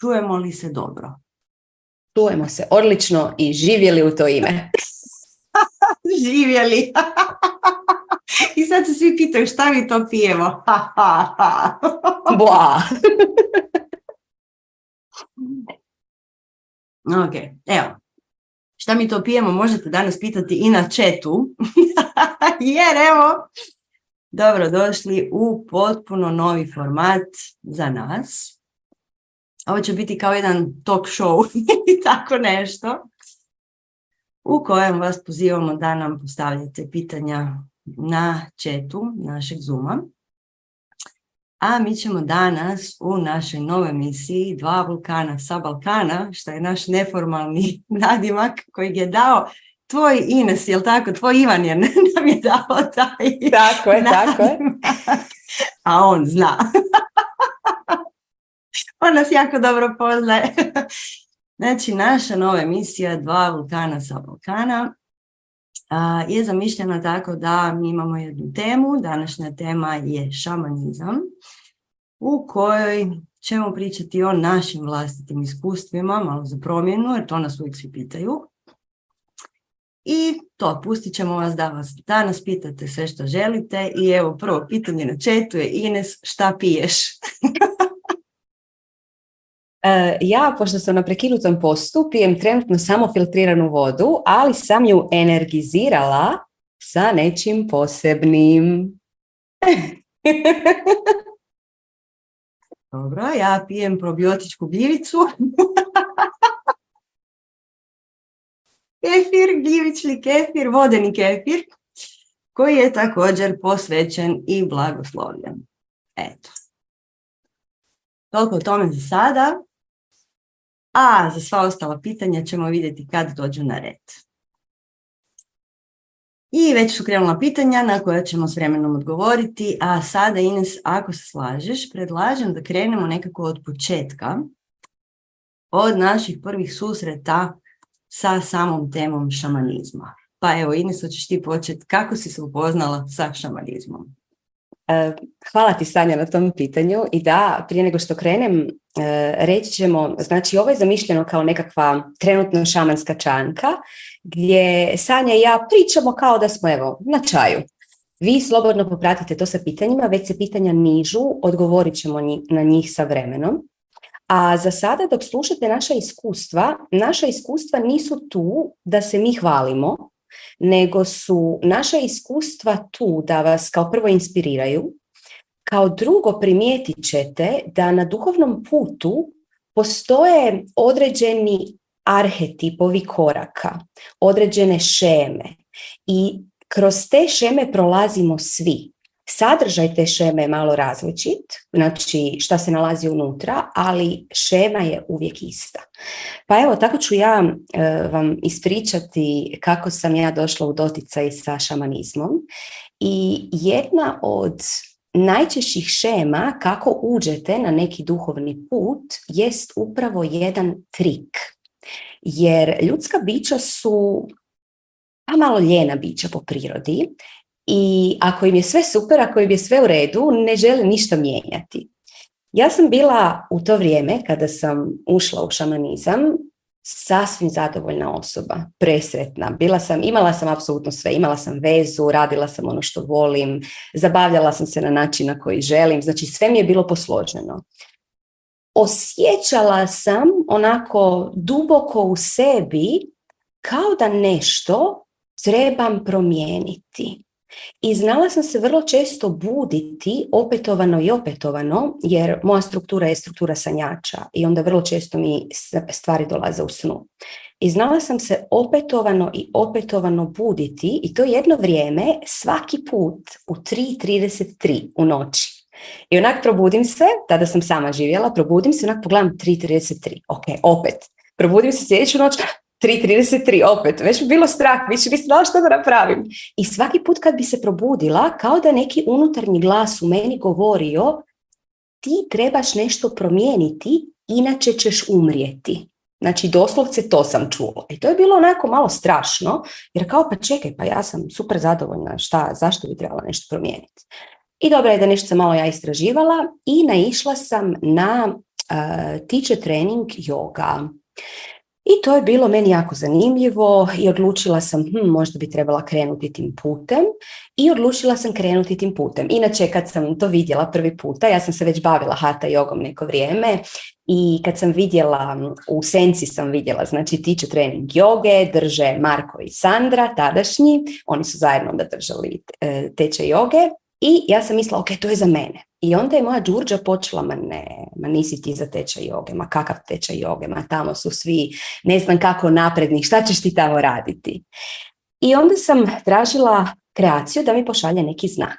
čujemo li se dobro? Čujemo se odlično i živjeli u to ime. živjeli. I sad se svi pitaju šta mi to pijemo. Bla. ok, evo. Šta mi to pijemo možete danas pitati i na četu. Jer evo, dobro došli u potpuno novi format za nas. Ovo će biti kao jedan talk show i tako nešto u kojem vas pozivamo da nam postavljate pitanja na četu našeg Zuma. A mi ćemo danas u našoj novoj emisiji Dva vulkana sa Balkana, što je naš neformalni nadimak koji je dao tvoj Ines, jel tako? Tvoj Ivan je nam je dao taj Tako je, tako je. A on zna. On nas jako dobro poznaje. Znači, naša nova emisija Dva vulkana sa Balkana je zamišljena tako da mi imamo jednu temu. Današnja tema je šamanizam u kojoj ćemo pričati o našim vlastitim iskustvima, malo za promjenu, jer to nas uvijek svi pitaju. I to, pustit ćemo vas da vas danas pitate sve što želite. I evo, prvo pitanje na četu je Ines, šta piješ? E, ja, pošto sam na prekinutom postu, pijem trenutno samo filtriranu vodu, ali sam ju energizirala sa nečim posebnim. Dobro, ja pijem probiotičku gljivicu. kefir, gljivični kefir, vodeni kefir, koji je također posvećen i blagoslovljen. Eto. Toliko o tome za sada. A za sva ostala pitanja ćemo vidjeti kad dođu na red. I već su krenula pitanja na koja ćemo s vremenom odgovoriti, a sada Ines, ako se slažeš, predlažem da krenemo nekako od početka, od naših prvih susreta sa samom temom šamanizma. Pa evo Ines, hoćeš ti početi, kako si se upoznala sa šamanizmom? E, hvala ti Sanja na tom pitanju i da, prije nego što krenem, e, reći ćemo, znači ovo je zamišljeno kao nekakva trenutno šamanska čanka gdje Sanja i ja pričamo kao da smo evo na čaju. Vi slobodno popratite to sa pitanjima, već se pitanja nižu, odgovorit ćemo na njih sa vremenom. A za sada dok slušate naša iskustva, naša iskustva nisu tu da se mi hvalimo, nego su naša iskustva tu da vas kao prvo inspiriraju, kao drugo primijetit ćete da na duhovnom putu postoje određeni arhetipovi koraka, određene šeme i kroz te šeme prolazimo svi. Sadržaj te šeme je malo različit, znači šta se nalazi unutra, ali šema je uvijek ista. Pa evo, tako ću ja e, vam ispričati kako sam ja došla u doticaj sa šamanizmom. I jedna od najčešćih šema kako uđete na neki duhovni put jest upravo jedan trik. Jer ljudska bića su pa malo ljena bića po prirodi i ako im je sve super, ako im je sve u redu, ne žele ništa mijenjati. Ja sam bila u to vrijeme kada sam ušla u šamanizam sasvim zadovoljna osoba, presretna. Bila sam, imala sam apsolutno sve, imala sam vezu, radila sam ono što volim, zabavljala sam se na način na koji želim, znači sve mi je bilo posloženo. Osjećala sam onako duboko u sebi kao da nešto trebam promijeniti. I znala sam se vrlo često buditi opetovano i opetovano, jer moja struktura je struktura sanjača i onda vrlo često mi stvari dolaze u snu. I znala sam se opetovano i opetovano buditi i to jedno vrijeme svaki put u 3.33 u noći. I onak probudim se, tada sam sama živjela, probudim se, onak pogledam 3.33, ok, opet. Probudim se sljedeću noć, 3.33 opet, već bi bilo strah, više bi znala što da napravim. I svaki put kad bi se probudila, kao da neki unutarnji glas u meni govorio ti trebaš nešto promijeniti, inače ćeš umrijeti. Znači, doslovce to sam čula. I to je bilo onako malo strašno, jer kao pa čekaj, pa ja sam super zadovoljna, šta, zašto bi trebala nešto promijeniti. I dobro je da nešto sam malo ja istraživala i naišla sam na tiče trening yoga. I to je bilo meni jako zanimljivo i odlučila sam, hm, možda bi trebala krenuti tim putem i odlučila sam krenuti tim putem. Inače, kad sam to vidjela prvi puta, ja sam se već bavila hata jogom neko vrijeme i kad sam vidjela, u senci sam vidjela, znači tiče trening joge, drže Marko i Sandra, tadašnji, oni su zajedno onda držali e, tečaj joge i ja sam mislila, ok, to je za mene. I onda je moja Đurđa počela, ma ne, ma nisi ti za tečaj joge, ma kakav tečaj joge, ma tamo su svi, ne znam kako napredni, šta ćeš ti tamo raditi? I onda sam tražila kreaciju da mi pošalje neki znak.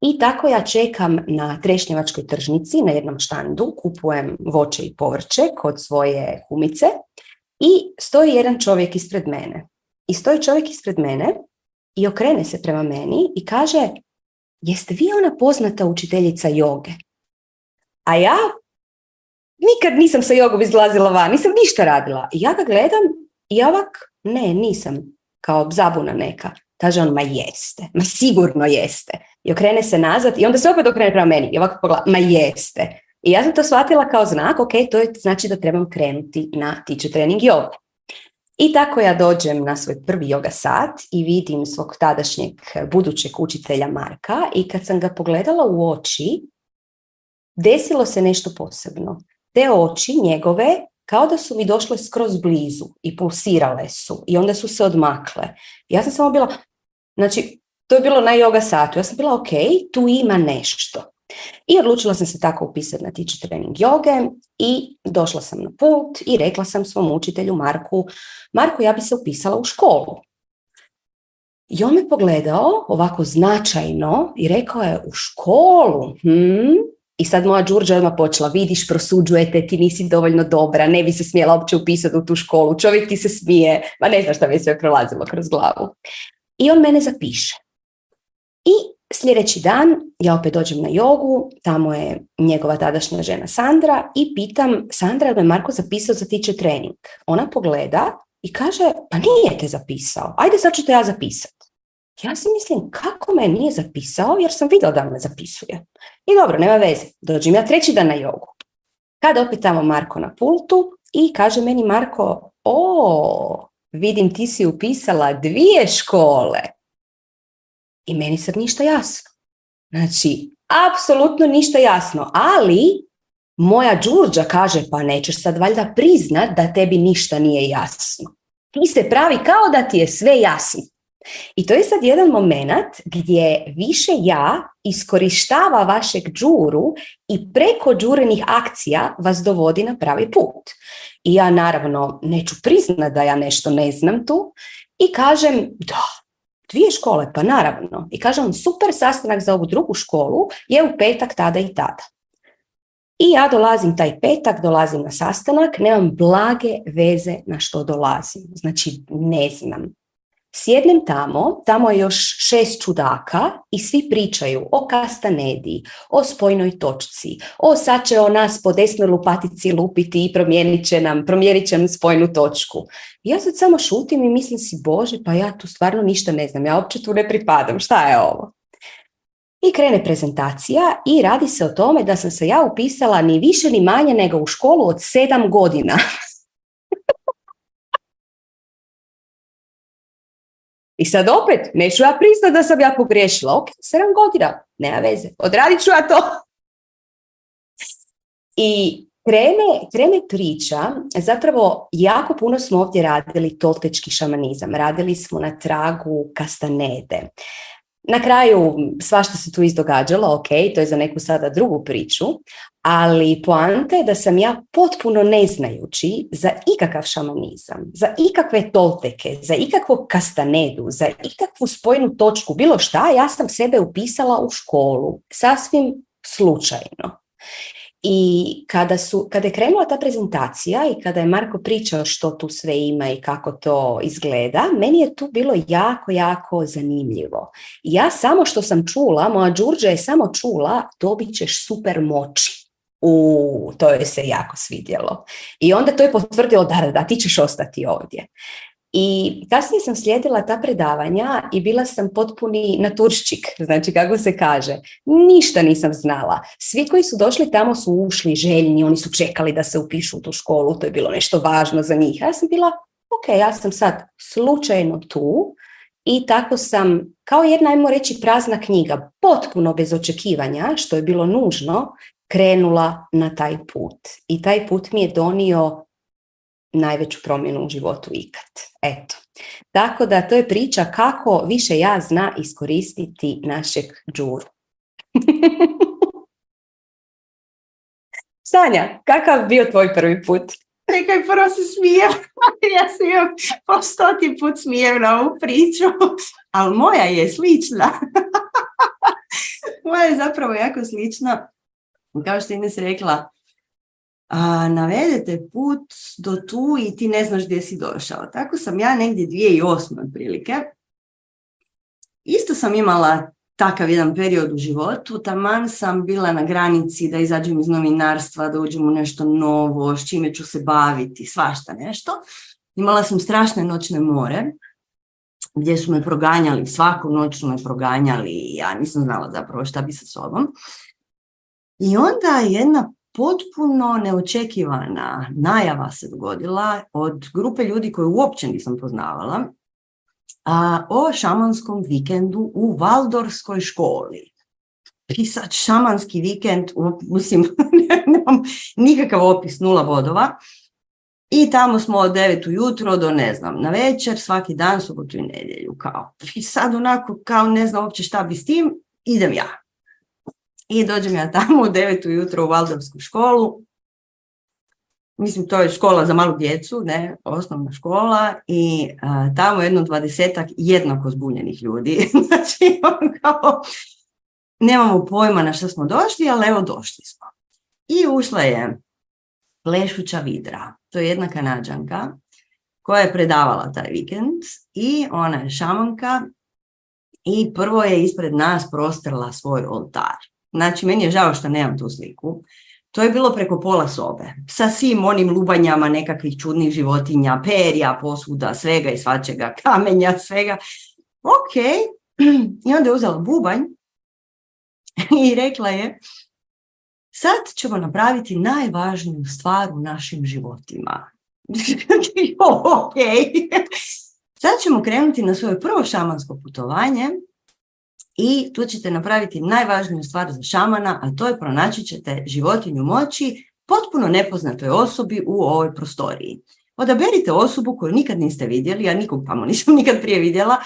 I tako ja čekam na trešnjevačkoj tržnici na jednom štandu, kupujem voće i povrće kod svoje kumice i stoji jedan čovjek ispred mene. I stoji čovjek ispred mene i okrene se prema meni i kaže jeste vi ona poznata učiteljica joge? A ja nikad nisam sa jogom izlazila van, nisam ništa radila. I ja ga gledam i ovak, ne, nisam, kao zabuna neka. Kaže on, ma jeste, ma sigurno jeste. I okrene se nazad i onda se opet okrene prema meni i ovako pogleda, ma jeste. I ja sam to shvatila kao znak, ok, to je znači da trebam krenuti na teacher trening joga. I tako ja dođem na svoj prvi yoga sat i vidim svog tadašnjeg budućeg učitelja Marka i kad sam ga pogledala u oči, desilo se nešto posebno. Te oči njegove kao da su mi došle skroz blizu i pulsirale su i onda su se odmakle. Ja sam samo bila, znači, to je bilo na yoga satu. Ja sam bila, ok, tu ima nešto. I odlučila sam se tako upisati na teacher trening joge i došla sam na put i rekla sam svom učitelju Marku, Marku, ja bi se upisala u školu. I on me pogledao ovako značajno i rekao je, u školu? Hm? I sad moja Đurđa odmah počela, vidiš, prosuđujete, ti nisi dovoljno dobra, ne bi se smjela uopće upisati u tu školu, čovjek ti se smije, ma ne znaš šta mi sve prolazilo kroz glavu. I on mene zapiše. I sljedeći dan ja opet dođem na jogu, tamo je njegova tadašnja žena Sandra i pitam Sandra, me Marko zapisao za tiče trening. Ona pogleda i kaže, pa nije te zapisao, ajde sad ću te ja zapisati. Ja si mislim, kako me nije zapisao, jer sam vidjela da me zapisuje. I dobro, nema veze, dođem ja treći dan na jogu. Kada opet tamo Marko na pultu i kaže meni Marko, o, vidim ti si upisala dvije škole. I meni sad ništa jasno. Znači, apsolutno ništa jasno, ali moja Đurđa kaže, pa nećeš sad valjda priznat da tebi ništa nije jasno. Ti se pravi kao da ti je sve jasno. I to je sad jedan moment gdje više ja iskorištava vašeg džuru i preko džurenih akcija vas dovodi na pravi put. I ja naravno neću priznat da ja nešto ne znam tu i kažem da, dvije škole, pa naravno. I kažem super sastanak za ovu drugu školu je u petak tada i tada. I ja dolazim taj petak, dolazim na sastanak, nemam blage veze na što dolazim. Znači, ne znam. Sjednem tamo, tamo je još šest čudaka i svi pričaju o kastanedi, o spojnoj točci, o sad će o nas po desnoj lupatici lupiti i promijenit će nam, promijenit će nam spojnu točku. I ja sad samo šutim i mislim si, Bože, pa ja tu stvarno ništa ne znam, ja uopće tu ne pripadam, šta je ovo? I krene prezentacija i radi se o tome da sam se ja upisala ni više ni manje nego u školu od sedam godina. I sad opet, neću ja priznat da sam ja pogriješila. Ok, sedam godina, nema veze, odradit ću ja to. I krene, krene priča, zapravo jako puno smo ovdje radili toltečki šamanizam, radili smo na tragu kastanede. Na kraju svašta se tu izdogađalo, ok, to je za neku sada drugu priču, ali poanta je da sam ja potpuno neznajući za ikakav šamanizam, za ikakve tolteke, za ikakvu kastanedu, za ikakvu spojnu točku, bilo šta, ja sam sebe upisala u školu, sasvim slučajno. I kada, su, kada je krenula ta prezentacija i kada je Marko pričao što tu sve ima i kako to izgleda, meni je tu bilo jako, jako zanimljivo. Ja samo što sam čula, moja Đurđa je samo čula, dobit ćeš super moći. U, to je se jako svidjelo. I onda to je potvrdilo da, da, da, ti ćeš ostati ovdje. I kasnije sam slijedila ta predavanja i bila sam potpuni naturščik, znači kako se kaže. Ništa nisam znala. Svi koji su došli tamo su ušli željni, oni su čekali da se upišu u tu školu, to je bilo nešto važno za njih. Ja sam bila, ok, ja sam sad slučajno tu i tako sam, kao jedna, ajmo reći, prazna knjiga, potpuno bez očekivanja, što je bilo nužno, krenula na taj put. I taj put mi je donio najveću promjenu u životu ikad. Eto. Tako da to je priča kako više ja zna iskoristiti našeg džuru. Sanja, kakav bio tvoj prvi put? Čekaj, prvo se smijem. ja se imam po stoti put smijem na ovu priču, ali moja je slična. moja je zapravo jako slična. Kao što Ines rekla, a, navedete put do tu i ti ne znaš gdje si došao. Tako sam ja negdje 2008. otprilike. Isto sam imala takav jedan period u životu, taman sam bila na granici da izađem iz novinarstva, da uđem u nešto novo, s čime ću se baviti, svašta nešto. Imala sam strašne noćne more, gdje su me proganjali, svaku noć su me proganjali ja nisam znala zapravo šta bi sa sobom. I onda jedna potpuno neočekivana najava se dogodila od grupe ljudi koje uopće nisam poznavala a, o šamanskom vikendu u Valdorskoj školi. I sad šamanski vikend, mislim, nemam nikakav opis, nula vodova. I tamo smo od 9 ujutro do, ne znam, na večer, svaki dan, subotu i nedjelju, kao. I sad onako, kao ne znam uopće šta bi s tim, idem ja. I dođem ja tamo u 9 ujutro u Valdovsku školu. Mislim, to je škola za malu djecu, ne, osnovna škola i tamo jedno dvadesetak jednako zbunjenih ljudi. znači, kao, nemamo pojma na što smo došli, ali evo došli smo. I ušla je Plešuća Vidra, to je jedna kanadžanka koja je predavala taj vikend i ona je šamanka i prvo je ispred nas prostrla svoj oltar. Znači, meni je žao što nemam tu sliku. To je bilo preko pola sobe, sa svim onim lubanjama nekakvih čudnih životinja, perja, posvuda, svega i svačega, kamenja, svega. Ok, i onda je uzela bubanj i rekla je, sad ćemo napraviti najvažniju stvar u našim životima. ok, sad ćemo krenuti na svoje prvo šamansko putovanje i tu ćete napraviti najvažniju stvar za šamana, a to je pronaći ćete životinju moći potpuno nepoznatoj osobi u ovoj prostoriji. Odaberite osobu koju nikad niste vidjeli, ja nikog tamo nisam nikad prije vidjela,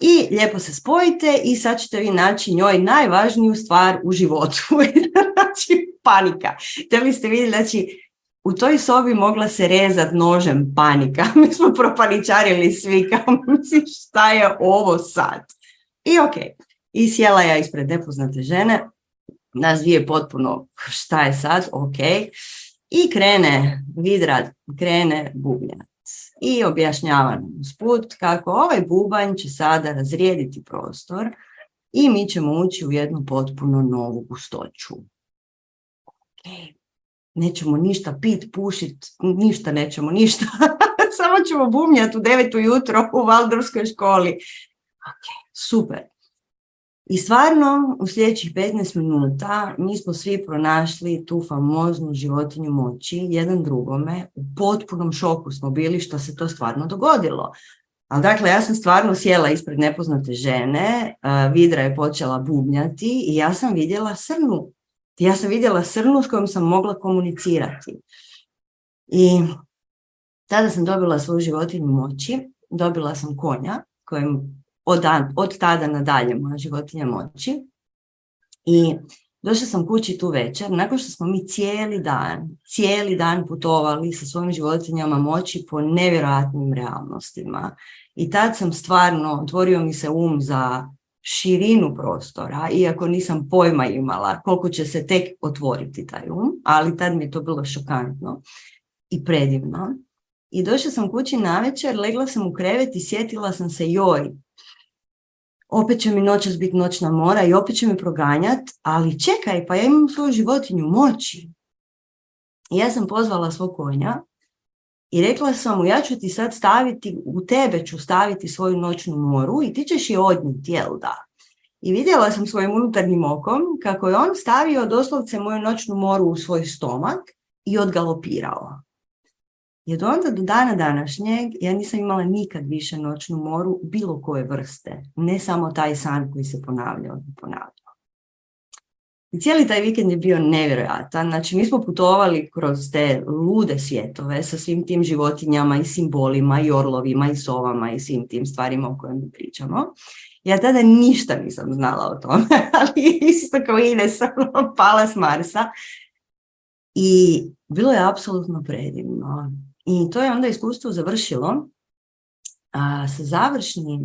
i lijepo se spojite i sad ćete vi naći njoj najvažniju stvar u životu. znači, panika. Htjeli ste vidjeti, znači, u toj sobi mogla se rezat nožem panika. Mi smo propaničarili svi, kao misli šta je ovo sad? I ok, i sjela ja ispred nepoznate žene, nas dvije potpuno šta je sad, ok, i krene vidrat, krene bubnjat. I objašnjava nam usput kako ovaj bubanj će sada razrijediti prostor i mi ćemo ući u jednu potpuno novu gustoću. Ok, nećemo ništa pit, pušit, ništa nećemo, ništa. Samo ćemo bumnjati u devetu jutro u Valdorskoj školi. Ok, super. I stvarno u sljedećih 15 minuta mi smo svi pronašli tu famoznu životinju moći jedan drugome. U potpunom šoku smo bili što se to stvarno dogodilo. Ali dakle, ja sam stvarno sjela ispred nepoznate žene, vidra je počela bubnjati i ja sam vidjela srnu. Ja sam vidjela srnu s kojom sam mogla komunicirati. I tada sam dobila svoju životinju moći, dobila sam konja kojem od, od tada nadalje moja životinja moći. I došla sam kući tu večer, nakon što smo mi cijeli dan, cijeli dan putovali sa svojim životinjama moći po nevjerojatnim realnostima. I tad sam stvarno, otvorio mi se um za širinu prostora, iako nisam pojma imala koliko će se tek otvoriti taj um, ali tad mi je to bilo šokantno i predivno. I došla sam kući na večer, legla sam u krevet i sjetila sam se joj, opet će mi noćas biti noćna mora i opet će me proganjat, ali čekaj, pa ja imam svoju životinju moći. I ja sam pozvala svog konja I rekla sam mu, ja ću ti sad staviti, u tebe ću staviti svoju noćnu moru i ti ćeš je odnijeti, jel da? I vidjela sam svojim unutarnjim okom kako je on stavio doslovce moju noćnu moru u svoj stomak i odgalopirao. I od onda do dana današnjeg ja nisam imala nikad više noćnu moru bilo koje vrste. Ne samo taj san koji se ponavljao i ponavljao. I cijeli taj vikend je bio nevjerojatan. Znači, mi smo putovali kroz te lude svjetove sa svim tim životinjama i simbolima i orlovima i sovama i svim tim stvarima o kojima pričamo. Ja tada ništa nisam znala o tome, ali isto kao Ines, ono, pala s Marsa. I bilo je apsolutno predivno. I to je onda iskustvo završilo a, sa završnim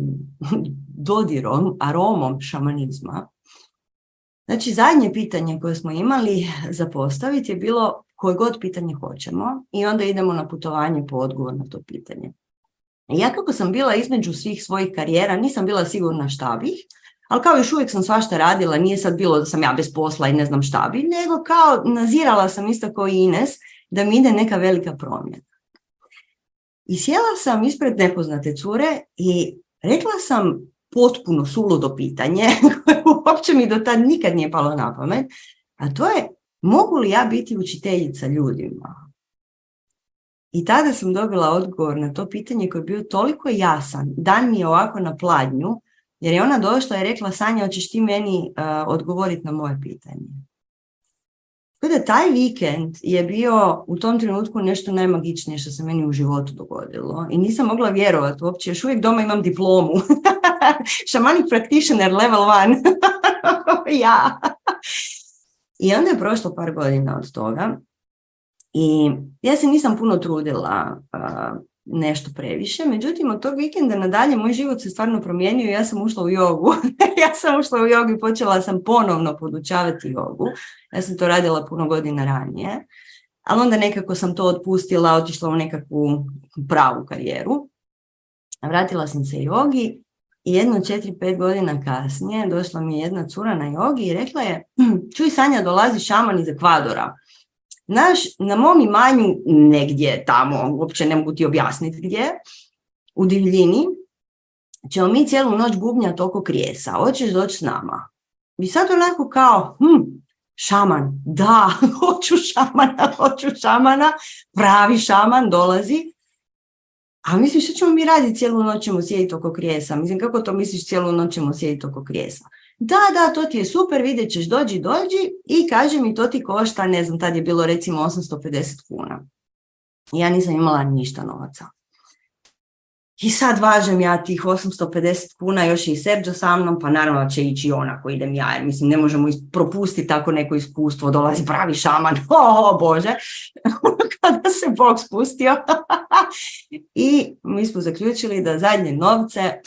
dodirom, aromom šamanizma. Znači, zadnje pitanje koje smo imali za postaviti je bilo koje god pitanje hoćemo i onda idemo na putovanje po odgovor na to pitanje. Ja kako sam bila između svih svojih karijera, nisam bila sigurna šta bih, ali kao još uvijek sam svašta radila, nije sad bilo da sam ja bez posla i ne znam šta bi, nego kao nazirala sam isto kao Ines da mi ide neka velika promjena. I sjela sam ispred nepoznate cure i rekla sam potpuno suludo pitanje koje uopće mi do tad nikad nije palo na pamet, a to je mogu li ja biti učiteljica ljudima? I tada sam dobila odgovor na to pitanje koji je bio toliko jasan, dan mi je ovako na pladnju, jer je ona došla i rekla Sanja, hoćeš ti meni uh, odgovoriti na moje pitanje. Tako da taj vikend je bio u tom trenutku nešto najmagičnije što se meni u životu dogodilo. I nisam mogla vjerovati uopće, još uvijek doma imam diplomu. Shamanic practitioner level 1. ja. I onda je prošlo par godina od toga i ja se nisam puno trudila nešto previše, međutim od tog vikenda nadalje moj život se stvarno promijenio i ja sam ušla u jogu. ja sam ušla u jogu i počela sam ponovno podučavati jogu. Ja sam to radila puno godina ranije, ali onda nekako sam to otpustila, otišla u nekakvu pravu karijeru. Vratila sam se jogi i jedno četiri, pet godina kasnije došla mi je jedna cura na jogi i rekla je, hm, čuj Sanja, dolazi šaman iz Ekvadora Naš, na mom imanju negdje tamo, uopće ne mogu ti objasniti gdje, u divljini, ćemo mi cijelu noć bubnjati oko krijesa, hoćeš doći s nama. I sad onako kao, hm, šaman, da, hoću šamana, hoću šamana, pravi šaman dolazi. A misliš, što ćemo mi raditi cijelu noć ćemo sjediti oko krijesa? Mislim, kako to misliš cijelu noć ćemo sjediti oko krijesa? Da, da, to ti je super, vidjet ćeš, dođi, dođi i kaže mi to ti košta, ne znam, tad je bilo recimo 850 kuna. Ja nisam imala ništa novaca. I sad važem ja tih 850 kuna, još i Serđo sa mnom, pa naravno će ići ona ko idem ja, jer mislim ne možemo propustiti tako neko iskustvo, dolazi pravi šaman, o Bože, kada se Bog spustio. I mi smo zaključili da zadnje novce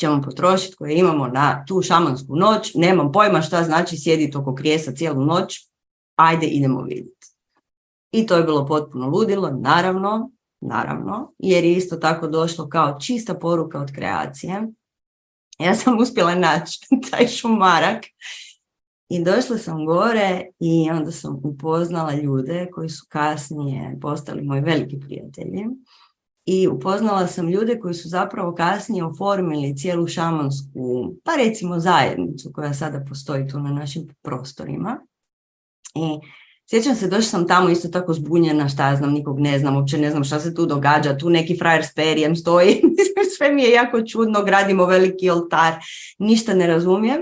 ćemo potrošiti koje imamo na tu šamansku noć, nemam pojma šta znači sjediti oko krijesa cijelu noć, ajde idemo vidjeti. I to je bilo potpuno ludilo, naravno, naravno, jer je isto tako došlo kao čista poruka od kreacije. Ja sam uspjela naći taj šumarak i došla sam gore i onda sam upoznala ljude koji su kasnije postali moji veliki prijatelji i upoznala sam ljude koji su zapravo kasnije oformili cijelu šamansku, pa recimo zajednicu koja sada postoji tu na našim prostorima. I sjećam se, došla sam tamo isto tako zbunjena, šta ja znam, nikog ne znam, uopće ne znam šta se tu događa, tu neki frajer s perijem stoji, sve mi je jako čudno, gradimo veliki oltar, ništa ne razumijem.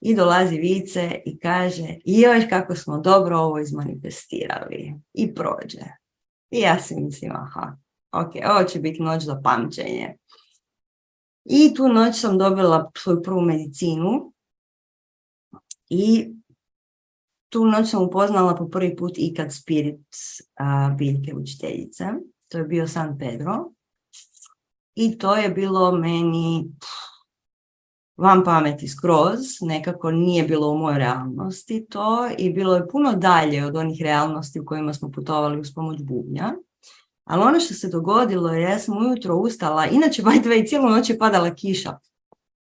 I dolazi Vice i kaže, joj kako smo dobro ovo izmanifestirali. I prođe. I ja si mislim, aha, ok, ovo će biti noć za pamćenje. I tu noć sam dobila svoju prvu medicinu i tu noć sam upoznala po prvi put ikad spirit a, biljke učiteljice. To je bio San Pedro. I to je bilo meni van pameti skroz, nekako nije bilo u mojoj realnosti to i bilo je puno dalje od onih realnosti u kojima smo putovali uz pomoć bubnja. Ali ono što se dogodilo je, ja sam ujutro ustala, inače by the way, cijelu noć je padala kiša.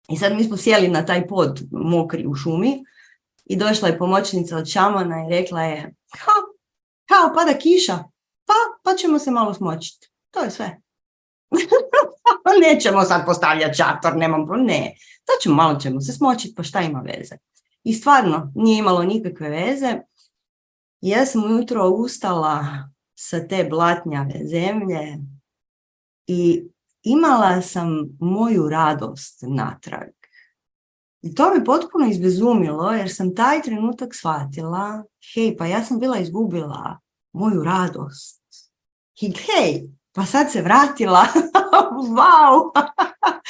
I sad mi smo sjeli na taj pod mokri u šumi i došla je pomoćnica od šamana i rekla je, ha, kao pada kiša, pa pa ćemo se malo smočiti. To je sve. Nećemo sad postavljati šator, nemam, ne. To ćemo, malo ćemo se smočiti, pa šta ima veze. I stvarno, nije imalo nikakve veze. Ja sam ujutro ustala sa te blatnjave zemlje i imala sam moju radost natrag. I to me potpuno izbezumilo jer sam taj trenutak shvatila, hej, pa ja sam bila izgubila moju radost. I hej, pa sad se vratila, wow!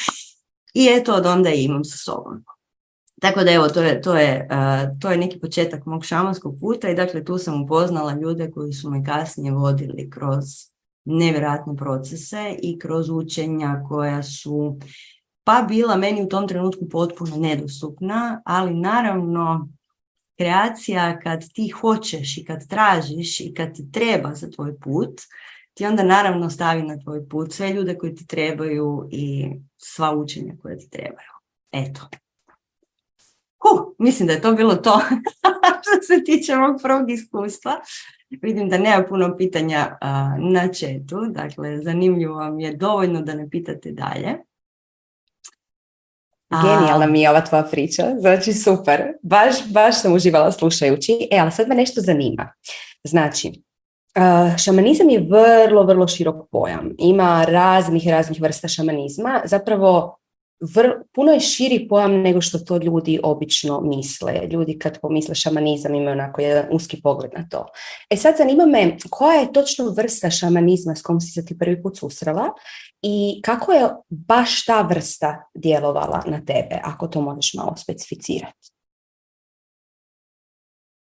I eto, od onda imam sa sobom. Tako da evo, to je, to, je, to je neki početak mog šamanskog puta i dakle tu sam upoznala ljude koji su me kasnije vodili kroz nevjerojatne procese i kroz učenja koja su pa bila meni u tom trenutku potpuno nedostupna, ali naravno kreacija kad ti hoćeš i kad tražiš i kad ti treba za tvoj put, ti onda naravno stavi na tvoj put sve ljude koji ti trebaju i sva učenja koje ti trebaju. Eto. Huh, mislim da je to bilo to što se tiče mog prvog iskustva. Vidim da nema puno pitanja na četu, dakle zanimljivo vam je dovoljno da ne pitate dalje. Genijalna mi je ova tvoja priča, znači super, baš, baš sam uživala slušajući. E, ali sad me nešto zanima. Znači, šamanizam je vrlo, vrlo širok pojam. Ima raznih, raznih vrsta šamanizma. Zapravo, puno je širi pojam nego što to ljudi obično misle. Ljudi kad pomisle šamanizam imaju onako jedan uski pogled na to. E sad zanima me koja je točno vrsta šamanizma s kojom si se ti prvi put susrela i kako je baš ta vrsta djelovala na tebe, ako to možeš malo specificirati?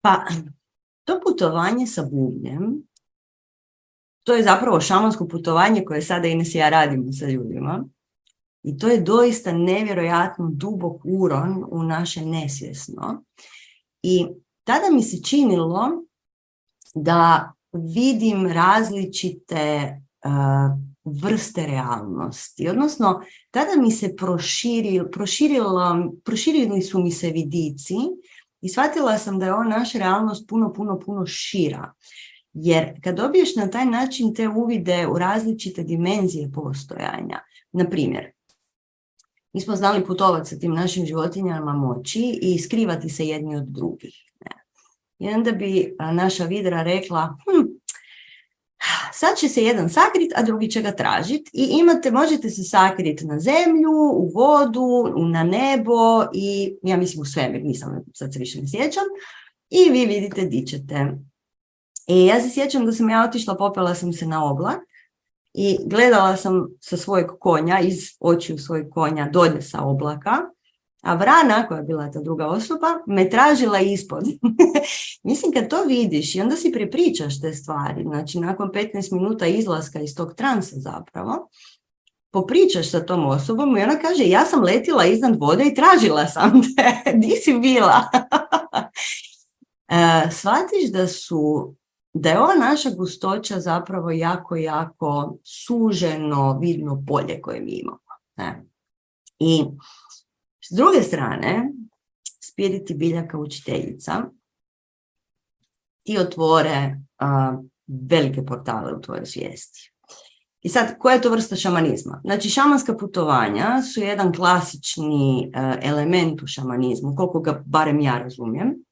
Pa, to putovanje sa bubnjem, to je zapravo šamansko putovanje koje sada Ines i ja radimo sa ljudima. I to je doista nevjerojatno dubok uron u naše nesvjesno. I tada mi se činilo da vidim različite vrste realnosti. Odnosno, tada mi se proširili, proširili su mi se vidici i shvatila sam da je ova naša realnost puno, puno, puno šira. Jer kad dobiješ na taj način te uvide u različite dimenzije postojanja, na primjer, mi smo znali putovati sa tim našim životinjama moći i skrivati se jedni od drugih. I onda bi naša vidra rekla, hm, sad će se jedan sakrit, a drugi će ga tražiti i imate, možete se sakriti na zemlju, u vodu, na nebo i ja mislim u svemir, nisam sad se više ne sjećam, i vi vidite di ćete. I ja se sjećam da sam ja otišla, popela sam se na oblak i gledala sam sa svojeg konja, iz očiju svojeg konja dolje sa oblaka, a Vrana, koja je bila ta druga osoba, me tražila ispod. Mislim, kad to vidiš i onda si prepričaš te stvari, znači nakon 15 minuta izlaska iz tog transa zapravo, popričaš sa tom osobom i ona kaže, ja sam letila iznad vode i tražila sam te, di si bila? e, shvatiš da su da je ova naša gustoća zapravo jako, jako suženo vidno polje koje mi imamo. Ne? I s druge strane, spiriti biljaka učiteljica ti otvore velike portale u tvojoj svijesti. I sad, koja je to vrsta šamanizma? Znači, šamanska putovanja su jedan klasični element u šamanizmu, koliko ga barem ja razumijem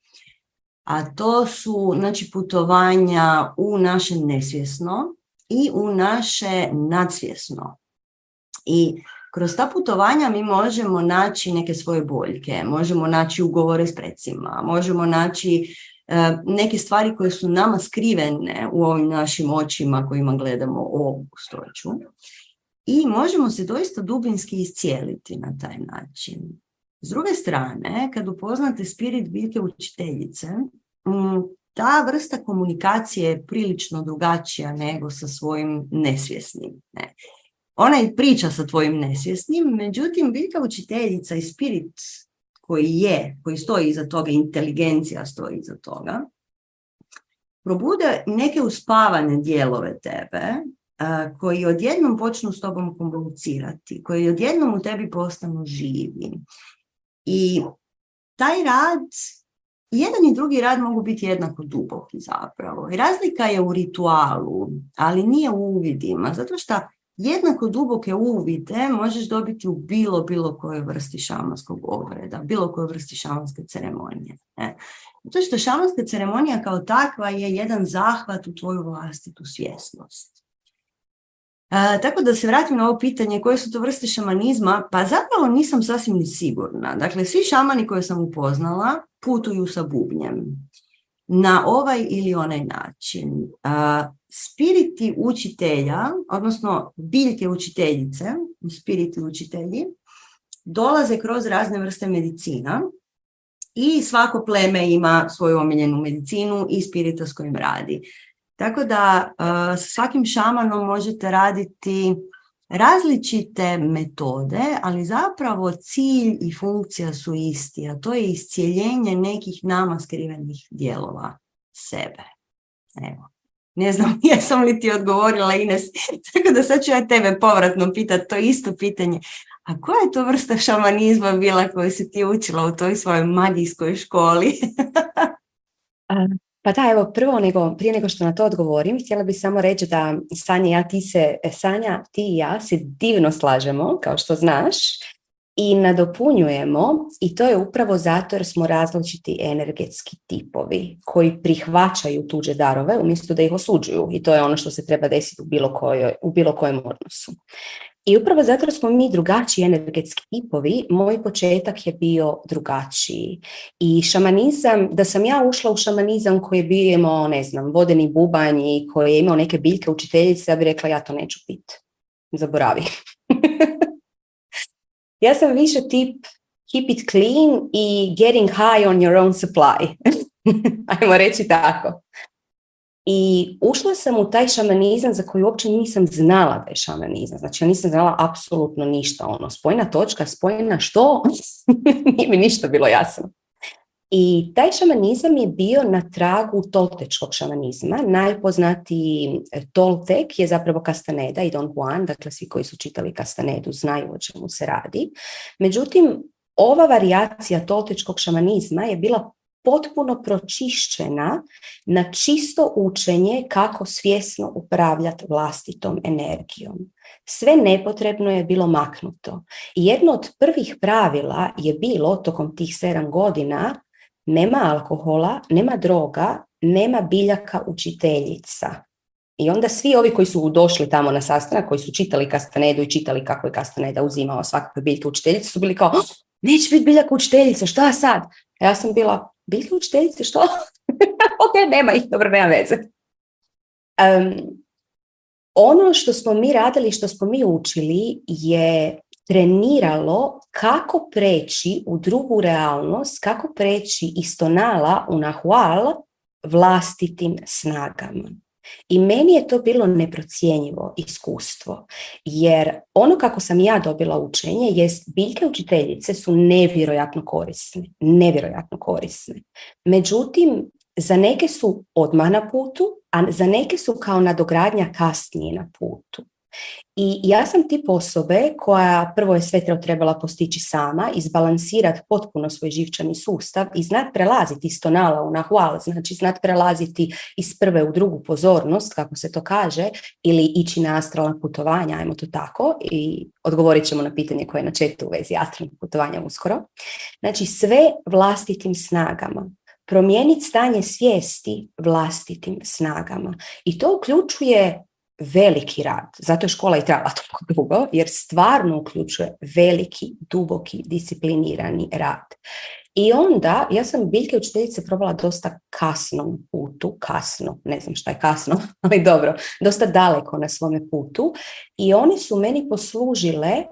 a to su znači, putovanja u naše nesvjesno i u naše nadsvjesno. I kroz ta putovanja mi možemo naći neke svoje boljke, možemo naći ugovore s predsima, možemo naći e, neke stvari koje su nama skrivene u ovim našim očima kojima gledamo ovu stoću. I možemo se doista dubinski iscijeliti na taj način. S druge strane, kad upoznate spirit biljke učiteljice, mm, ta vrsta komunikacije je prilično drugačija nego sa svojim nesvjesnim. Ne. Ona i priča sa tvojim nesvjesnim, međutim, biljka učiteljica i spirit koji je, koji stoji iza toga, inteligencija stoji iza toga, probude neke uspavane dijelove tebe, koji odjednom počnu s tobom komunicirati, koji odjednom u tebi postanu živi. I taj rad jedan i drugi rad mogu biti jednako duboki zapravo. Razlika je u ritualu, ali nije u uvidima, zato što jednako duboke uvide možeš dobiti u bilo, bilo kojoj vrsti šamanskog obreda, bilo kojoj vrsti šamanske ceremonije. Zato što šamanska ceremonija kao takva je jedan zahvat u tvoju vlastitu svjesnost. E, tako da se vratim na ovo pitanje koje su to vrste šamanizma, pa zapravo nisam sasvim sigurna. Dakle, svi šamani koje sam upoznala putuju sa bubnjem na ovaj ili onaj način. Spiriti učitelja, odnosno biljke učiteljice, spiriti učitelji, dolaze kroz razne vrste medicina i svako pleme ima svoju omiljenu medicinu i spirita s kojim radi. Tako da sa svakim šamanom možete raditi različite metode, ali zapravo cilj i funkcija su isti, a to je iscijeljenje nekih nama skrivenih dijelova sebe. Evo. Ne znam jesam li ti odgovorila Ines, tako da sad ću ja tebe povratno pitati to isto pitanje. A koja je to vrsta šamanizma bila koju si ti učila u toj svojoj magijskoj školi? Pa da, evo, prvo nego, prije nego što na to odgovorim, htjela bih samo reći da Sanja, ja, ti se, Sanja, ti i ja se divno slažemo, kao što znaš, i nadopunjujemo i to je upravo zato jer smo različiti energetski tipovi koji prihvaćaju tuđe darove umjesto da ih osuđuju i to je ono što se treba desiti u bilo, kojoj, u bilo kojem odnosu. I upravo zato smo mi drugačiji energetski tipovi, moj početak je bio drugačiji. I šamanizam, da sam ja ušla u šamanizam koji je bio imao, ne znam, vodeni bubanj i koji je imao neke biljke učiteljice, ja bih rekla ja to neću piti. Zaboravi. ja sam više tip keep it clean i getting high on your own supply. Ajmo reći tako. I ušla sam u taj šamanizam za koji uopće nisam znala da je šamanizam. Znači ja nisam znala apsolutno ništa. Ono, spojna točka, spojna što? Nije mi ništa bilo jasno. I taj šamanizam je bio na tragu toltečkog šamanizma. Najpoznatiji toltek je zapravo Castaneda i Don Juan, dakle svi koji su čitali Castanedu znaju o čemu se radi. Međutim, ova varijacija toltečkog šamanizma je bila potpuno pročišćena na čisto učenje kako svjesno upravljati vlastitom energijom. Sve nepotrebno je bilo maknuto. I jedno od prvih pravila je bilo tokom tih sedam godina nema alkohola, nema droga, nema biljaka učiteljica. I onda svi ovi koji su došli tamo na sastanak, koji su čitali Kastanedu i čitali kako je Kastaneda uzimao svakakve biljke učiteljice, su bili kao, neće biti biljaka učiteljica, šta sad? Ja sam bila, biljke učiteljice, što? ok, nema ih, dobro, nema veze. ono što smo mi radili, što smo mi učili je treniralo kako preći u drugu realnost, kako preći iz tonala u nahual vlastitim snagama. I meni je to bilo neprocjenjivo iskustvo, jer ono kako sam ja dobila učenje jest biljke učiteljice su nevjerojatno korisne, nevjerojatno korisne. Međutim, za neke su odmah na putu, a za neke su kao nadogradnja kasnije na putu. I ja sam tip osobe koja prvo je sve trebala postići sama, izbalansirati potpuno svoj živčani sustav i znat prelaziti iz tonala u nahual, znači znat prelaziti iz prve u drugu pozornost, kako se to kaže, ili ići na astralna putovanja, ajmo to tako, i odgovorit ćemo na pitanje koje je na četu u vezi astralnog putovanja uskoro. Znači sve vlastitim snagama promijeniti stanje svijesti vlastitim snagama. I to uključuje veliki rad. Zato je škola i trajala toliko dugo, jer stvarno uključuje veliki, duboki, disciplinirani rad. I onda, ja sam biljke učiteljice probala dosta kasnom putu, kasno, ne znam šta je kasno, ali dobro, dosta daleko na svome putu i one su meni poslužile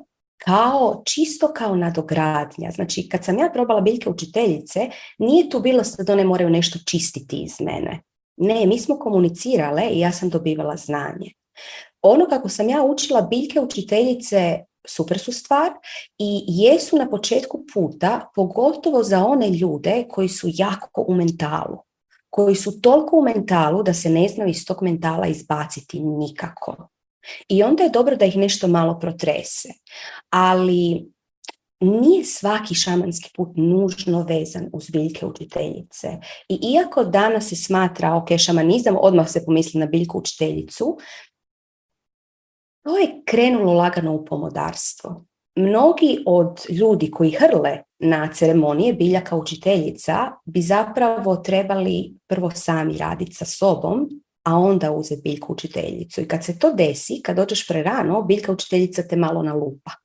kao čisto kao nadogradnja. Znači, kad sam ja probala biljke učiteljice, nije tu bilo da one moraju nešto čistiti iz mene. Ne, mi smo komunicirale i ja sam dobivala znanje. Ono kako sam ja učila biljke učiteljice super su stvar i jesu na početku puta, pogotovo za one ljude koji su jako u mentalu, koji su toliko u mentalu da se ne znaju iz tog mentala izbaciti nikako. I onda je dobro da ih nešto malo protrese. Ali nije svaki šamanski put nužno vezan uz biljke učiteljice. I iako danas se smatra, ok, šamanizam, odmah se pomisli na biljku učiteljicu, to je krenulo lagano u pomodarstvo. Mnogi od ljudi koji hrle na ceremonije biljaka učiteljica bi zapravo trebali prvo sami raditi sa sobom, a onda uzeti biljku učiteljicu. I kad se to desi, kad dođeš prerano, biljka učiteljica te malo nalupa.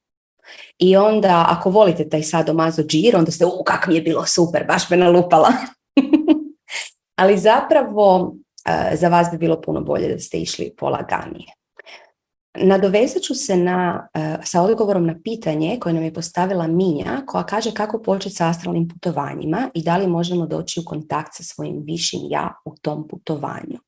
I onda, ako volite taj sadomazo džir, onda ste, u, kak mi je bilo super, baš me nalupala. Ali zapravo, eh, za vas bi bilo puno bolje da ste išli polaganije. Nadovezat ću se na, eh, sa odgovorom na pitanje koje nam je postavila Minja, koja kaže kako početi sa astralnim putovanjima i da li možemo doći u kontakt sa svojim višim ja u tom putovanju.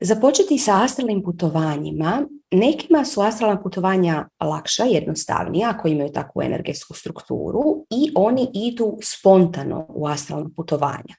Započeti sa astralnim putovanjima, nekima su astralna putovanja lakša, jednostavnija ako imaju takvu energetsku strukturu i oni idu spontano u astralna putovanja.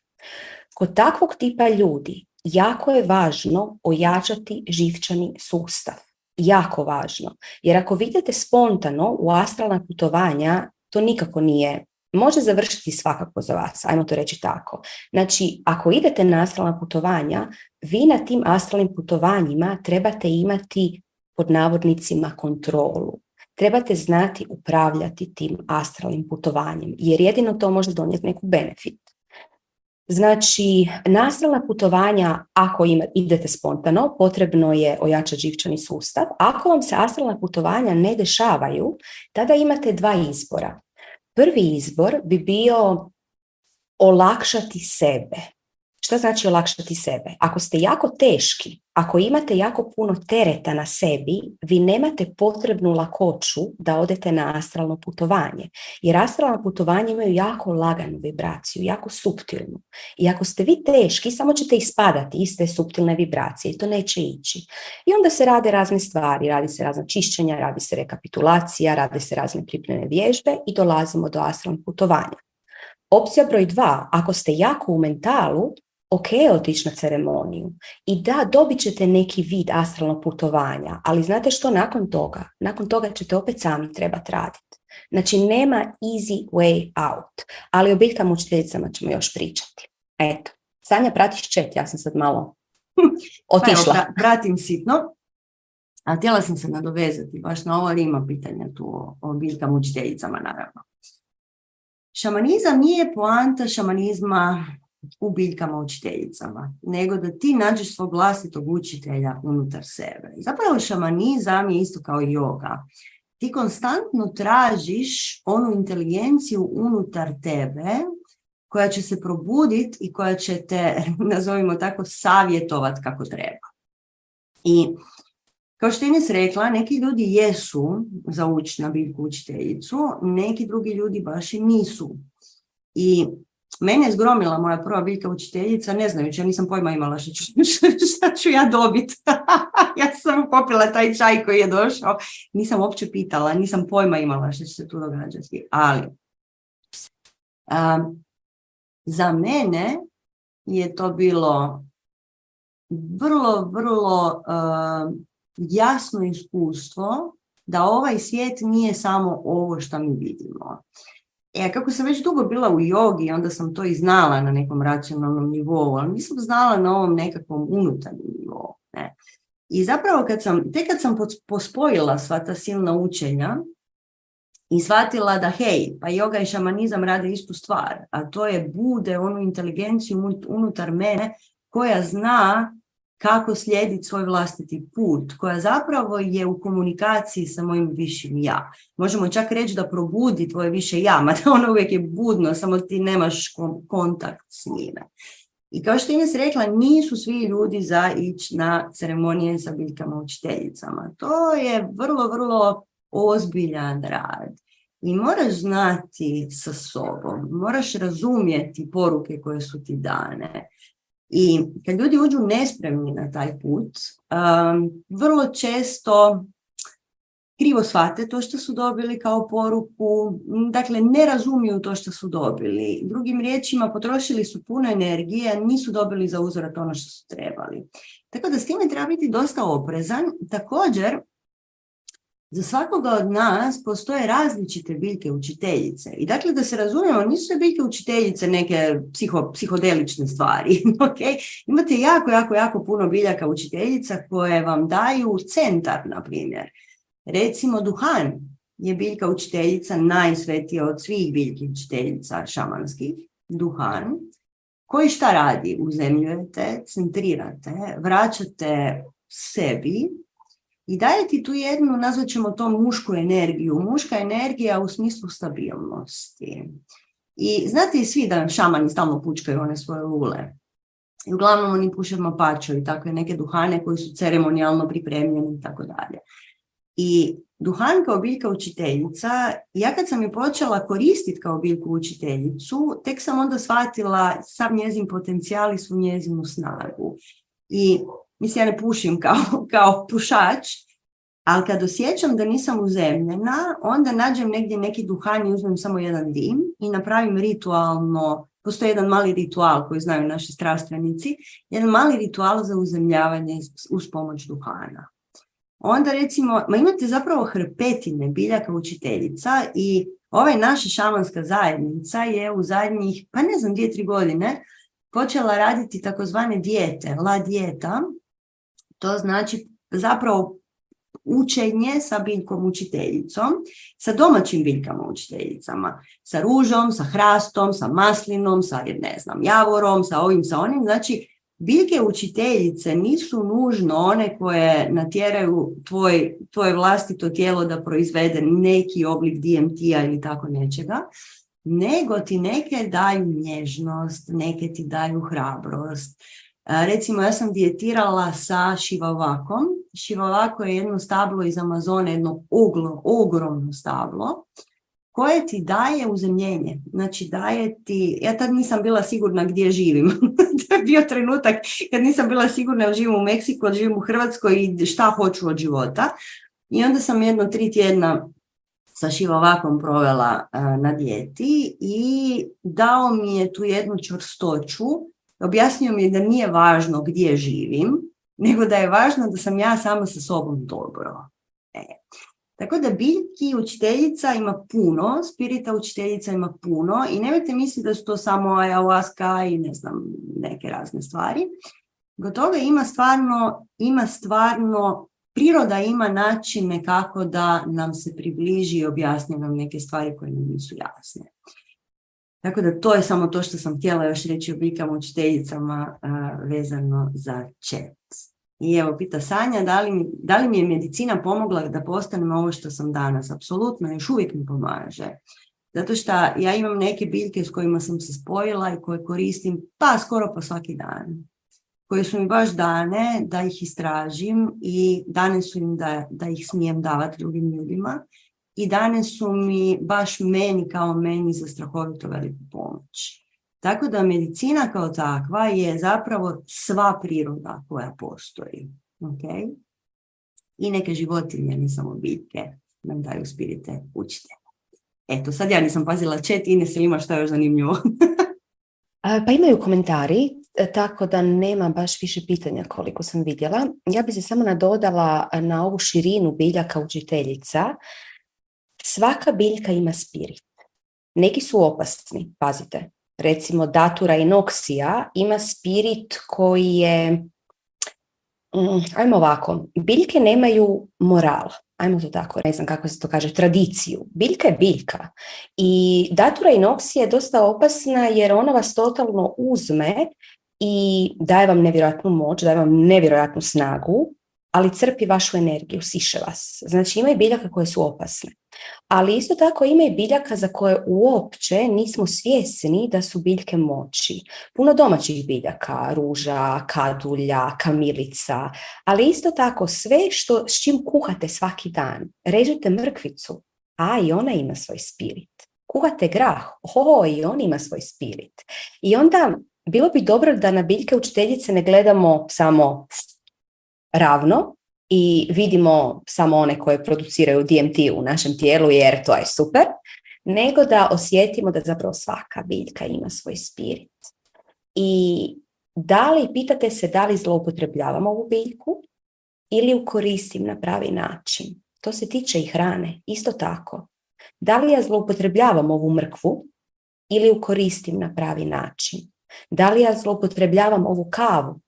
Kod takvog tipa ljudi jako je važno ojačati živčani sustav. Jako važno. Jer ako vidite spontano u astralna putovanja, to nikako nije može završiti svakako za vas, ajmo to reći tako. Znači, ako idete na astralna putovanja, vi na tim astralnim putovanjima trebate imati pod navodnicima kontrolu. Trebate znati upravljati tim astralnim putovanjem, jer jedino to može donijeti neku benefit. Znači, na astralna putovanja, ako idete spontano, potrebno je ojačati živčani sustav. Ako vam se astralna putovanja ne dešavaju, tada imate dva izbora. Prvi izbor bi bio olakšati sebe. Što znači olakšati sebe? Ako ste jako teški, ako imate jako puno tereta na sebi, vi nemate potrebnu lakoću da odete na astralno putovanje. Jer astralno putovanje imaju jako laganu vibraciju, jako suptilnu. I ako ste vi teški, samo ćete ispadati iste suptilne vibracije i to neće ići. I onda se rade razne stvari, radi se razna čišćenja, radi se rekapitulacija, rade se razne pripremne vježbe i dolazimo do astralnog putovanja. Opcija broj dva, ako ste jako u mentalu, ok otići na ceremoniju i da, dobit ćete neki vid astralnog putovanja, ali znate što nakon toga? Nakon toga ćete opet sami trebati raditi. Znači nema easy way out, ali o biljkama učiteljicama ćemo još pričati. Eto, Sanja, pratiš čet, ja sam sad malo otišla. Pa pratim sitno, a htjela sam se nadovezati baš na ovo, ali ima pitanja tu o, o biljkama učiteljicama, naravno. Šamanizam nije poanta šamanizma u biljkama učiteljicama, nego da ti nađeš svog vlastitog učitelja unutar sebe. Zapravo šamanizam je isto kao yoga. Ti konstantno tražiš onu inteligenciju unutar tebe koja će se probuditi i koja će te, nazovimo tako, savjetovati kako treba. I kao što je Ines rekla, neki ljudi jesu za ući na biljku učiteljicu, neki drugi ljudi baš i nisu. I Mene je zgromila moja prva biljka učiteljica, ne znajući, ja nisam pojma imala šta ću, šta ću ja dobiti. ja sam popila taj čaj koji je došao, nisam uopće pitala, nisam pojma imala što će se tu događati. Ali, za mene je to bilo vrlo, vrlo jasno iskustvo da ovaj svijet nije samo ovo što mi vidimo. E, kako sam već dugo bila u jogi, onda sam to i znala na nekom racionalnom nivou, ali nisam znala na ovom nekakvom unutarnjem nivou. Ne. I zapravo kad sam, tek kad sam pospojila sva ta silna učenja i shvatila da hej, pa yoga i šamanizam rade istu stvar, a to je bude onu inteligenciju unutar mene koja zna kako slijediti svoj vlastiti put, koja zapravo je u komunikaciji sa mojim višim ja. Možemo čak reći da probudi tvoje više ja, mada ono uvijek je budno, samo ti nemaš kontakt s njime. I kao što Ines rekla, nisu svi ljudi za ići na ceremonije sa biljkama učiteljicama. To je vrlo, vrlo ozbiljan rad. I moraš znati sa sobom, moraš razumjeti poruke koje su ti dane. I kad ljudi uđu nespremni na taj put, um, vrlo često krivo shvate to što su dobili kao poruku, dakle ne razumiju to što su dobili. Drugim riječima potrošili su puno energije, nisu dobili za uzorat ono što su trebali. Tako da s time treba biti dosta oprezan. Također, za svakoga od nas postoje različite biljke učiteljice. I dakle, da se razumijemo, nisu sve biljke učiteljice neke psiho, psihodelične stvari. okay? Imate jako, jako, jako puno biljaka učiteljica koje vam daju centar, na primjer. Recimo, duhan je biljka učiteljica najsvetija od svih biljki učiteljica šamanskih. Duhan koji šta radi? Uzemljujete, centrirate, vraćate sebi i daje ti tu jednu, nazvat ćemo to mušku energiju. Muška energija u smislu stabilnosti. I znate i svi da šamani stalno pučkaju one svoje lule. I uglavnom oni puše mapačo i takve neke duhane koji su ceremonijalno pripremljeni i tako dalje. I duhan kao biljka učiteljica, ja kad sam je počela koristiti kao biljku učiteljicu, tek sam onda shvatila sam njezin potencijal i svu njezinu snagu. I mislim, ja ne pušim kao, kao pušač, ali kad osjećam da nisam uzemljena, onda nađem negdje neki duhan i uzmem samo jedan dim i napravim ritualno, postoji jedan mali ritual koji znaju naši strastvenici, jedan mali ritual za uzemljavanje uz pomoć duhana. Onda recimo, ma imate zapravo hrpetine biljaka učiteljica i ovaj naša šamanska zajednica je u zadnjih, pa ne znam, dvije, tri godine počela raditi takozvane dijete, la dijeta, to znači zapravo učenje sa biljkom učiteljicom, sa domaćim biljkama učiteljicama, sa ružom, sa hrastom, sa maslinom, sa ne znam, javorom, sa ovim, sa onim. Znači, biljke učiteljice nisu nužno one koje natjeraju tvoj, tvoje vlastito tijelo da proizvede neki oblik DMT-a ili tako nečega, nego ti neke daju nježnost, neke ti daju hrabrost, Recimo, ja sam dijetirala sa šivavakom. Šivavako je jedno stablo iz Amazone, jedno uglo, ogromno stablo, koje ti daje uzemljenje. Znači, daje ti... Ja tad nisam bila sigurna gdje živim. to je bio trenutak kad nisam bila sigurna da živim u Meksiku, da živim u Hrvatskoj i šta hoću od života. I onda sam jedno tri tjedna sa šivavakom provela na dijeti i dao mi je tu jednu čvrstoću objasnio mi je da nije važno gdje živim, nego da je važno da sam ja sama sa sobom dobro. E. Tako da biljki učiteljica ima puno, spirita učiteljica ima puno i nemojte misliti da su to samo ayahuasca i ne znam, neke razne stvari. Gotovo ima stvarno, ima stvarno, priroda ima načine kako da nam se približi i objasni nam neke stvari koje nam nisu jasne. Tako da to je samo to što sam htjela još reći o biljkama učiteljicama vezano za čet. I evo, pita Sanja, da li, da li mi je medicina pomogla da postanem ovo što sam danas? Apsolutno, još uvijek mi pomaže. Zato što ja imam neke biljke s kojima sam se spojila i koje koristim pa skoro pa svaki dan. Koje su mi baš dane da ih istražim i dane su im da, da ih smijem davati drugim ljudima i dane su mi baš meni kao meni za strahovito veliku pomoć. Tako da medicina kao takva je zapravo sva priroda koja postoji. Okay? I neke životinje, ne samo biljke, nam daju spirite učite. Eto, sad ja nisam pazila chat, Ines, ili ima što još zanimljivo? pa imaju komentari, e, tako da nema baš više pitanja koliko sam vidjela. Ja bi se samo nadodala na ovu širinu biljaka učiteljica. Svaka biljka ima spirit. Neki su opasni, pazite. Recimo datura inoksija ima spirit koji je, mm, ajmo ovako, biljke nemaju moral, ajmo to tako, ne znam kako se to kaže, tradiciju. Biljka je biljka. I datura inoksija je dosta opasna jer ona vas totalno uzme i daje vam nevjerojatnu moć, daje vam nevjerojatnu snagu, ali crpi vašu energiju, siše vas. Znači ima i biljaka koje su opasne. Ali isto tako ima i biljaka za koje uopće nismo svjesni da su biljke moći. Puno domaćih biljaka, ruža, kadulja, kamilica, ali isto tako sve što, s čim kuhate svaki dan. Režete mrkvicu, a i ona ima svoj spirit. Kuhate grah, o, i on ima svoj spirit. I onda bilo bi dobro da na biljke učiteljice ne gledamo samo ravno, i vidimo samo one koje produciraju DMT u našem tijelu jer to je super, nego da osjetimo da zapravo svaka biljka ima svoj spirit. I da li, pitate se da li zloupotrebljavam ovu biljku ili ju koristim na pravi način. to se tiče i hrane, isto tako. Da li ja zloupotrebljavam ovu mrkvu ili ju koristim na pravi način? Da li ja zloupotrebljavam ovu kavu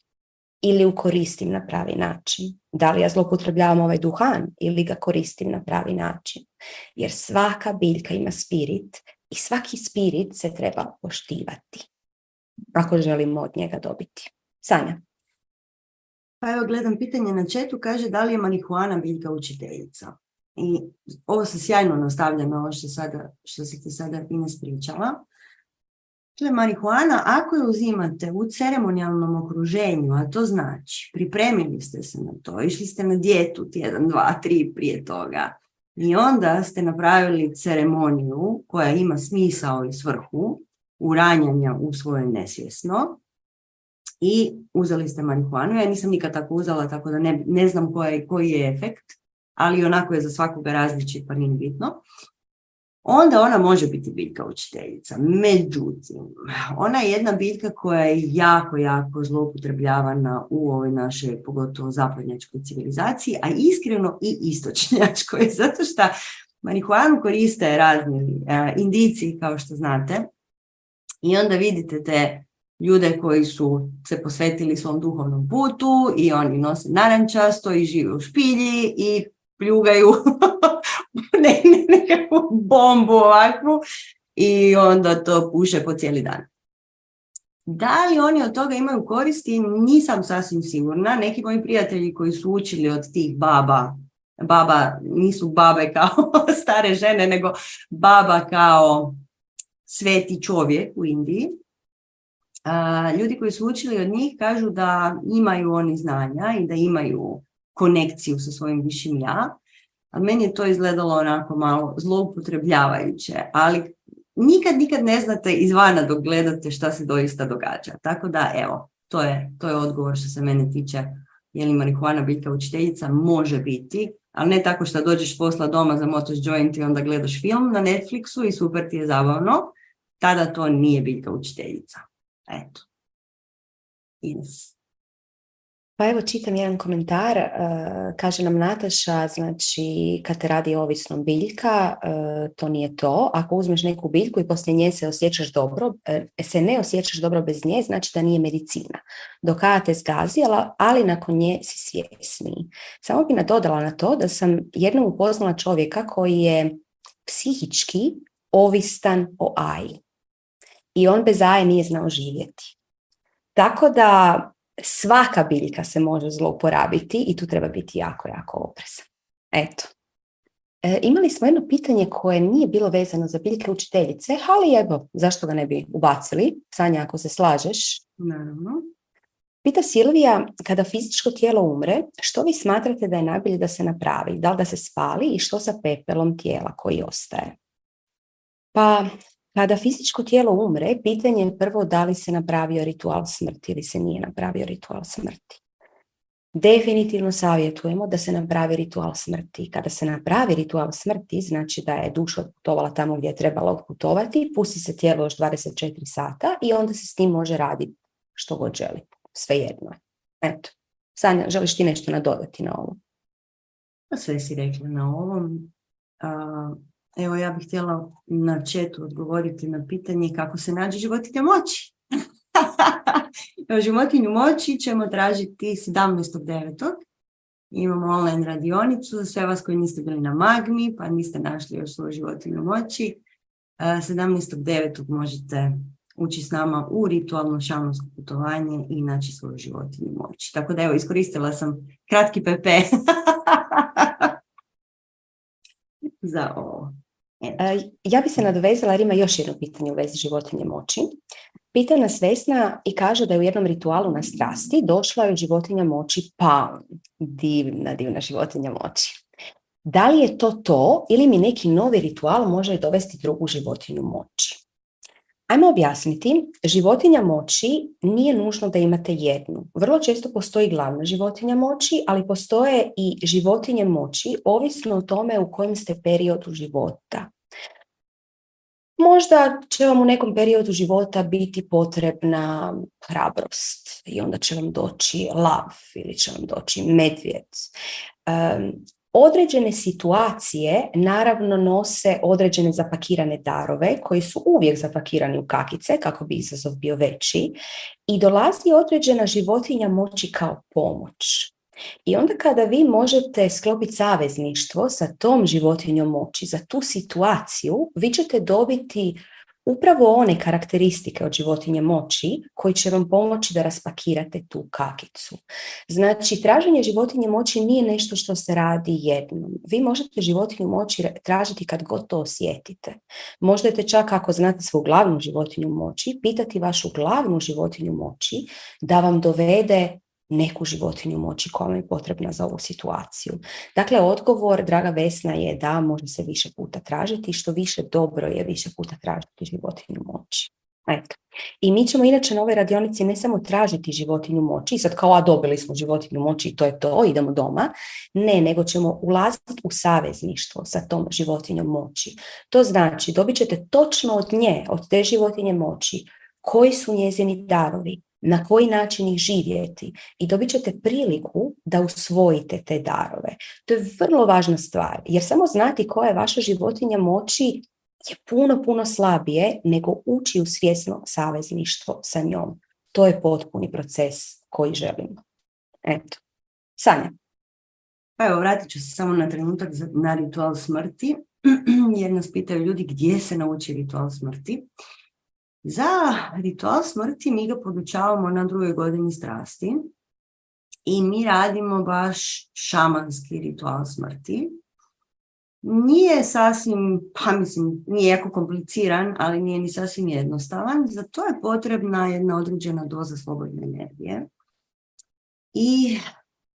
ili ju koristim na pravi način? Da li ja zloupotrebljavam ovaj duhan ili ga koristim na pravi način? Jer svaka biljka ima spirit i svaki spirit se treba poštivati ako želimo od njega dobiti. Sanja. Pa evo gledam pitanje na četu, kaže da li je marihuana biljka učiteljica? I ovo se sjajno nastavlja na ovo što, sada, što si ti sada fina spričala. Dakle, marihuana, ako je uzimate u ceremonijalnom okruženju, a to znači, pripremili ste se na to, išli ste na dijetu tjedan, dva, tri prije toga, i onda ste napravili ceremoniju koja ima smisao i svrhu, uranjanja u svoje nesvjesno, i uzeli ste marihuanu. Ja nisam nikad tako uzela, tako da ne, ne znam koji, koji je efekt, ali onako je za svakoga različit, pa nije bitno. Onda ona može biti biljka učiteljica. Međutim, ona je jedna biljka koja je jako, jako zloupotrebljavana u ovoj našoj, pogotovo zapadnjačkoj civilizaciji, a iskreno i istočnjačkoj, zato što marihuanu koriste razni uh, indici, kao što znate, i onda vidite te ljude koji su se posvetili svom duhovnom putu i oni nose narančasto i žive u špilji i pljugaju ne, ne, nekakvu bombu ovakvu i onda to puše po cijeli dan. Da li oni od toga imaju koristi, nisam sasvim sigurna. Neki moji prijatelji koji su učili od tih baba, baba nisu babe kao stare žene, nego baba kao sveti čovjek u Indiji, ljudi koji su učili od njih kažu da imaju oni znanja i da imaju konekciju sa svojim višim ja, a meni je to izgledalo onako malo zloupotrebljavajuće, ali nikad, nikad ne znate izvana dok gledate šta se doista događa. Tako da, evo, to je, to je odgovor što se mene tiče je li marihuana biljka učiteljica, može biti, ali ne tako što dođeš posla doma za motoš joint i onda gledaš film na Netflixu i super ti je zabavno, tada to nije biljka učiteljica. Eto. Ines. Pa evo čitam jedan komentar, uh, kaže nam Nataša, znači kad te radi ovisnom biljka, uh, to nije to. Ako uzmeš neku biljku i poslije nje se osjećaš dobro, uh, se ne osjećaš dobro bez nje, znači da nije medicina. Dok kada te zgazi, ali nakon nje si svjesniji. Samo bi nadodala na to da sam jednom upoznala čovjeka koji je psihički ovistan o aji i on bez aje nije znao živjeti. Tako da svaka biljka se može zlouporabiti i tu treba biti jako, jako oprezan. Eto. E, imali smo jedno pitanje koje nije bilo vezano za biljke učiteljice, ali evo, zašto ga ne bi ubacili? Sanja, ako se slažeš. Naravno. Pita Silvija, kada fizičko tijelo umre, što vi smatrate da je najbolje da se napravi? Da li da se spali i što sa pepelom tijela koji ostaje? Pa kada fizičko tijelo umre, pitanje je prvo da li se napravio ritual smrti ili se nije napravio ritual smrti. Definitivno savjetujemo da se napravi ritual smrti. Kada se napravi ritual smrti, znači da je duša otputovala tamo gdje je trebala otputovati, pusti se tijelo još 24 sata i onda se s tim može raditi što god želi. Svejedno je. Eto. Sanja, želiš ti nešto nadodati na ovo? Pa sve si rekla na ovom. Evo ja bih htjela na četu odgovoriti na pitanje kako se nađe životinja moći. Životinju moći ćemo tražiti 17.9. Imamo online radionicu za sve vas koji niste bili na Magmi, pa niste našli još svoju životinju moći. 17.9. možete ući s nama u ritualno šamansko putovanje i naći svoju životinju moći. Tako da evo, iskoristila sam kratki PP za ovo. E, ja bi se nadovezala jer ima još jedno pitanje u vezi životinje moći. Pita nas Vesna i kaže da je u jednom ritualu na strasti došla je životinja moći pa divna, divna životinja moći. Da li je to to ili mi neki novi ritual može dovesti drugu životinju moći? Ajmo objasniti, životinja moći nije nužno da imate jednu. Vrlo često postoji glavna životinja moći, ali postoje i životinje moći ovisno o tome u kojem ste periodu života. Možda će vam u nekom periodu života biti potrebna hrabrost i onda će vam doći lav ili će vam doći medvjed. Određene situacije naravno nose određene zapakirane darove koji su uvijek zapakirani u kakice kako bi izazov bio veći i dolazi određena životinja moći kao pomoć. I onda kada vi možete sklopiti savezništvo sa tom životinjom moći za tu situaciju, vi ćete dobiti upravo one karakteristike od životinje moći koji će vam pomoći da raspakirate tu kakicu. Znači, traženje životinje moći nije nešto što se radi jednom. Vi možete životinju moći tražiti kad god to osjetite. Možete čak ako znate svoju glavnu životinju moći, pitati vašu glavnu životinju moći da vam dovede neku životinju moći koja je potrebna za ovu situaciju. Dakle, odgovor, draga Vesna, je da može se više puta tražiti, što više dobro je više puta tražiti životinju moći. Eto. I mi ćemo inače na ovoj radionici ne samo tražiti životinju moći, sad kao a dobili smo životinju moći i to je to, idemo doma, ne, nego ćemo ulaziti u savezništvo sa tom životinjom moći. To znači dobit ćete točno od nje, od te životinje moći, koji su njezini darovi, na koji način ih živjeti i dobit ćete priliku da usvojite te darove. To je vrlo važna stvar, jer samo znati koja je vaša životinja moći je puno, puno slabije nego ući u svjesno savezništvo sa njom. To je potpuni proces koji želimo. Eto. Sanja. Pa evo, vratit ću se samo na trenutak na ritual smrti, jer nas pitaju ljudi gdje se nauči ritual smrti. Za ritual smrti mi ga podučavamo na drugoj godini strasti i mi radimo baš šamanski ritual smrti. Nije sasvim, pa mislim, nije jako kompliciran, ali nije ni sasvim jednostavan. Za to je potrebna jedna određena doza slobodne energije. I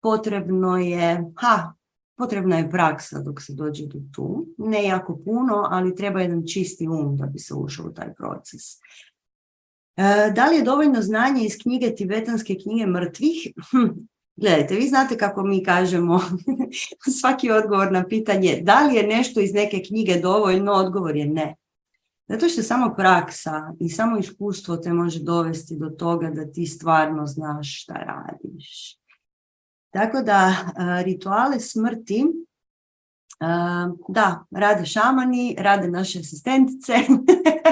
potrebno je, ha, potrebna je praksa dok se dođe do tu. Ne jako puno, ali treba jedan čisti um da bi se ušao u taj proces. E, da li je dovoljno znanje iz knjige Tibetanske knjige mrtvih? Hm, gledajte, vi znate kako mi kažemo svaki odgovor na pitanje da li je nešto iz neke knjige dovoljno, odgovor je ne. Zato što samo praksa i samo iskustvo te može dovesti do toga da ti stvarno znaš šta radiš. Tako da rituale smrti da, rade šamani, rade naše asistentice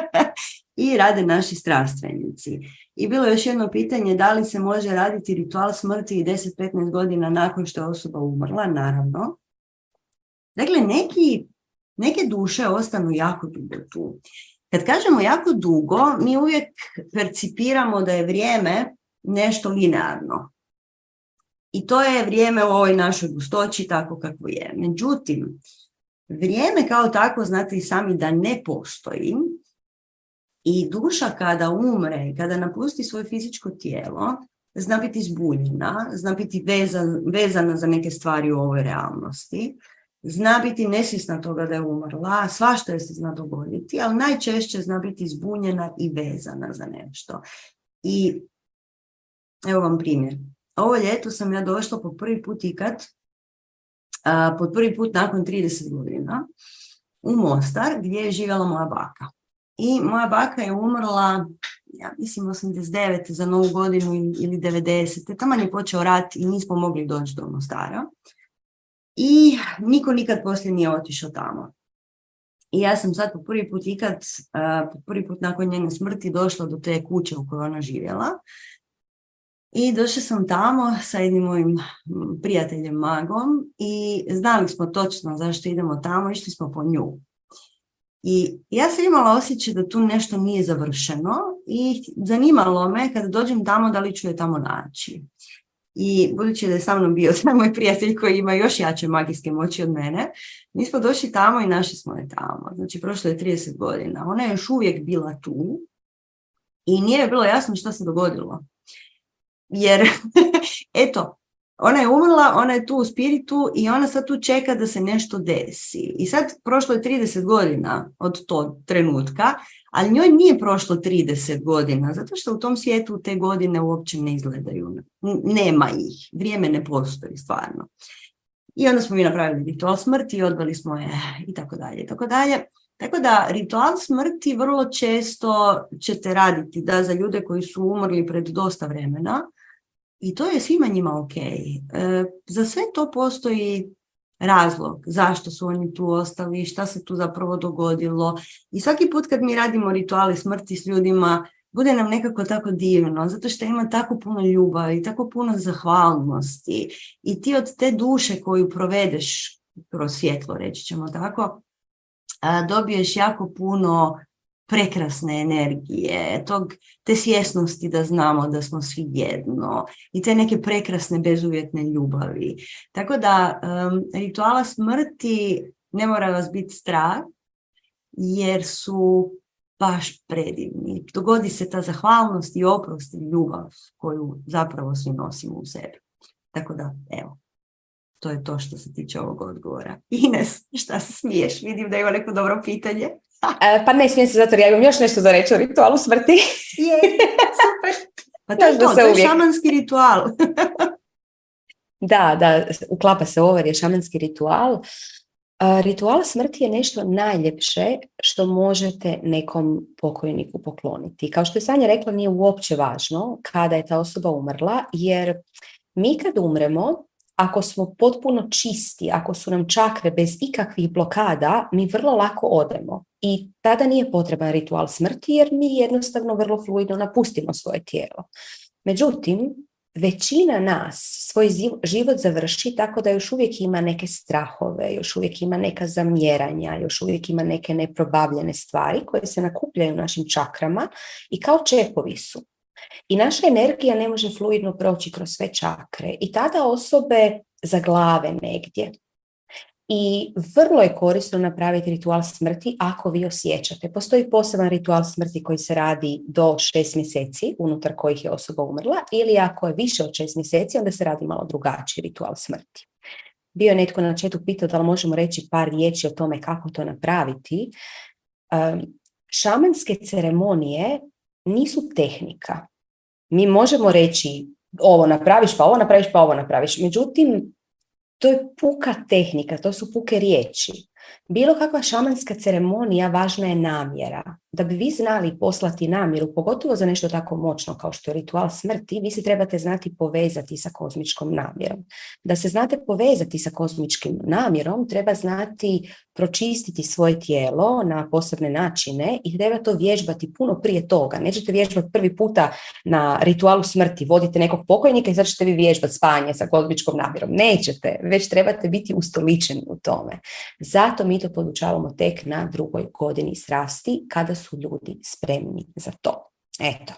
i rade naši strastvenici. I bilo je još jedno pitanje da li se može raditi ritual smrti 10-15 godina nakon što je osoba umrla, naravno. Dakle, neki, neke duše ostanu jako dugo tu. Kad kažemo jako dugo, mi uvijek percipiramo da je vrijeme nešto linearno. I to je vrijeme u ovoj našoj gustoći tako kako je. Međutim, vrijeme kao tako, znate i sami da ne postoji i duša kada umre, kada napusti svoje fizičko tijelo, zna biti zbunjena, zna biti vezan, vezana za neke stvari u ovoj realnosti, zna biti nesvjesna toga da je umrla, svašta je se zna dogoditi, ali najčešće zna biti zbunjena i vezana za nešto. I evo vam primjer. Ovo ljeto sam ja došla po prvi put ikad, po prvi put nakon 30 godina, u Mostar gdje je živjela moja baka. I moja baka je umrla, ja mislim 89. za novu godinu ili 90. Tamo je počeo rat i nismo mogli doći do Mostara. I niko nikad poslije nije otišao tamo. I ja sam sad po prvi put ikad, po prvi put nakon njene smrti došla do te kuće u kojoj ona živjela. I došla sam tamo sa jednim mojim prijateljem magom i znali smo točno zašto idemo tamo, išli smo po nju. I ja sam imala osjećaj da tu nešto nije završeno i zanimalo me kada dođem tamo da li ću je tamo naći. I budući da je sa mnom bio sam moj prijatelj koji ima još jače magijske moći od mene, mi smo došli tamo i našli smo je tamo. Znači prošlo je 30 godina. Ona je još uvijek bila tu i nije bilo jasno što se dogodilo. Jer, eto, ona je umrla, ona je tu u spiritu i ona sad tu čeka da se nešto desi. I sad prošlo je 30 godina od tog trenutka, ali njoj nije prošlo 30 godina, zato što u tom svijetu te godine uopće ne izgledaju. Nema ih, vrijeme ne postoji stvarno. I onda smo mi napravili ritual smrti i odveli smo je i tako dalje i tako dalje. Tako da ritual smrti vrlo često ćete raditi da za ljude koji su umrli pred dosta vremena, i to je svima njima ok. E, za sve to postoji razlog zašto su oni tu ostali, šta se tu zapravo dogodilo. I svaki put kad mi radimo rituale smrti s ljudima, bude nam nekako tako divno, zato što ima tako puno ljubavi, tako puno zahvalnosti i ti od te duše koju provedeš kroz svjetlo, reći ćemo tako, dobiješ jako puno prekrasne energije, tog, te svjesnosti da znamo da smo svi jedno i te neke prekrasne bezuvjetne ljubavi. Tako da rituala smrti ne mora vas biti strah jer su baš predivni. Dogodi se ta zahvalnost i oprost i ljubav koju zapravo svi nosimo u sebi. Tako da, evo, to je to što se tiče ovog odgovora. Ines, šta se smiješ? Vidim da ima neko dobro pitanje. Pa ne smijem se zato jer ja imam još nešto za reći o ritualu smrti. Je, super. Pa to je to, to je šamanski ritual. da, da, uklapa se ovo jer je šamanski ritual. Ritual smrti je nešto najljepše što možete nekom pokojniku pokloniti. Kao što je Sanja rekla, nije uopće važno kada je ta osoba umrla, jer mi kad umremo, ako smo potpuno čisti, ako su nam čakre bez ikakvih blokada, mi vrlo lako odemo. I tada nije potreban ritual smrti jer mi jednostavno vrlo fluidno napustimo svoje tijelo. Međutim, većina nas svoj život završi tako da još uvijek ima neke strahove, još uvijek ima neka zamjeranja, još uvijek ima neke neprobavljene stvari koje se nakupljaju u našim čakrama i kao čepovi su. I naša energija ne može fluidno proći kroz sve čakre i tada osobe zaglave negdje. I vrlo je korisno napraviti ritual smrti ako vi osjećate. Postoji poseban ritual smrti koji se radi do šest mjeseci, unutar kojih je osoba umrla, ili ako je više od šest mjeseci, onda se radi malo drugačiji ritual smrti. Bio je netko na četu pitao da li možemo reći par riječi o tome kako to napraviti. šamanske ceremonije nisu tehnika. Mi možemo reći ovo napraviš, pa ovo napraviš, pa ovo napraviš. Međutim, to je puka tehnika, to su puke riječi. Bilo kakva šamanska ceremonija važna je namjera. Da bi vi znali poslati namjeru, pogotovo za nešto tako moćno kao što je ritual smrti, vi se trebate znati povezati sa kozmičkom namjerom. Da se znate povezati sa kozmičkim namjerom, treba znati pročistiti svoje tijelo na posebne načine i treba to vježbati puno prije toga. Nećete vježbati prvi puta na ritualu smrti, vodite nekog pokojnika i sad ćete vi vježbati spanje sa kozmičkom namjerom. Nećete, već trebate biti ustoličeni u tome. Zato mi to podučavamo tek na drugoj godini srasti kada su ljudi spremni za to. Eto.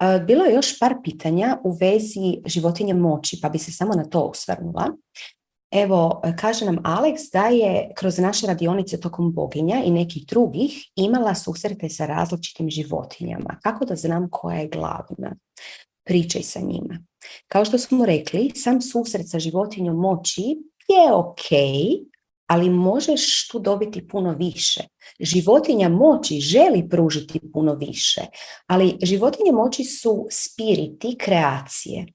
E, bilo je još par pitanja u vezi životinje moći, pa bi se samo na to osvrnula. Evo, kaže nam Alex da je kroz naše radionice tokom boginja i nekih drugih imala susrete sa različitim životinjama. Kako da znam koja je glavna? Pričaj sa njima. Kao što smo rekli, sam susret sa životinjom moći je ok, ali možeš tu dobiti puno više. Životinja moći želi pružiti puno više, ali životinje moći su spiriti kreacije.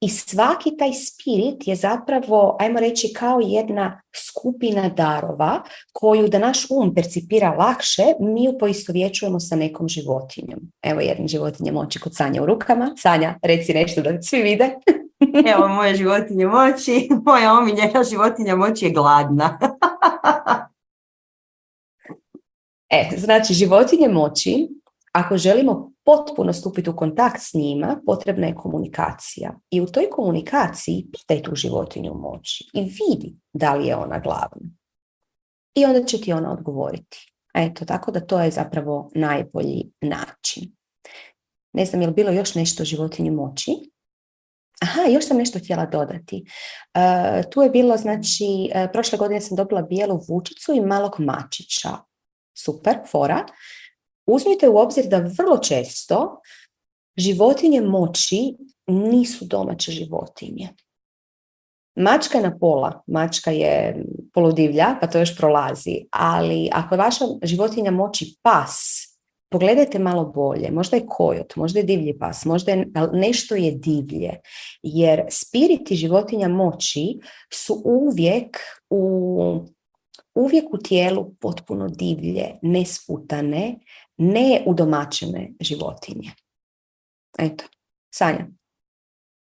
I svaki taj spirit je zapravo, ajmo reći, kao jedna skupina darova koju da naš um percipira lakše, mi ju poistovjećujemo sa nekom životinjom. Evo jedna životinja moći kod Sanja u rukama. Sanja, reci nešto da svi vide. Evo moje životinje moći, moja omiljena životinja moći je gladna. e, znači životinje moći, ako želimo potpuno stupiti u kontakt s njima, potrebna je komunikacija. I u toj komunikaciji pitaj tu životinju moći i vidi da li je ona glavna. I onda će ti ona odgovoriti. Eto, tako da to je zapravo najbolji način. Ne znam, je li bilo još nešto o životinju moći? Aha, još sam nešto htjela dodati. Uh, tu je bilo, znači, uh, prošle godine sam dobila bijelu vučicu i malog mačića. Super, fora. Uzmite u obzir da vrlo često životinje moći nisu domaće životinje. Mačka je na pola, mačka je poludivlja, pa to još prolazi, ali ako je vaša životinja moći pas, pogledajte malo bolje, možda je kojot, možda je divlji pas, možda je, nešto je divlje, jer spiriti životinja moći su uvijek u, uvijek u tijelu potpuno divlje, nesputane, ne udomačene životinje. Eto, Sanja.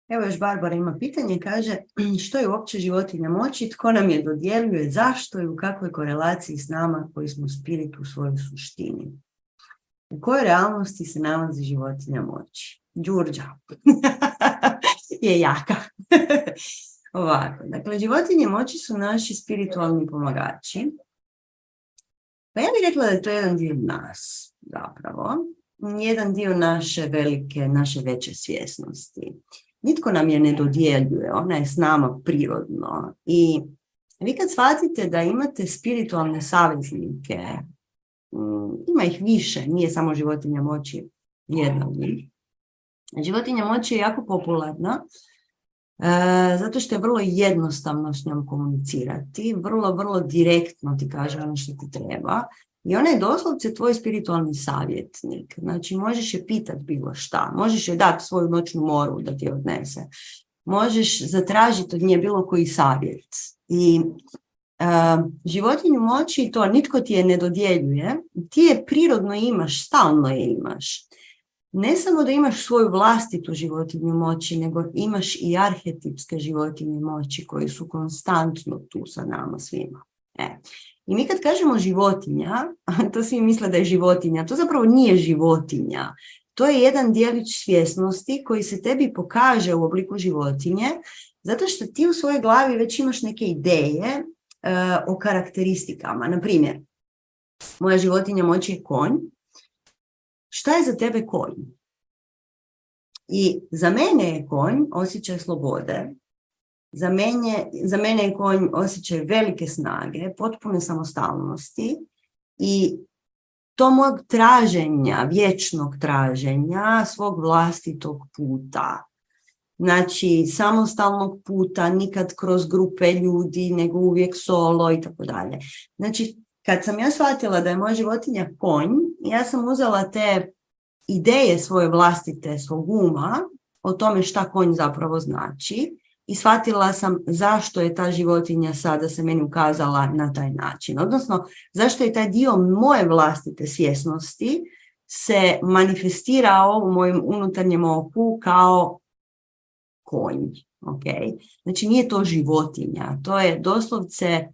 Evo još Barbara ima pitanje, kaže što je uopće životinja moći, tko nam je dodjeljuje, zašto i u kakvoj korelaciji s nama koji smo spirit u svojoj suštini. U kojoj realnosti se nalazi životinja moći? Đurđa je jaka. Ovako, dakle, životinje moći su naši spiritualni pomagači. Pa ja bih rekla da je to jedan dio nas, zapravo. Jedan dio naše velike, naše veće svjesnosti. Nitko nam je ne dodjeljuje, ona je s nama prirodno. I vi kad shvatite da imate spiritualne saveznike, mm, ima ih više, nije samo životinja moći jedna od njih. Životinja moći je jako popularna, e, zato što je vrlo jednostavno s njom komunicirati, vrlo, vrlo direktno ti kaže ono što ti treba i ona je doslovce tvoj spiritualni savjetnik. Znači, možeš je pitat bilo šta. Možeš je dati svoju noćnu moru da ti odnese. Možeš zatražiti od nje bilo koji savjet. I uh, životinju moći to nitko ti je ne dodjeljuje. Ti je prirodno imaš, stalno je imaš. Ne samo da imaš svoju vlastitu životinju moći, nego imaš i arhetipske životinje moći koji su konstantno tu sa nama svima. E. I mi kad kažemo životinja, to svi misle da je životinja, to zapravo nije životinja. To je jedan dijelić svjesnosti koji se tebi pokaže u obliku životinje, zato što ti u svojoj glavi već imaš neke ideje e, o karakteristikama. Na primjer, moja životinja moći je konj. Šta je za tebe konj? I za mene je konj osjećaj slobode, za mene, za mene je konj osjećaj velike snage, potpune samostalnosti i to mog traženja, vječnog traženja svog vlastitog puta. Znači, samostalnog puta, nikad kroz grupe ljudi, nego uvijek solo i tako dalje. Znači, kad sam ja shvatila da je moja životinja konj, ja sam uzela te ideje svoje vlastite, svog uma, o tome šta konj zapravo znači i shvatila sam zašto je ta životinja sada se meni ukazala na taj način. Odnosno, zašto je taj dio moje vlastite svjesnosti se manifestirao u mojem unutarnjem oku kao konj. Okay? Znači, nije to životinja, to je doslovce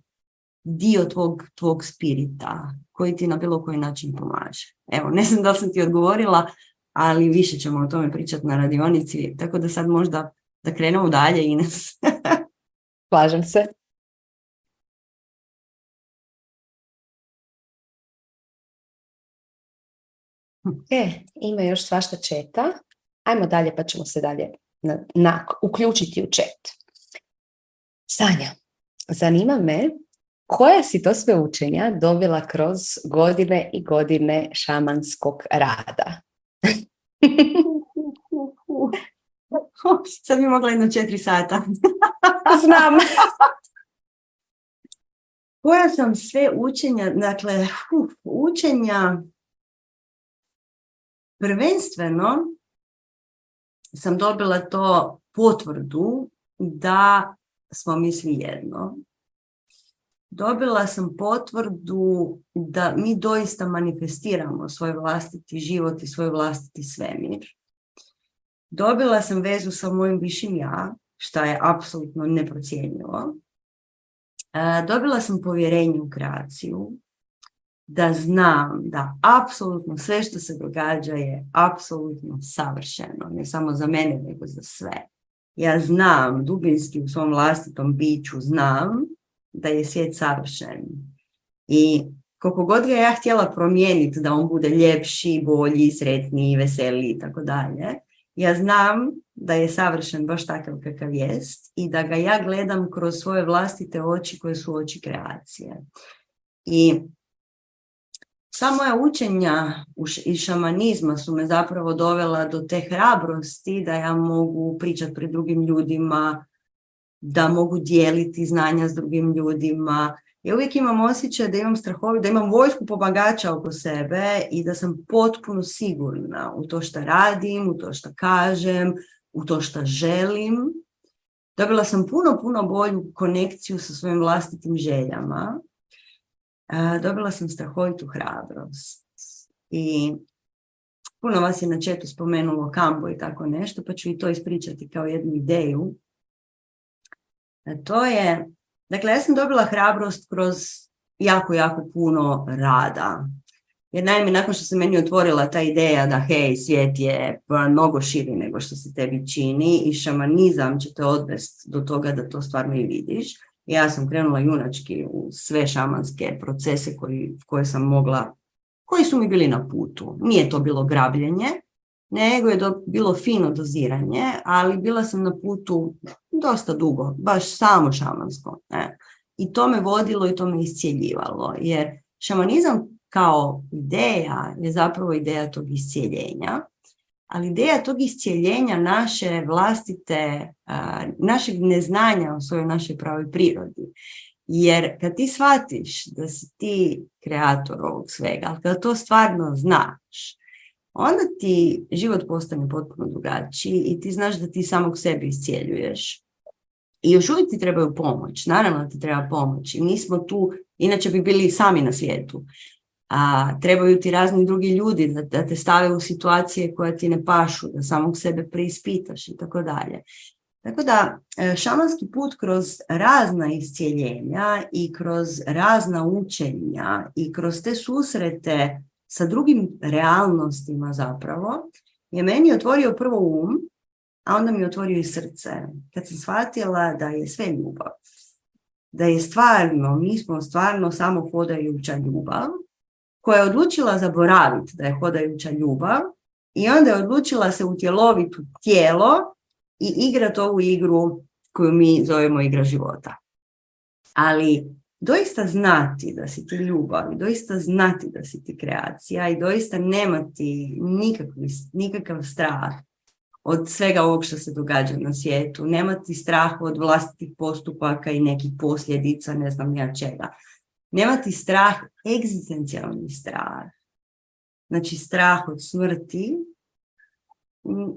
dio tvog, tvog spirita koji ti na bilo koji način pomaže. Evo, ne znam da li sam ti odgovorila, ali više ćemo o tome pričati na radionici, tako da sad možda da krenemo dalje, Ines. Slažem se. E, ima još svašta četa. Ajmo dalje pa ćemo se dalje na, na, uključiti u čet. Sanja, zanima me koja si to sve učenja dobila kroz godine i godine šamanskog rada? Sad bi mogla jedno četiri sata. Znam. Koja sam sve učenja, dakle, uf, učenja prvenstveno sam dobila to potvrdu da smo mi svi jedno. Dobila sam potvrdu da mi doista manifestiramo svoj vlastiti život i svoj vlastiti svemir Dobila sam vezu sa mojim višim ja, što je apsolutno neprocjenjivo. E, dobila sam povjerenje u kreaciju, da znam da apsolutno sve što se događa je apsolutno savršeno, ne samo za mene, nego za sve. Ja znam, dubinski u svom vlastitom biću znam da je svijet savršen. I koliko god ga ja htjela promijeniti da on bude ljepši, bolji, sretniji, veseliji i tako dalje, ja znam da je savršen baš takav kakav jest i da ga ja gledam kroz svoje vlastite oči koje su oči kreacije. I sva moja učenja iz šamanizma su me zapravo dovela do te hrabrosti da ja mogu pričati pred drugim ljudima, da mogu dijeliti znanja s drugim ljudima, ja uvijek imam osjećaj da imam strahovi, da imam vojsku pomagača oko sebe i da sam potpuno sigurna u to što radim, u to što kažem, u to što želim. Dobila sam puno, puno bolju konekciju sa svojim vlastitim željama. Dobila sam strahovitu hrabrost. I puno vas je na četu spomenulo kambo i tako nešto, pa ću i to ispričati kao jednu ideju. To je, dakle, ja sam dobila hrabrost kroz jako, jako puno rada. Jer naime, nakon što se meni otvorila ta ideja da hej, svijet je mnogo širi nego što se tebi čini i šamanizam će te odvesti do toga da to stvarno i vidiš. Ja sam krenula junački u sve šamanske procese koji, koje sam mogla, koji su mi bili na putu. Nije to bilo grabljenje, nego je do, bilo fino doziranje, ali bila sam na putu dosta dugo, baš samo šamansko. Ne? I to me vodilo i to me iscijeljivalo, jer šamanizam kao ideja je zapravo ideja tog iscijeljenja, ali ideja tog iscijeljenja naše vlastite, našeg neznanja o svojoj našoj pravoj prirodi. Jer kad ti shvatiš da si ti kreator ovog svega, ali kad to stvarno znaš, onda ti život postane potpuno drugačiji i ti znaš da ti samog sebe iscijeljuješ. I još uvijek ti trebaju pomoć, naravno ti treba pomoć. I mi smo tu, inače bi bili sami na svijetu a trebaju ti razni drugi ljudi da, da te stave u situacije koje ti ne pašu, da samog sebe preispitaš i tako dalje. Tako da e, šamanski put kroz razna iscijeljenja i kroz razna učenja i kroz te susrete sa drugim realnostima zapravo je meni otvorio prvo um, a onda mi otvorio i srce. Kad sam shvatila da je sve ljubav. Da je stvarno, mi smo stvarno samo hodajuća ljubav koja je odlučila zaboraviti da je hodajuća ljubav i onda je odlučila se utjeloviti u tijelo i igrati ovu igru koju mi zovemo igra života. Ali doista znati da si ti ljubav doista znati da si ti kreacija i doista nemati nikakvi, nikakav strah od svega ovog što se događa na svijetu, nemati strah od vlastitih postupaka i nekih posljedica, ne znam ja čega. Nemati strah, egzistencijalni strah. Znači strah od smrti.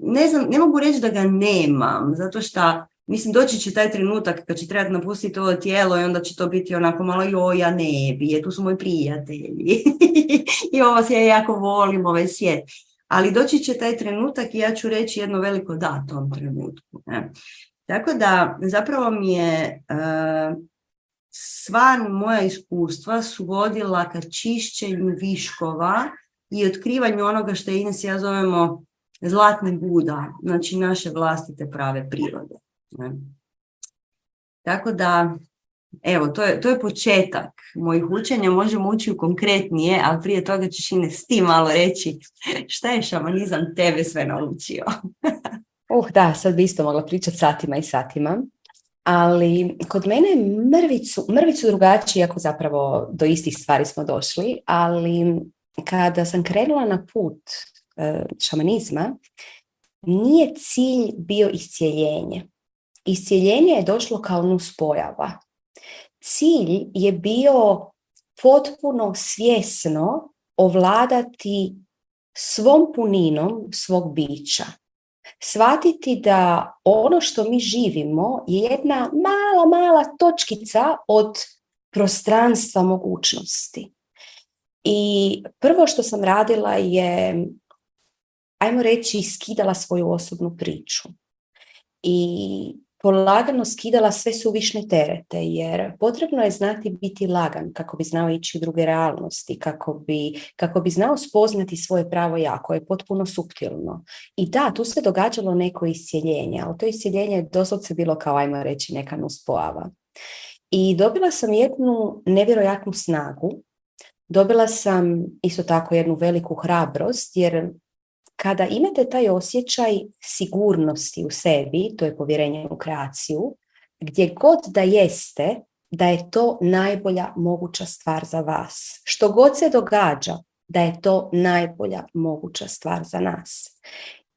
Ne znam, ne mogu reći da ga nemam, zato što Mislim, doći će taj trenutak kad će trebati napustiti ovo tijelo i onda će to biti onako malo, joj, ja ne bi, tu su moji prijatelji i ovo se ja jako volim, ovaj svijet. Ali doći će taj trenutak i ja ću reći jedno veliko da tom trenutku. Ne? Tako da zapravo mi je uh, sva moja iskustva su vodila ka čišćenju viškova i otkrivanju onoga što Ines ja zovemo zlatni Buda, znači naše vlastite prave prirode. Tako da, evo, to je, to je početak mojih učenja, možemo ući u konkretnije, ali prije toga ćeš Ines ti malo reći šta je šamanizam tebe sve naučio. uh, da, sad bi isto mogla pričati satima i satima ali kod mene mrvicu, mrvicu drugačije, ako zapravo do istih stvari smo došli, ali kada sam krenula na put e, šamanizma, nije cilj bio iscijeljenje. Iscijeljenje je došlo kao nuspojava. Cilj je bio potpuno svjesno ovladati svom puninom svog bića shvatiti da ono što mi živimo je jedna mala, mala točkica od prostranstva mogućnosti. I prvo što sam radila je, ajmo reći, skidala svoju osobnu priču. I polagano skidala sve suvišne terete, jer potrebno je znati biti lagan kako bi znao ići u druge realnosti, kako bi, kako bi znao spoznati svoje pravo ja, koje je potpuno suptilno. I da, tu se događalo neko iscijeljenje, ali to iscijeljenje je doslovce bilo kao, ajmo reći, neka nuspojava. I dobila sam jednu nevjerojatnu snagu, dobila sam isto tako jednu veliku hrabrost, jer kada imate taj osjećaj sigurnosti u sebi, to je povjerenje u kreaciju, gdje god da jeste, da je to najbolja moguća stvar za vas. Što god se događa, da je to najbolja moguća stvar za nas.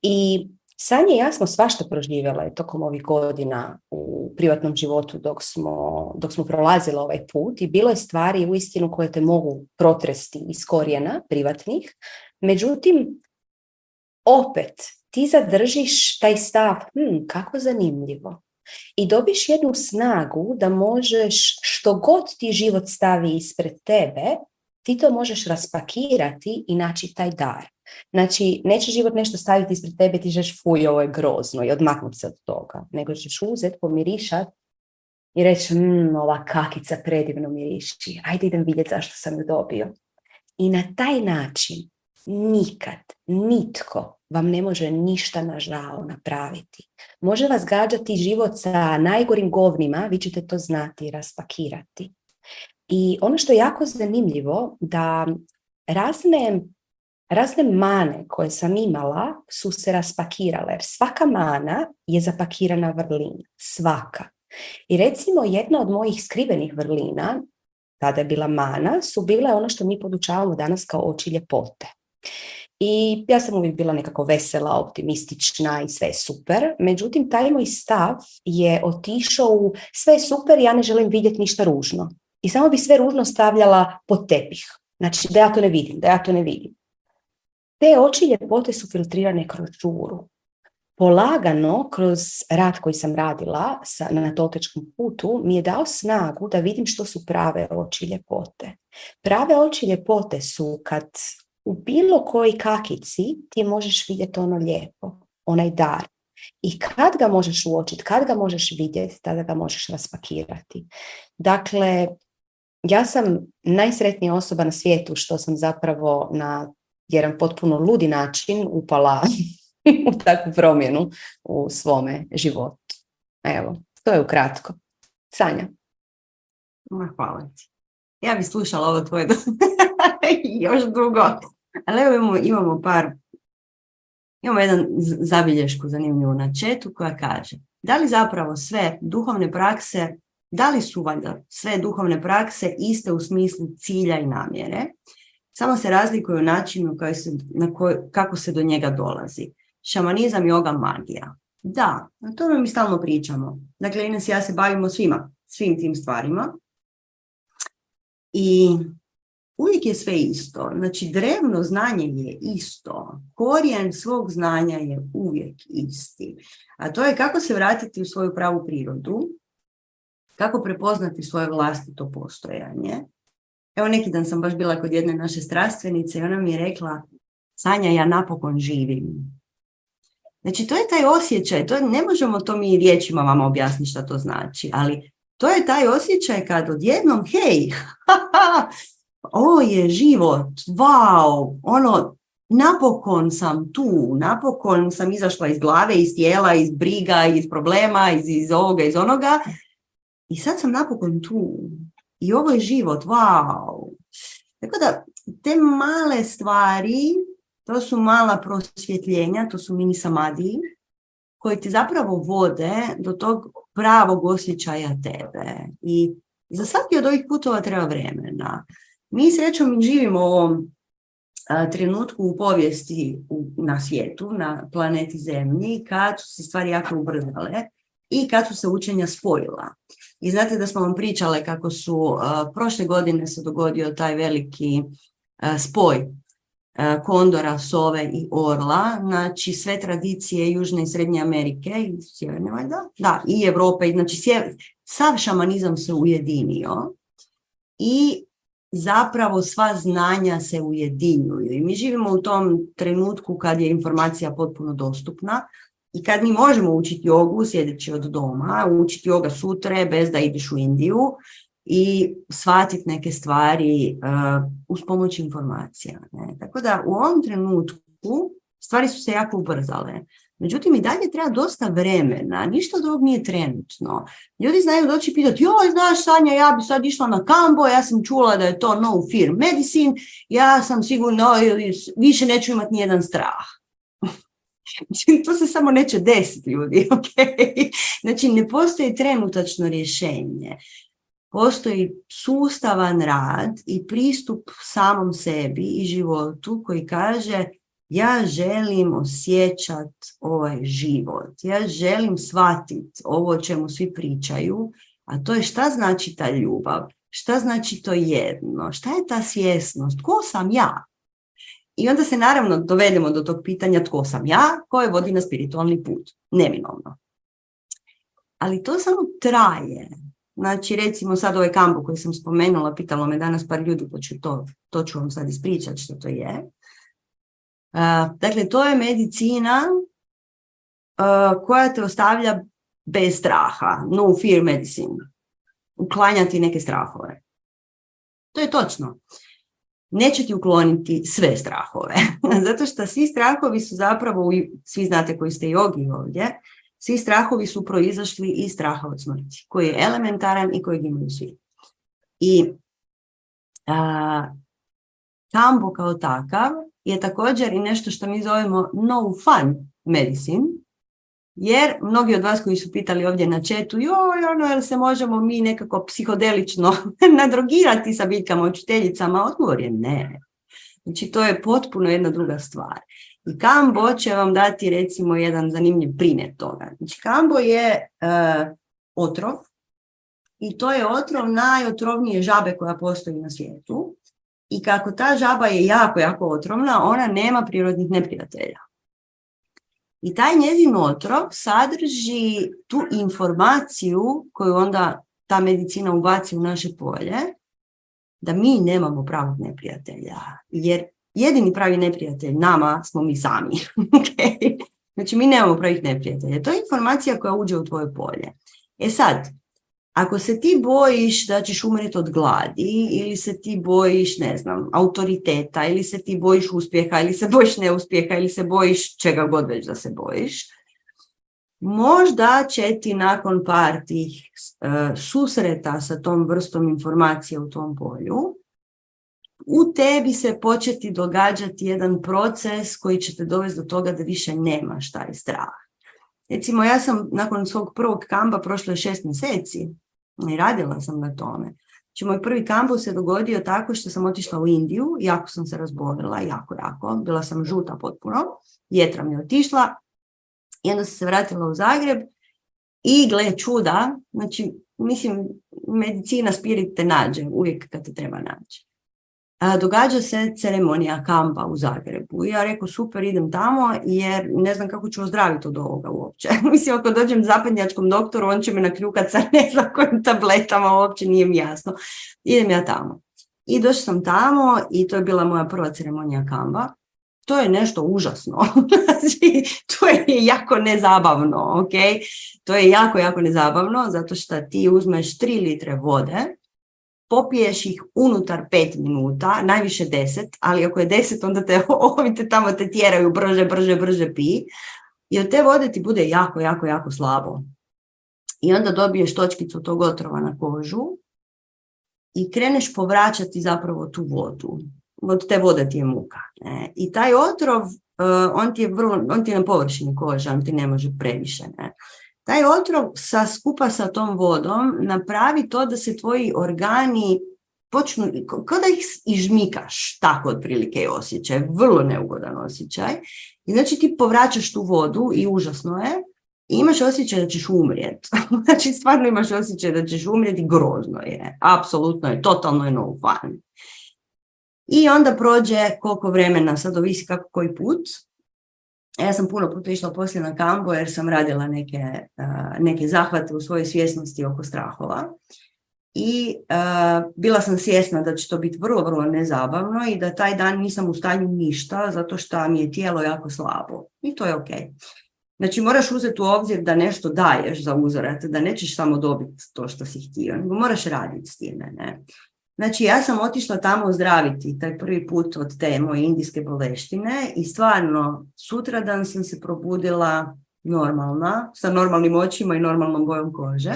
I Sanje i ja smo svašta proživjela tokom ovih godina u privatnom životu dok smo, dok smo prolazili ovaj put i bilo je stvari u istinu koje te mogu protresti iz korijena privatnih. Međutim, opet ti zadržiš taj stav, hm, kako zanimljivo. I dobiš jednu snagu da možeš što god ti život stavi ispred tebe, ti to možeš raspakirati i naći taj dar. Znači, neće život nešto staviti ispred tebe, ti žeš fuj, ovo je grozno i odmaknuti se od toga. Nego ćeš uzeti, pomirišat i reći, mmm, ova kakica predivno miriši, ajde idem vidjeti zašto sam ju dobio. I na taj način nikad, nitko vam ne može ništa na žao napraviti. Može vas gađati život sa najgorim govnima, vi ćete to znati raspakirati. I ono što je jako zanimljivo, da razne, razne mane koje sam imala su se raspakirale. Jer svaka mana je zapakirana vrlina. Svaka. I recimo jedna od mojih skrivenih vrlina, tada je bila mana, su bile ono što mi podučavamo danas kao oči ljepote. I ja sam uvijek bila nekako vesela, optimistična i sve super. Međutim, taj moj stav je otišao u sve super, ja ne želim vidjeti ništa ružno. I samo bi sve ružno stavljala pod tepih. Znači da ja to ne vidim, da ja to ne vidim. Te oči ljepote su filtrirane kroz žuru. Polagano, kroz rad koji sam radila sa, na toltečkom putu, mi je dao snagu da vidim što su prave oči ljepote. Prave oči ljepote su kad u bilo koji kakici ti možeš vidjeti ono lijepo, onaj dar. I kad ga možeš uočiti, kad ga možeš vidjeti, tada ga možeš raspakirati. Dakle, ja sam najsretnija osoba na svijetu što sam zapravo na jedan potpuno ludi način upala u takvu promjenu u svome životu. Evo, to je ukratko. Sanja. hvala ti. Ja bih slušala ovo tvoje još dugo. Ali evo imamo, imamo par, imamo jedan zabilješku zanimljivu na četu koja kaže da li zapravo sve duhovne prakse, da li su valjda sve duhovne prakse iste u smislu cilja i namjere, samo se razlikuju u načinu se, na kako se do njega dolazi. Šamanizam, yoga, magija. Da, na tome mi stalno pričamo. Dakle, Ines i ja se bavimo svima, svim tim stvarima. I uvijek je sve isto. Znači, drevno znanje je isto. Korijen svog znanja je uvijek isti. A to je kako se vratiti u svoju pravu prirodu, kako prepoznati svoje vlastito postojanje. Evo neki dan sam baš bila kod jedne naše strastvenice i ona mi je rekla Sanja, ja napokon živim. Znači, to je taj osjećaj, to ne možemo to mi riječima vama objasniti što to znači, ali to je taj osjećaj kad odjednom, hej, ovo je život, wow, ono, napokon sam tu, napokon sam izašla iz glave, iz tijela, iz briga, iz problema, iz, iz ovoga, iz onoga i sad sam napokon tu. I ovo je život, wow. Tako da, te male stvari, to su mala prosvjetljenja, to su mini samadiji, koji ti zapravo vode do tog pravog osjećaja tebe. I za svaki od ovih putova treba vremena. Mi srećom živimo u ovom trenutku u povijesti na svijetu, na planeti Zemlji, kad su se stvari jako ubrzale i kad su se učenja spojila. I znate da smo vam pričale kako su prošle godine se dogodio taj veliki spoj kondora, sove i orla, znači sve tradicije Južne i Srednje Amerike i Sjeverne valjda, da, i Europe, znači sav šamanizam se ujedinio i zapravo sva znanja se ujedinjuju i mi živimo u tom trenutku kad je informacija potpuno dostupna i kad mi možemo učiti jogu sjedeći od doma, učiti joga sutre bez da ideš u Indiju i shvatiti neke stvari uh, uz pomoć informacija. Ne? Tako da u ovom trenutku stvari su se jako ubrzale. Međutim, i dalje treba dosta vremena, ništa od nije trenutno. Ljudi znaju doći pitati, joj, znaš Sanja, ja bi sad išla na kambo, ja sam čula da je to no fear medicine, ja sam sigurno, više neću imati nijedan strah. to se samo neće desiti ljudi, ok? Znači, ne postoji trenutačno rješenje. Postoji sustavan rad i pristup samom sebi i životu koji kaže ja želim osjećat ovaj život, ja želim shvatiti ovo o čemu svi pričaju, a to je šta znači ta ljubav, šta znači to jedno, šta je ta svjesnost, ko sam ja? I onda se naravno dovedemo do tog pitanja tko sam ja, koje vodi na spiritualni put, neminovno. Ali to samo traje. Znači recimo sad ovaj kampo koji sam spomenula, pitalo me danas par ljudi, pa to, to ću vam sad ispričati što to je dakle, to je medicina koja te ostavlja bez straha. No fear medicine. Uklanjati neke strahove. To je točno. Neće ti ukloniti sve strahove. Zato što svi strahovi su zapravo, svi znate koji ste jogi ovdje, svi strahovi su proizašli iz straha od smrti, koji je elementaran i kojeg imaju svi. I a, kambo kao takav je također i nešto što mi zovemo no fun medicine, jer mnogi od vas koji su pitali ovdje na četu, joj, ono, jel se možemo mi nekako psihodelično nadrogirati sa biljkama učiteljicama? Odgovor je ne. Znači, to je potpuno jedna druga stvar. I Kambo će vam dati recimo jedan zanimljiv primjer toga. Znači, Kambo je uh, otrov i to je otrov najotrovnije žabe koja postoji na svijetu. I kako ta žaba je jako, jako otrovna, ona nema prirodnih neprijatelja. I taj njezin otrov sadrži tu informaciju koju onda ta medicina ubaci u naše polje, da mi nemamo pravog neprijatelja. Jer jedini pravi neprijatelj nama smo mi sami. okay? Znači mi nemamo pravih neprijatelja. To je informacija koja uđe u tvoje polje. E sad, ako se ti bojiš da ćeš umreti od gladi ili se ti bojiš, ne znam, autoriteta ili se ti bojiš uspjeha ili se bojiš neuspjeha ili se bojiš čega god već da se bojiš, možda će ti nakon par tih e, susreta sa tom vrstom informacije u tom polju u tebi se početi događati jedan proces koji će te dovesti do toga da više nemaš taj strah. Recimo, ja sam nakon svog prvog kamba prošlo je šest mjeseci i radila sam na tome. Znači, moj prvi kampus se dogodio tako što sam otišla u Indiju, jako sam se razbolila, jako, jako. Bila sam žuta potpuno, jetra mi je otišla i onda sam se vratila u Zagreb i gle čuda, znači, mislim, medicina spirit te nađe uvijek kad te treba naći događa se ceremonija kampa u Zagrebu. I ja rekao, super, idem tamo jer ne znam kako ću ozdraviti od ovoga uopće. Mislim, ako dođem zapadnjačkom doktoru, on će me nakljukat sa ne znam kojim tabletama, uopće nije mi jasno. Idem ja tamo. I došla sam tamo i to je bila moja prva ceremonija kamba. To je nešto užasno. Znači, to je jako nezabavno, ok? To je jako, jako nezabavno zato što ti uzmeš 3 litre vode, popiješ ih unutar pet minuta, najviše deset, ali ako je deset onda te ovi te tamo te tjeraju brže, brže, brže pi. I od te vode ti bude jako, jako, jako slabo. I onda dobiješ točkicu tog otrova na kožu i kreneš povraćati zapravo tu vodu. Od te vode ti je muka. Ne? I taj otrov, uh, on, ti je vrlo, on ti je na površini kože, on ti ne može previše. Ne? Taj otrov sa, skupa sa tom vodom napravi to da se tvoji organi počnu, kao da ih ižmikaš, tako otprilike je osjećaj, vrlo neugodan osjećaj. I znači ti povraćaš tu vodu i užasno je, i imaš osjećaj da ćeš umrijeti. znači stvarno imaš osjećaj da ćeš umrijeti, grozno je, apsolutno je, totalno je no fun. I onda prođe koliko vremena, sad ovisi kako koji put, ja sam puno puta išla poslije na kambo jer sam radila neke, neke zahvate u svojoj svjesnosti oko strahova. I bila sam svjesna da će to biti vrlo, vrlo nezabavno i da taj dan nisam u stanju ništa zato što mi je tijelo jako slabo. I to je ok. Znači moraš uzeti u obzir da nešto daješ za uzorat, da nećeš samo dobiti to što si htio, nego moraš raditi s time. Ne? Znači ja sam otišla tamo ozdraviti taj prvi put od te moje indijske boleštine i stvarno sutradan sam se probudila normalna, sa normalnim očima i normalnom bojom kože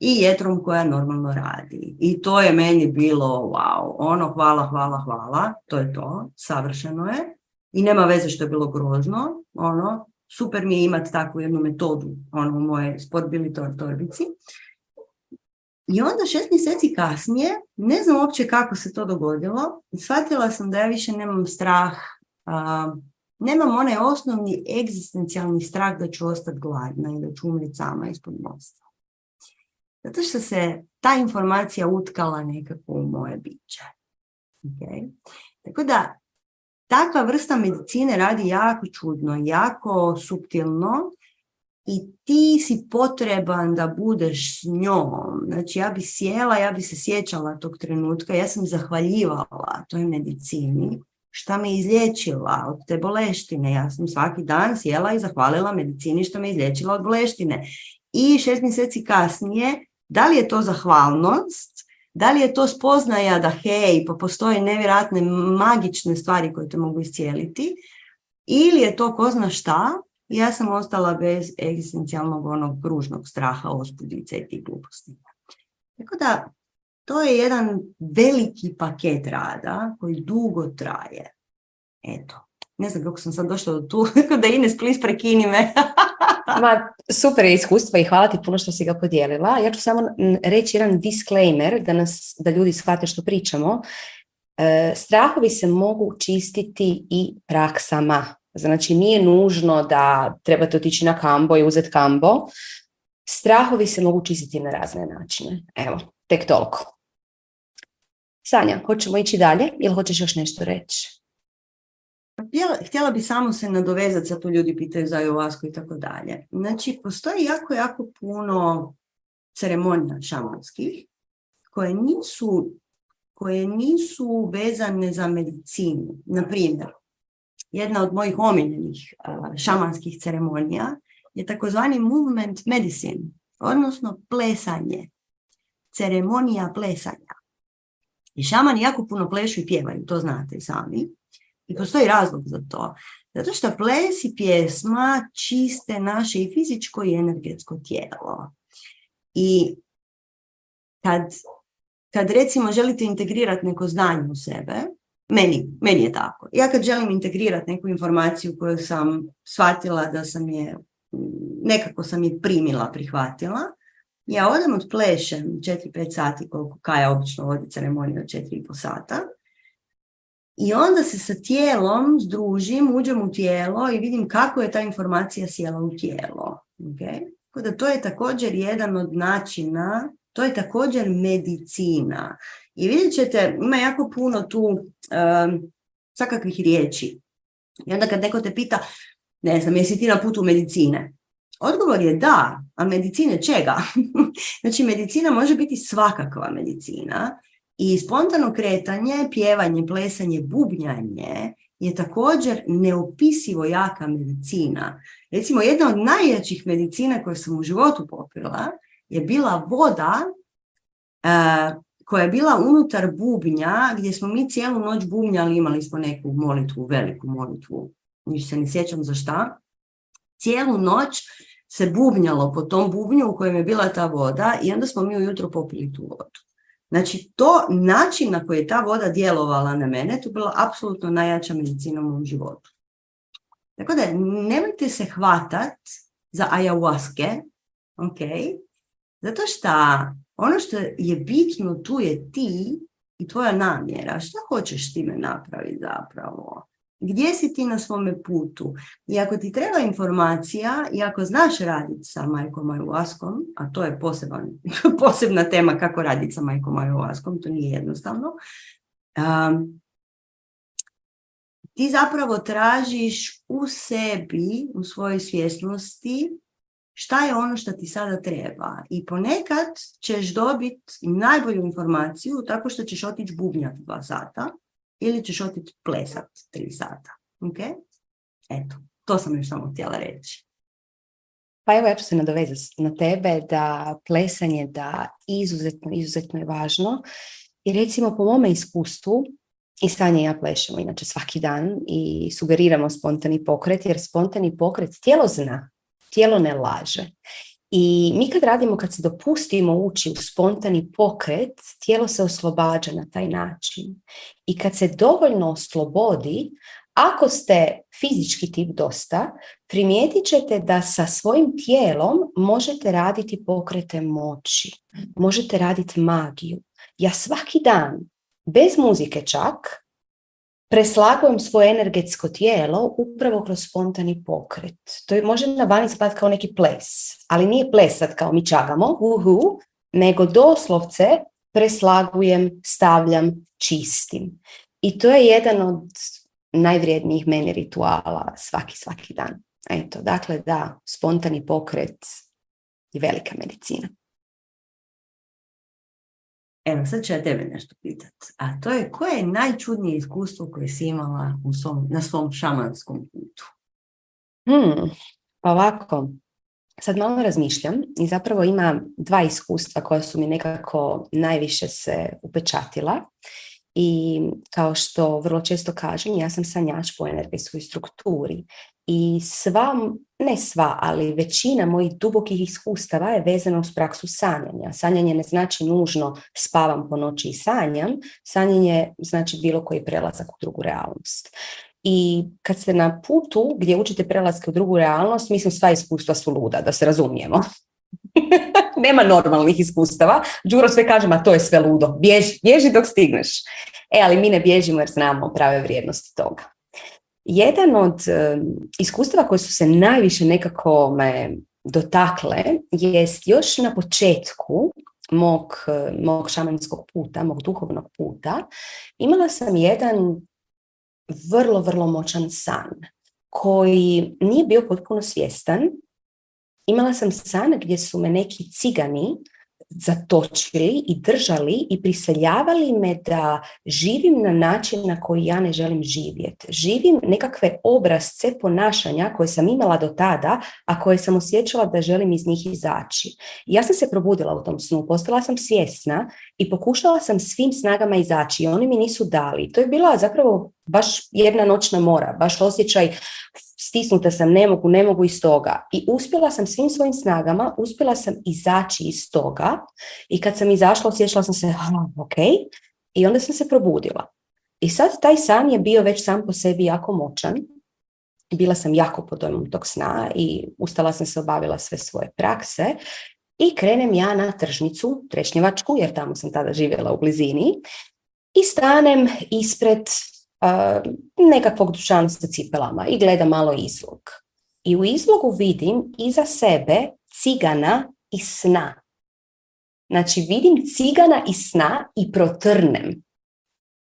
i jetrom koja normalno radi. I to je meni bilo wow, ono hvala, hvala, hvala, to je to, savršeno je. I nema veze što je bilo grozno, ono, super mi je imati takvu jednu metodu ono, u moje sportbilitor torbici. I onda šest mjeseci kasnije, ne znam uopće kako se to dogodilo, shvatila sam da ja više nemam strah, nemam onaj osnovni egzistencijalni strah da ću ostati gladna i da ću umriti sama ispod mosta. Zato što se ta informacija utkala nekako u moje biće. Okay? Tako da, takva vrsta medicine radi jako čudno, jako subtilno i ti si potreban da budeš s njom. Znači ja bi sjela, ja bi se sjećala tog trenutka, ja sam zahvaljivala toj medicini šta me izlječila od te boleštine. Ja sam svaki dan sjela i zahvalila medicini što me izlječila od boleštine. I šest mjeseci kasnije, da li je to zahvalnost, da li je to spoznaja da hej, pa postoje nevjerojatne magične stvari koje te mogu iscijeliti, ili je to ko zna šta, ja sam ostala bez egzistencijalnog onog kružnog straha, ospudice i tih gluposti. Tako da, to je jedan veliki paket rada koji dugo traje. Eto, ne znam kako sam sad došla do tu, da Ines, please prekini me. Ma, super je iskustvo i hvala ti puno što si ga podijelila. Ja ću samo reći jedan disclaimer da, nas, da ljudi shvate što pričamo. E, strahovi se mogu čistiti i praksama. Znači nije nužno da trebate otići na kambo i uzeti kambo. Strahovi se mogu čistiti na razne načine. Evo, tek toliko. Sanja, hoćemo ići dalje ili hoćeš još nešto reći? Htjela, htjela bi samo se nadovezati, tu ljudi pitaju za ayahuasku i tako dalje. Znači, postoji jako, jako puno ceremonija šamanskih koje nisu, koje nisu vezane za medicinu. Na primjer, jedna od mojih omiljenih šamanskih ceremonija je takozvani movement medicine, odnosno plesanje. Ceremonija plesanja. I šamani jako puno plešu i pjevaju, to znate sami. I postoji razlog za to. Zato što ples i pjesma čiste naše i fizičko i energetsko tijelo. I kad, kad recimo želite integrirati neko znanje u sebe, meni, meni je tako. Ja kad želim integrirati neku informaciju koju sam shvatila da sam je, nekako sam je primila, prihvatila, ja odem od plešem 4-5 sati koliko Kaja obično vodi ceremoniju od 4,5 sata i onda se sa tijelom združim, uđem u tijelo i vidim kako je ta informacija sjela u tijelo. Okay? Tako da to je također jedan od načina, to je također medicina. I vidjet ćete, ima jako puno tu um, svakakvih riječi. I onda kad neko te pita, ne znam, jesi ti na putu medicine? Odgovor je da, a medicine čega? znači, medicina može biti svakakva medicina i spontano kretanje, pjevanje, plesanje, bubnjanje je također neopisivo jaka medicina. Recimo, jedna od najjačih medicina koje sam u životu popila je bila voda uh, koja je bila unutar bubnja, gdje smo mi cijelu noć bubnjali, imali smo neku molitvu, veliku molitvu, više se ne sjećam za šta. Cijelu noć se bubnjalo po tom bubnju u kojem je bila ta voda i onda smo mi ujutro popili tu vodu. Znači, to način na koji je ta voda djelovala na mene, to je bila apsolutno najjača medicina u mom životu. Tako da, nemojte se hvatat za ayahuaske, ok? Zato što ono što je bitno tu je ti i tvoja namjera. Šta hoćeš time napraviti zapravo? Gdje si ti na svome putu? I ako ti treba informacija i ako znaš raditi sa majkom ayahuaskom, a to je poseban, posebna tema kako raditi sa majkom ayahuaskom, to nije jednostavno, um, ti zapravo tražiš u sebi, u svojoj svjesnosti, šta je ono što ti sada treba. I ponekad ćeš dobiti najbolju informaciju tako što ćeš otići bubnjati dva sata, ili ćeš otići plesat tri sata. Ok? Eto, to sam još samo htjela reći. Pa evo ja ću se nadovezati na tebe da plesanje da izuzetno, izuzetno je važno. I recimo po mome iskustvu, i stanje ja plešemo inače svaki dan i sugeriramo spontani pokret jer spontani pokret tijelo zna, tijelo ne laže. I mi kad radimo, kad se dopustimo ući u spontani pokret, tijelo se oslobađa na taj način. I kad se dovoljno oslobodi, ako ste fizički tip dosta, primijetit ćete da sa svojim tijelom možete raditi pokrete moći, možete raditi magiju. Ja svaki dan, bez muzike čak, preslagujem svoje energetsko tijelo upravo kroz spontani pokret. To je može na vani izgledati kao neki ples, ali nije ples sad kao mi čagamo, uhu, nego doslovce preslagujem, stavljam, čistim. I to je jedan od najvrijednijih meni rituala svaki, svaki dan. Eto, dakle da, spontani pokret je velika medicina. Evo, sad ću ja tebe nešto pitat. A to je, koje je najčudnije iskustvo koje si imala u svom, na svom šamanskom putu? Hmm, ovako, sad malo razmišljam i zapravo ima dva iskustva koja su mi nekako najviše se upečatila. I kao što vrlo često kažem, ja sam sanjač po energetskoj strukturi i sva, ne sva, ali većina mojih dubokih iskustava je vezana uz praksu sanjanja. Sanjanje ne znači nužno spavam po noći i sanjam, sanjanje znači bilo koji prelazak u drugu realnost. I kad ste na putu gdje učite prelaske u drugu realnost, mislim sva iskustva su luda, da se razumijemo. Nema normalnih iskustava. Đuro sve kaže, ma to je sve ludo. Bježi, bježi dok stigneš. E, ali mi ne bježimo jer znamo prave vrijednosti toga. Jedan od iskustava koje su se najviše nekako me dotakle jest još na početku mog, mog šamanskog puta, mog duhovnog puta, imala sam jedan vrlo, vrlo moćan san koji nije bio potpuno svjestan. Imala sam san gdje su me neki cigani zatočili i držali i priseljavali me da živim na način na koji ja ne želim živjeti. Živim nekakve obrazce ponašanja koje sam imala do tada, a koje sam osjećala da želim iz njih izaći. ja sam se probudila u tom snu, postala sam svjesna i pokušala sam svim snagama izaći i oni mi nisu dali. To je bila zapravo baš jedna noćna mora, baš osjećaj stisnuta sam, ne mogu, ne mogu iz toga. I uspjela sam svim svojim snagama, uspjela sam izaći iz toga i kad sam izašla osjećala sam se, ok, i onda sam se probudila. I sad taj san je bio već sam po sebi jako moćan. Bila sam jako pod dojmom tog sna i ustala sam se obavila sve svoje prakse i krenem ja na tržnicu, trešnjevačku, jer tamo sam tada živjela u blizini, i stanem ispred nekakvog dućana sa cipelama i gleda malo izlog. I u izlogu vidim iza sebe cigana i sna. Znači vidim cigana i sna i protrnem.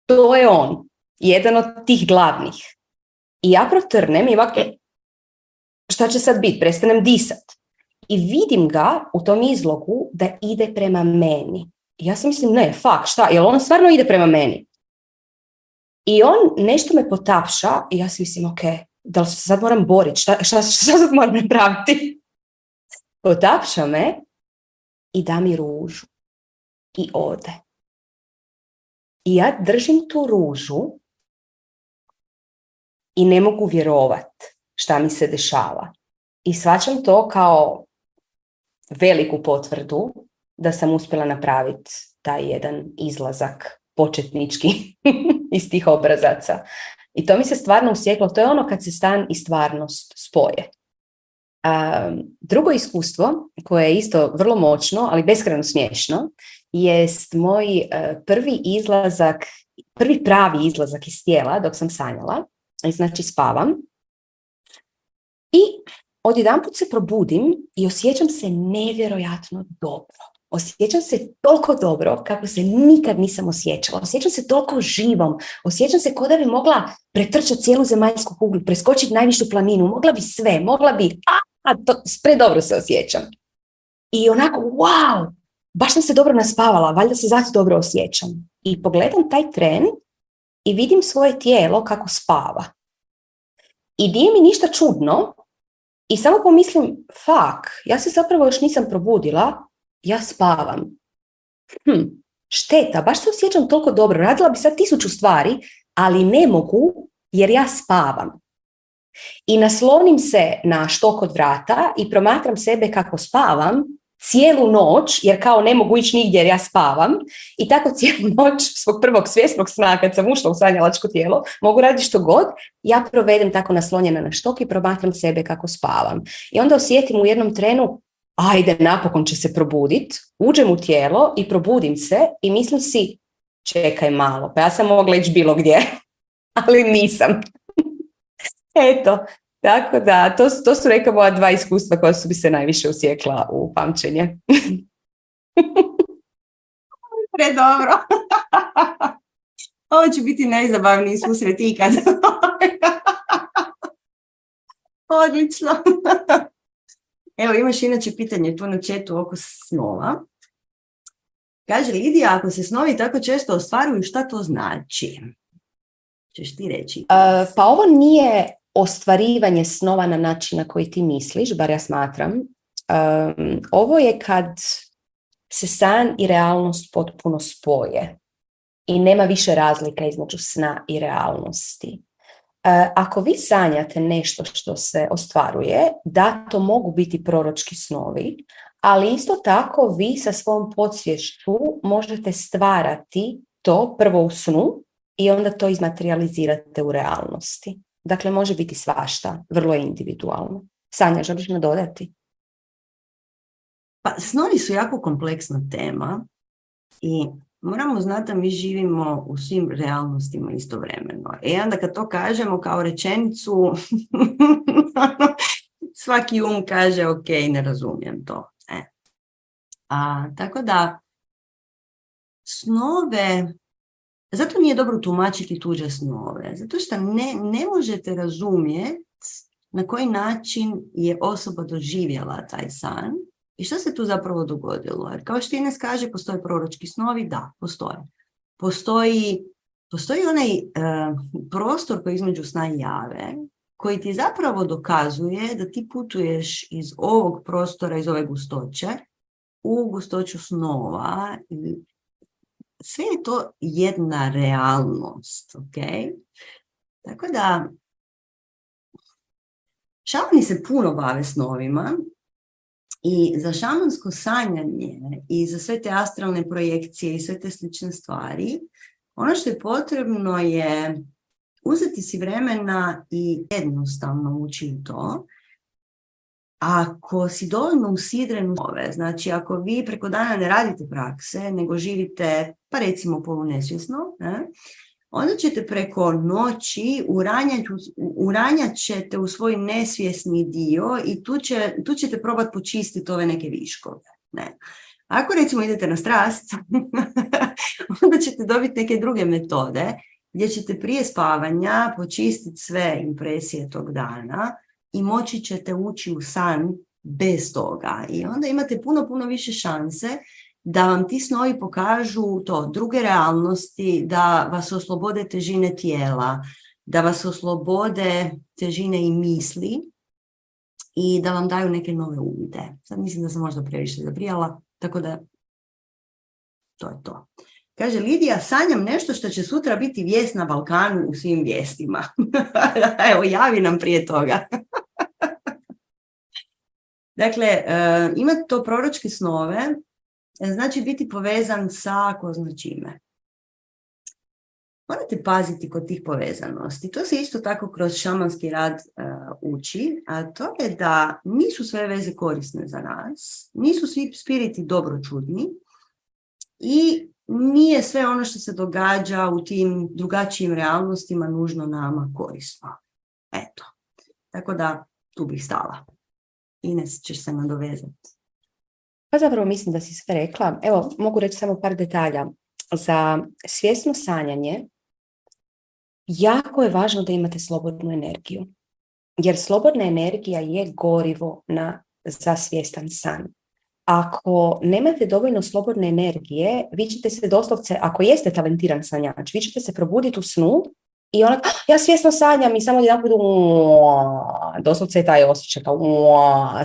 To je on, jedan od tih glavnih. I ja protrnem i ovako, šta će sad biti, prestanem disat. I vidim ga u tom izlogu da ide prema meni. Ja sam mislim, ne, fak, šta, jel on stvarno ide prema meni? I on nešto me potapša i ja si mislim, ok, da li se sad moram boriti, šta, šta, šta sad moram napraviti? Potapša me i da mi ružu i ode. I ja držim tu ružu i ne mogu vjerovat šta mi se dešava. I svačam to kao veliku potvrdu da sam uspjela napraviti taj jedan izlazak početnički iz tih obrazaca. I to mi se stvarno usjeklo, to je ono kad se stan i stvarnost spoje. drugo iskustvo, koje je isto vrlo moćno, ali beskreno smiješno, jest moj e, prvi izlazak, prvi pravi izlazak iz tijela dok sam sanjala, znači spavam. I odjedanput se probudim i osjećam se nevjerojatno dobro. Osjećam se toliko dobro kako se nikad nisam osjećala. Osjećam se toliko živom. Osjećam se kao da bi mogla pretrčati cijelu zemaljsku kuglu, preskočiti najvišu planinu. Mogla bi sve, mogla bi... A, to, pre dobro se osjećam. I onako, wow, baš sam se dobro naspavala, valjda se zato dobro osjećam. I pogledam taj tren i vidim svoje tijelo kako spava. I nije mi ništa čudno i samo pomislim, fak, ja se zapravo još nisam probudila, ja spavam. Hm, šteta, baš se osjećam toliko dobro, radila bi sad tisuću stvari, ali ne mogu jer ja spavam. I naslonim se na štok od vrata i promatram sebe kako spavam cijelu noć, jer kao ne mogu ići nigdje jer ja spavam. I tako cijelu noć svog prvog svjesnog sna, kad sam ušla u sanjalačko tijelo, mogu raditi što god, ja provedem tako naslonjena na štok i promatram sebe kako spavam. I onda osjetim u jednom trenu, ajde, napokon će se probudit, uđem u tijelo i probudim se i mislim si, čekaj malo, pa ja sam mogla ići bilo gdje, ali nisam. Eto, tako da, to, to su neka moja dva iskustva koja su bi se najviše usjekla u pamćenje. Predobro. Ovo će biti najzabavniji susret ikad. Odlično. Evo, imaš inače pitanje tu na četu oko snova. Kaže Lidija, ako se snovi tako često ostvaruju, šta to znači? Češ ti reći? Uh, pa ovo nije ostvarivanje snova na način na koji ti misliš, bar ja smatram. Um, ovo je kad se san i realnost potpuno spoje i nema više razlika između sna i realnosti. Uh, ako vi sanjate nešto što se ostvaruje, da to mogu biti proročki snovi, ali isto tako vi sa svom podsvješću možete stvarati to prvo u snu i onda to izmaterializirate u realnosti. Dakle, može biti svašta, vrlo individualno. Sanja, želiš nadodati? Pa, snovi su jako kompleksna tema i moramo znati da mi živimo u svim realnostima istovremeno. E, onda kad to kažemo kao rečenicu, svaki um kaže ok, ne razumijem to. E. A, tako da snove zato nije dobro tumačiti tuđe snove, zato što ne, ne možete razumjeti na koji način je osoba doživjela taj san i što se tu zapravo dogodilo. Jer kao što Ines kaže, postoje proročki snovi, da, postoje. Postoji, postoji onaj e, prostor koji između sna i jave, koji ti zapravo dokazuje da ti putuješ iz ovog prostora, iz ove gustoće, u gustoću snova sve je to jedna realnost, ok? Tako da, šamani se puno bave snovima i za šamansko sanjanje i za sve te astralne projekcije i sve te slične stvari, ono što je potrebno je uzeti si vremena i jednostavno ući u to, ako si dovoljno usidren ove, znači ako vi preko dana ne radite prakse, nego živite, pa recimo polunesvjesno, ne, onda ćete preko noći uranjat ćete u svoj nesvjesni dio i tu, će, tu ćete probati počistiti ove neke viškove. Ne. Ako recimo idete na strast, onda ćete dobiti neke druge metode gdje ćete prije spavanja počistiti sve impresije tog dana, i moći ćete ući u san bez toga. I onda imate puno, puno više šanse da vam ti snovi pokažu to druge realnosti, da vas oslobode težine tijela, da vas oslobode težine i misli i da vam daju neke nove uvide. Sad mislim da sam možda previše zabrijala, tako da to je to. Kaže Lidija, sanjam nešto što će sutra biti vijest na Balkanu u svim vijestima. Evo, javi nam prije toga. dakle, uh, imati to proročke snove, e, znači biti povezan sa ko zna čime. Morate paziti kod tih povezanosti. To se isto tako kroz šamanski rad uh, uči, a to je da nisu sve veze korisne za nas, nisu svi spiriti dobro čudni i nije sve ono što se događa u tim drugačijim realnostima nužno nama korisno. Eto. Tako da tu bih stala. Ines, ćeš se nadovezati. Pa zapravo mislim da si sve rekla. Evo, mogu reći samo par detalja. Za svjesno sanjanje jako je važno da imate slobodnu energiju. Jer slobodna energija je gorivo na, za svjestan san ako nemate dovoljno slobodne energije, vi ćete se doslovce, ako jeste talentiran sanjač, vi ćete se probuditi u snu i onak, ah, ja svjesno sanjam i samo jedan doslovce je taj osjećaj kao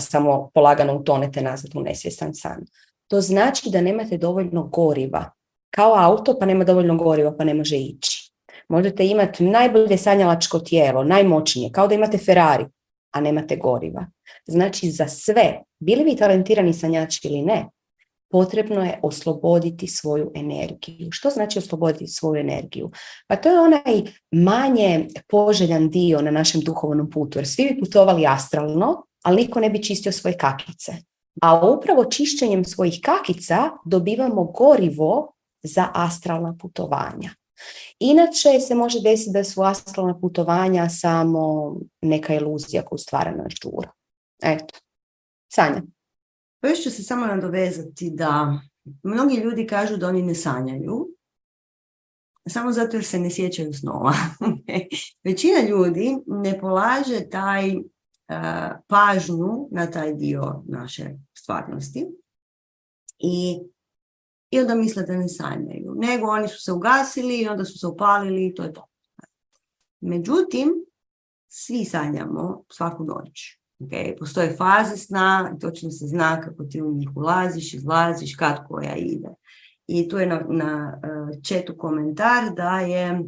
samo polagano utonete nazad u nesvjestan san. To znači da nemate dovoljno goriva. Kao auto pa nema dovoljno goriva pa ne može ići. Možete imati najbolje sanjalačko tijelo, najmoćnije, kao da imate Ferrari, a nemate goriva. Znači za sve, bili vi talentirani sanjači ili ne, potrebno je osloboditi svoju energiju. Što znači osloboditi svoju energiju? Pa to je onaj manje poželjan dio na našem duhovnom putu, jer svi bi putovali astralno, ali niko ne bi čistio svoje kakice. A upravo čišćenjem svojih kakica dobivamo gorivo za astralna putovanja. Inače se može desiti da su astralna putovanja samo neka iluzija koju stvara naš. Eto, Sanja. Pa još ću se samo nadovezati da mnogi ljudi kažu da oni ne sanjaju, samo zato jer se ne sjećaju snova. Većina ljudi ne polaže taj uh, pažnju na taj dio naše stvarnosti i i onda misle da ne sanjaju. Nego oni su se ugasili i onda su se upalili i to je to. Međutim, svi sanjamo svaku noć. Okay? Postoje faze sna, točno se zna kako ti u njih ulaziš, izlaziš, kad koja ide. I tu je na, na četu komentar da je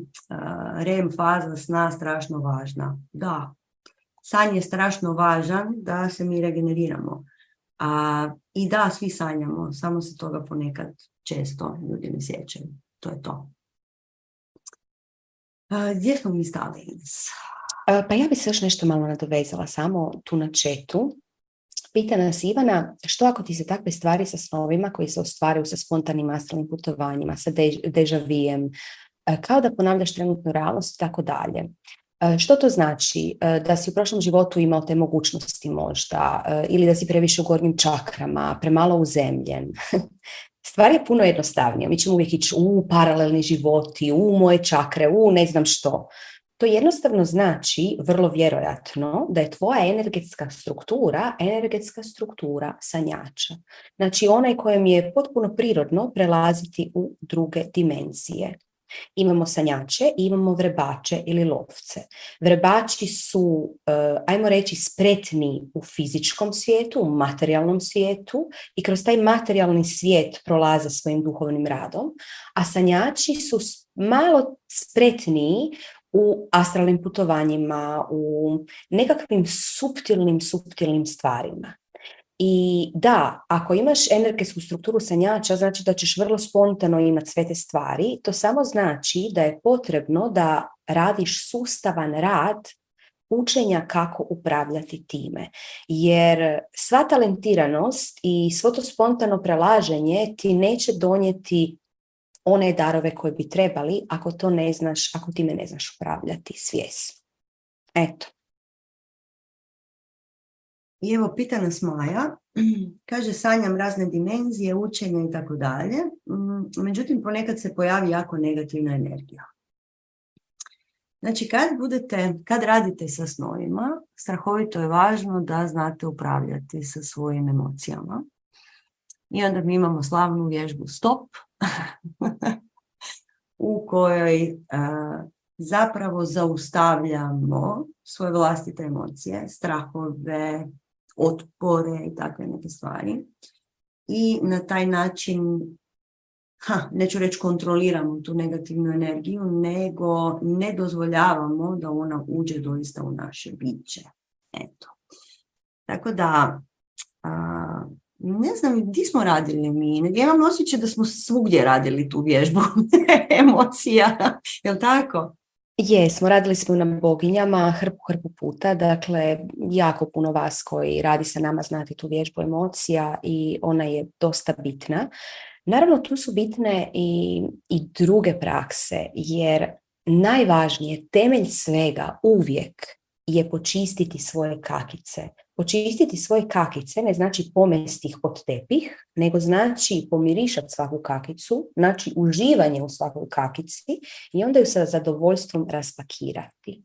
REM faza sna strašno važna. Da, san je strašno važan da se mi regeneriramo. A, I da, svi sanjamo, samo se toga ponekad često ljudi ne sjećaju. To je to. A, gdje smo mi stali? Pa ja bih se još nešto malo nadovezala samo tu na četu. Pita nas Ivana, što ako ti se takve stvari sa snovima koji se ostvaraju sa spontanim astralnim putovanjima, sa dežavijem, kao da ponavljaš trenutnu realnost i tako dalje. E, što to znači? E, da si u prošlom životu imao te mogućnosti možda e, ili da si previše u gornjim čakrama, premalo uzemljen. Stvar je puno jednostavnija. Mi ćemo uvijek ići u paralelni životi, u moje čakre, u ne znam što. To jednostavno znači, vrlo vjerojatno, da je tvoja energetska struktura energetska struktura sanjača. Znači onaj kojem je potpuno prirodno prelaziti u druge dimenzije. Imamo sanjače i imamo vrebače ili lovce. Vrebači su, eh, ajmo reći, spretni u fizičkom svijetu, u materijalnom svijetu i kroz taj materijalni svijet prolaze svojim duhovnim radom, a sanjači su malo spretniji u astralnim putovanjima, u nekakvim suptilnim, suptilnim stvarima. I da, ako imaš energetsku strukturu sanjača, znači da ćeš vrlo spontano imati sve te stvari. To samo znači da je potrebno da radiš sustavan rad učenja kako upravljati time. Jer sva talentiranost i svo to spontano prelaženje ti neće donijeti one darove koje bi trebali ako to ne znaš, ako time ne znaš upravljati svijest. Eto. I evo, pita nas Maja, kaže sanjam razne dimenzije, učenja i tako dalje, mm, međutim ponekad se pojavi jako negativna energija. Znači kad budete, kad radite sa snovima, strahovito je važno da znate upravljati sa svojim emocijama. I onda mi imamo slavnu vježbu stop, u kojoj zapravo zaustavljamo svoje vlastite emocije, strahove, otpore i takve neke stvari. I na taj način, ha, neću reći kontroliramo tu negativnu energiju, nego ne dozvoljavamo da ona uđe doista u naše biće. Eto. Tako da, a, ne znam gdje smo radili mi, ja imam osjećaj da smo svugdje radili tu vježbu emocija, jel tako? Jesmo, radili smo na boginjama hrpu, hrpu puta, dakle jako puno vas koji radi sa nama znati tu vježbu emocija i ona je dosta bitna. Naravno tu su bitne i, i druge prakse jer najvažnije, temelj svega uvijek je počistiti svoje kakice. Počistiti svoje kakice ne znači pomesti ih pod tepih, nego znači pomirišati svaku kakicu, znači uživanje u svakoj kakici i onda ju sa zadovoljstvom raspakirati.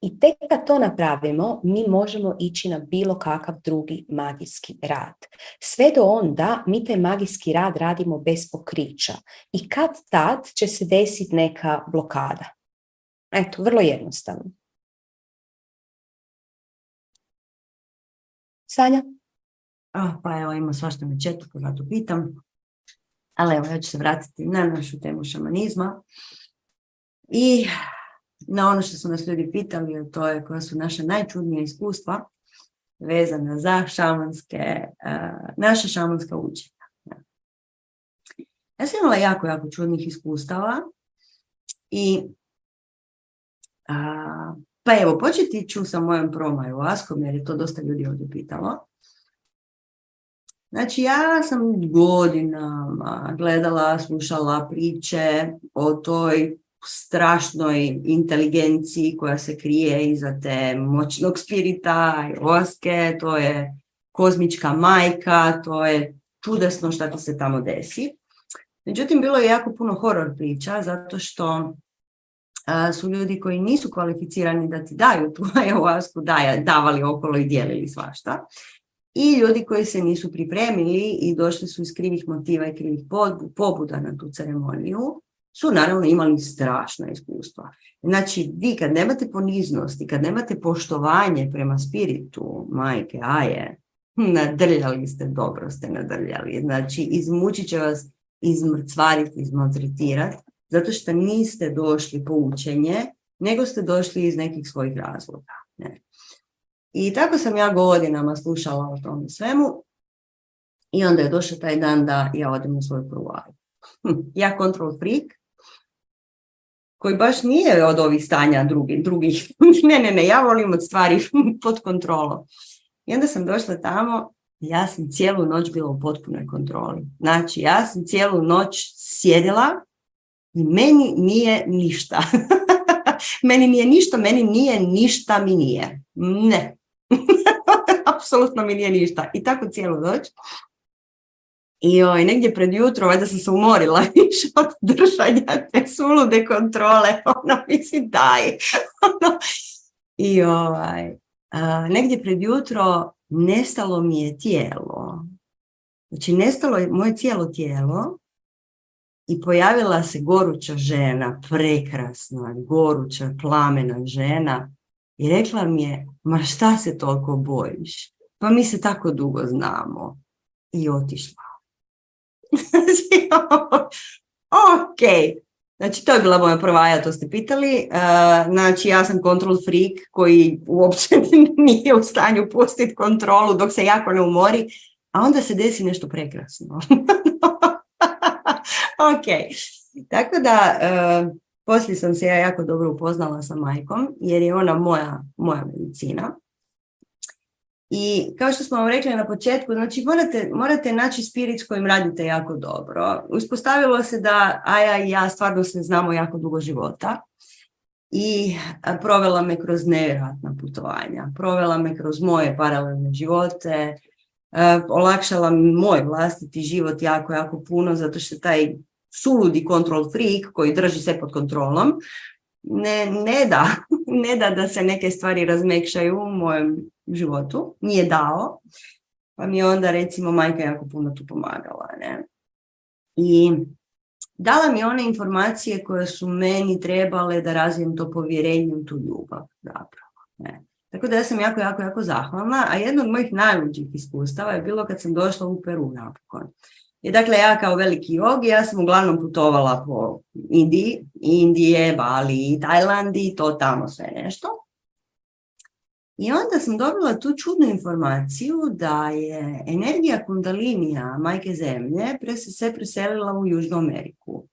I tek kad to napravimo, mi možemo ići na bilo kakav drugi magijski rad. Sve do onda mi taj magijski rad radimo bez pokrića. I kad tad će se desiti neka blokada. Eto, vrlo jednostavno. Sanja? Oh, pa evo, ima svašta četu, pa zato pitam. Ali evo, ja ću se vratiti na našu temu šamanizma. I na ono što su nas ljudi pitali, to je koja su naše najčudnije iskustva vezana za šamanske, naša šamanska učenja. Ja sam imala jako, jako čudnih iskustava i uh, pa evo, početi ću sa mojom promaju askom, jer je to dosta ljudi ovdje pitalo. Znači, ja sam godinama gledala, slušala priče o toj strašnoj inteligenciji koja se krije iza te moćnog spirita i oske, to je kozmička majka, to je čudesno što ti se tamo desi. Međutim, bilo je jako puno horor priča, zato što su ljudi koji nisu kvalificirani da ti daju tu ayahuasku, davali okolo i dijelili svašta. i ljudi koji se nisu pripremili i došli su iz krivih motiva i krivih pobuda na tu ceremoniju, su naravno imali strašna iskustva. Znači, vi kad nemate poniznost i kad nemate poštovanje prema spiritu majke Aje, nadrljali ste, dobro ste nadrljali. Znači, izmučit će vas izmrcvariti, izmaltretirati, zato što niste došli po učenje, nego ste došli iz nekih svojih razloga. Ne. I tako sam ja godinama slušala o tome svemu i onda je došao taj dan da ja odem u svoju prvu Ja control freak, koji baš nije od ovih stanja drugih. drugih. ne, ne, ne, ja volim od stvari pod kontrolom. I onda sam došla tamo ja sam cijelu noć bila u potpunoj kontroli. Znači, ja sam cijelu noć sjedila i meni nije ništa. meni nije ništa, meni nije ništa mi nije. Ne. Apsolutno mi nije ništa. I tako cijelu noć. I oj, negdje pred jutro, valjda sam se umorila više od držanja te sulude kontrole. Ono, mislim, daj. Ono. I ovaj, negdje pred jutro nestalo mi je tijelo. Znači, nestalo je moje cijelo tijelo i pojavila se goruća žena, prekrasna, goruća, plamena žena i rekla mi je, ma šta se toliko bojiš? Pa mi se tako dugo znamo. I otišla. Ok, Znači, to je bila moja prva ja to ste pitali. E, znači, ja sam control freak koji uopće nije u stanju pustiti kontrolu dok se jako ne umori, a onda se desi nešto prekrasno. ok, tako da, uh, poslije sam se ja jako dobro upoznala sa majkom, jer je ona moja, moja medicina. I kao što smo vam rekli na početku, znači morate, morate naći spirit s kojim radite jako dobro. Uspostavilo se da Aja i ja stvarno se znamo jako dugo života i provela me kroz nevjerojatna putovanja. Provela me kroz moje paralelne živote, olakšala mi moj vlastiti život jako, jako puno, zato što taj suludi control freak koji drži sve pod kontrolom, ne, ne da, ne da da se neke stvari razmekšaju u mojem životu, nije dao, pa mi je onda recimo majka jako puno tu pomagala. Ne? I dala mi one informacije koje su meni trebale da razvijem to povjerenje u tu ljubav zapravo. Ne? Tako da ja sam jako, jako, jako zahvalna, a jedno od mojih najluđih iskustava je bilo kad sam došla u Peru napokon. I dakle, ja kao veliki jogi, ja sam uglavnom putovala po Indiji, Indije, Bali, Tajlandi, to tamo sve nešto. I onda sam dobila tu čudnu informaciju da je energija kundalinija majke zemlje se preselila u Južnu Ameriku.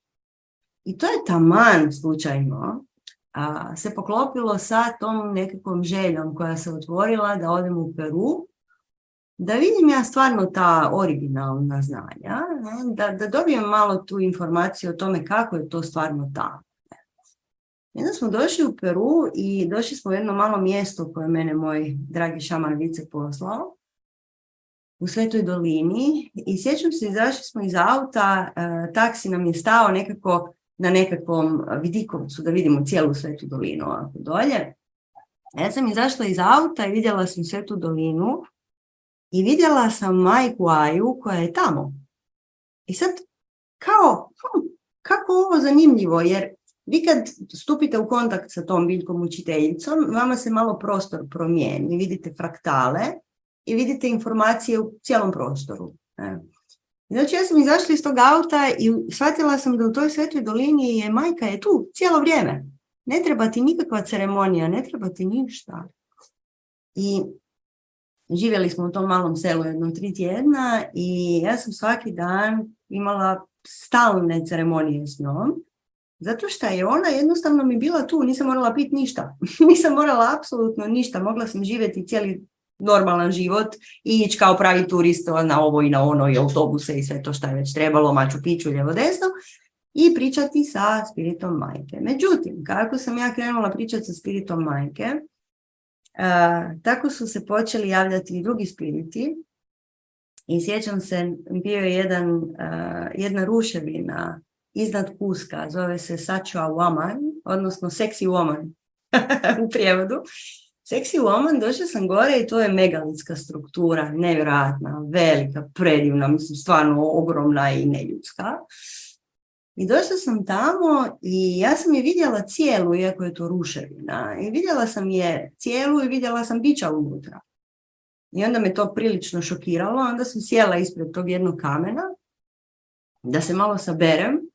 I to je taman slučajno se poklopilo sa tom nekakvom željom koja se otvorila da odem u Peru da vidim ja stvarno ta originalna znanja, da, da dobijem malo tu informaciju o tome kako je to stvarno tamo. Onda smo došli u Peru i došli smo u jedno malo mjesto koje mene moj dragi šaman Vice poslao u Svetoj dolini i sjećam se, izašli smo iz auta, e, taksi nam je stao nekako na nekakvom vidikovcu da vidimo cijelu Svetu dolinu ovako dolje. Ja sam izašla iz auta i vidjela sam Svetu dolinu i vidjela sam majku Aju koja je tamo. I sad, kao, hm, kako ovo zanimljivo, jer vi kad stupite u kontakt sa tom biljkom učiteljicom, vama se malo prostor promijeni, vidite fraktale i vidite informacije u cijelom prostoru. Znači ja sam izašla iz tog auta i shvatila sam da u toj svetoj dolini je majka je tu cijelo vrijeme. Ne treba ti nikakva ceremonija, ne treba ti ništa. I živjeli smo u tom malom selu jedno tri tjedna i ja sam svaki dan imala stalne ceremonije s njom, zato što je ona jednostavno mi bila tu, nisam morala piti ništa. nisam morala apsolutno ništa, mogla sam živjeti cijeli normalan život i ići kao pravi turist na ovo i na ono i autobuse i sve to što je već trebalo, maču piću, ljevo desno i pričati sa spiritom majke. Međutim, kako sam ja krenula pričati sa spiritom majke, tako su se počeli javljati i drugi spiriti i sjećam se, bio je jedan, jedna ruševina iznad Kuska, zove se Sačua Woman, odnosno Sexy Woman u prijevodu. Seksi Woman, došla sam gore i to je megalitska struktura, nevjerojatna, velika, predivna, mislim stvarno ogromna i neljudska. I došla sam tamo i ja sam je vidjela cijelu, iako je to ruševina. I vidjela sam je cijelu i vidjela sam bića unutra. I onda me to prilično šokiralo. Onda sam sjela ispred tog jednog kamena da se malo saberem.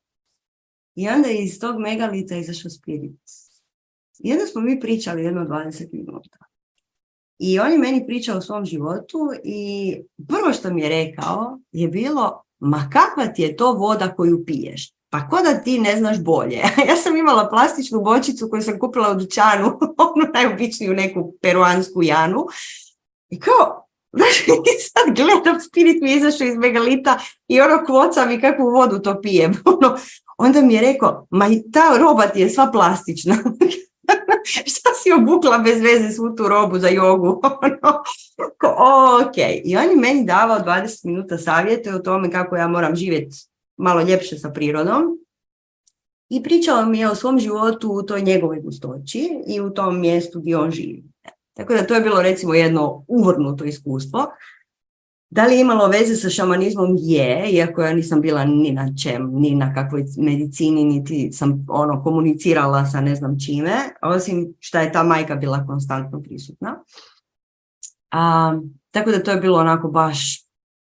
I onda je iz tog megalita izašao spirit. I onda smo mi pričali jedno 20 minuta. I on je meni pričao o svom životu i prvo što mi je rekao je bilo ma kakva ti je to voda koju piješ? Pa ko da ti ne znaš bolje. ja sam imala plastičnu bočicu koju sam kupila u dućanu, onu najobičniju neku peruansku janu. I kao, znaš, sad gledam, spirit mi je izašao iz megalita i ono kvoca mi kakvu vodu to pijem. Ono, onda mi je rekao, ma i ta roba ti je sva plastična. Šta si obukla bez veze svu tu robu za jogu? Ono, ok. I on je meni davao 20 minuta savjete o tome kako ja moram živjeti malo ljepše sa prirodom. I pričao mi je o svom životu u toj njegovoj gustoći i u tom mjestu gdje on živi. Tako da to je bilo recimo jedno uvrnuto iskustvo. Da li je imalo veze sa šamanizmom? Je, iako ja nisam bila ni na čem, ni na kakvoj medicini, niti sam ono komunicirala sa ne znam čime, osim što je ta majka bila konstantno prisutna. A, tako da to je bilo onako baš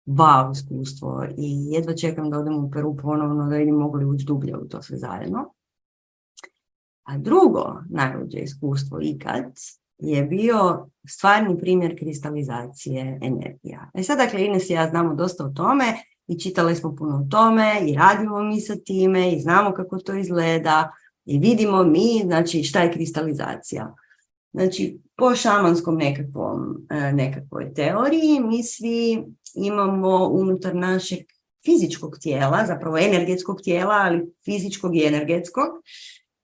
wow iskustvo i jedva čekam da odem u Peru ponovno da vidim mogu li ući dublje u to sve zajedno. A drugo najluđe iskustvo ikad je bio stvarni primjer kristalizacije energija. E sad, dakle, Ines i ja znamo dosta o tome i čitali smo puno o tome i radimo mi sa time i znamo kako to izgleda i vidimo mi, znači, šta je kristalizacija. Znači, po šamanskom nekakvom, e, nekakvoj teoriji mi svi imamo unutar našeg fizičkog tijela, zapravo energetskog tijela, ali fizičkog i energetskog,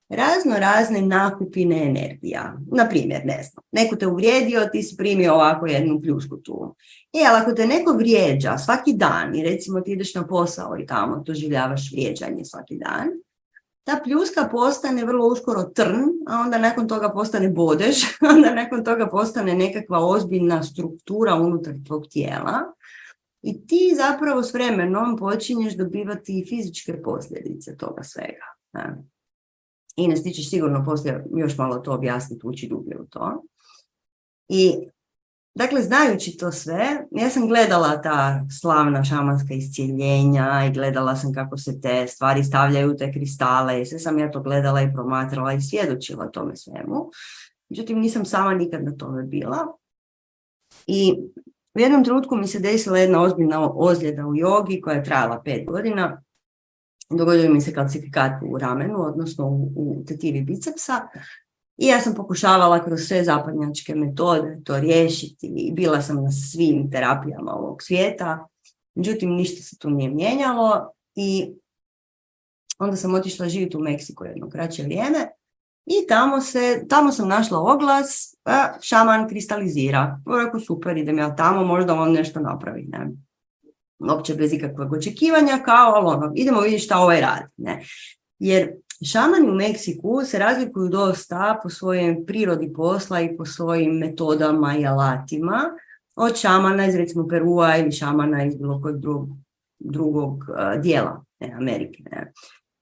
razno razne nakupine energija. Na primjer, ne znam, neko te uvrijedio, ti si primio ovako jednu pljusku tu. E, ali ako te neko vrijeđa svaki dan i recimo ti ideš na posao i tamo doživljavaš vrijeđanje svaki dan, ta pljuska postane vrlo uskoro trn, a onda nakon toga postane bodež, onda nakon toga postane nekakva ozbiljna struktura unutar tvog tijela i ti zapravo s vremenom počinješ dobivati fizičke posljedice toga svega. Ines, ti ćeš sigurno poslije još malo to objasniti, ući dublje u to. I Dakle, znajući to sve, ja sam gledala ta slavna šamanska iscijeljenja i gledala sam kako se te stvari stavljaju u te kristale i sve sam ja to gledala i promatrala i svjedočila tome svemu. Međutim, nisam sama nikad na tome bila. I u jednom trenutku mi se desila jedna ozbiljna ozljeda u jogi koja je trajala pet godina. Dogodio mi se kalcifikat u ramenu, odnosno u, u tetivi bicepsa. I ja sam pokušavala kroz sve zapadnjačke metode to riješiti i bila sam na svim terapijama ovog svijeta. Međutim, ništa se tu nije mijenjalo i onda sam otišla živjeti u Meksiku jedno kraće vrijeme i tamo, se, tamo sam našla oglas, a, šaman kristalizira. Rekao, super, idem ja tamo, možda on nešto napravi. Ne? Uopće bez ikakvog očekivanja, kao, ono, idemo vidjeti šta ovaj radi. Ne? Jer Šamani u Meksiku se razlikuju dosta po svojoj prirodi posla i po svojim metodama i alatima od šamana iz recimo Perua ili šamana iz bilo kojeg drugog, drugog dijela ne, Amerike. Ne.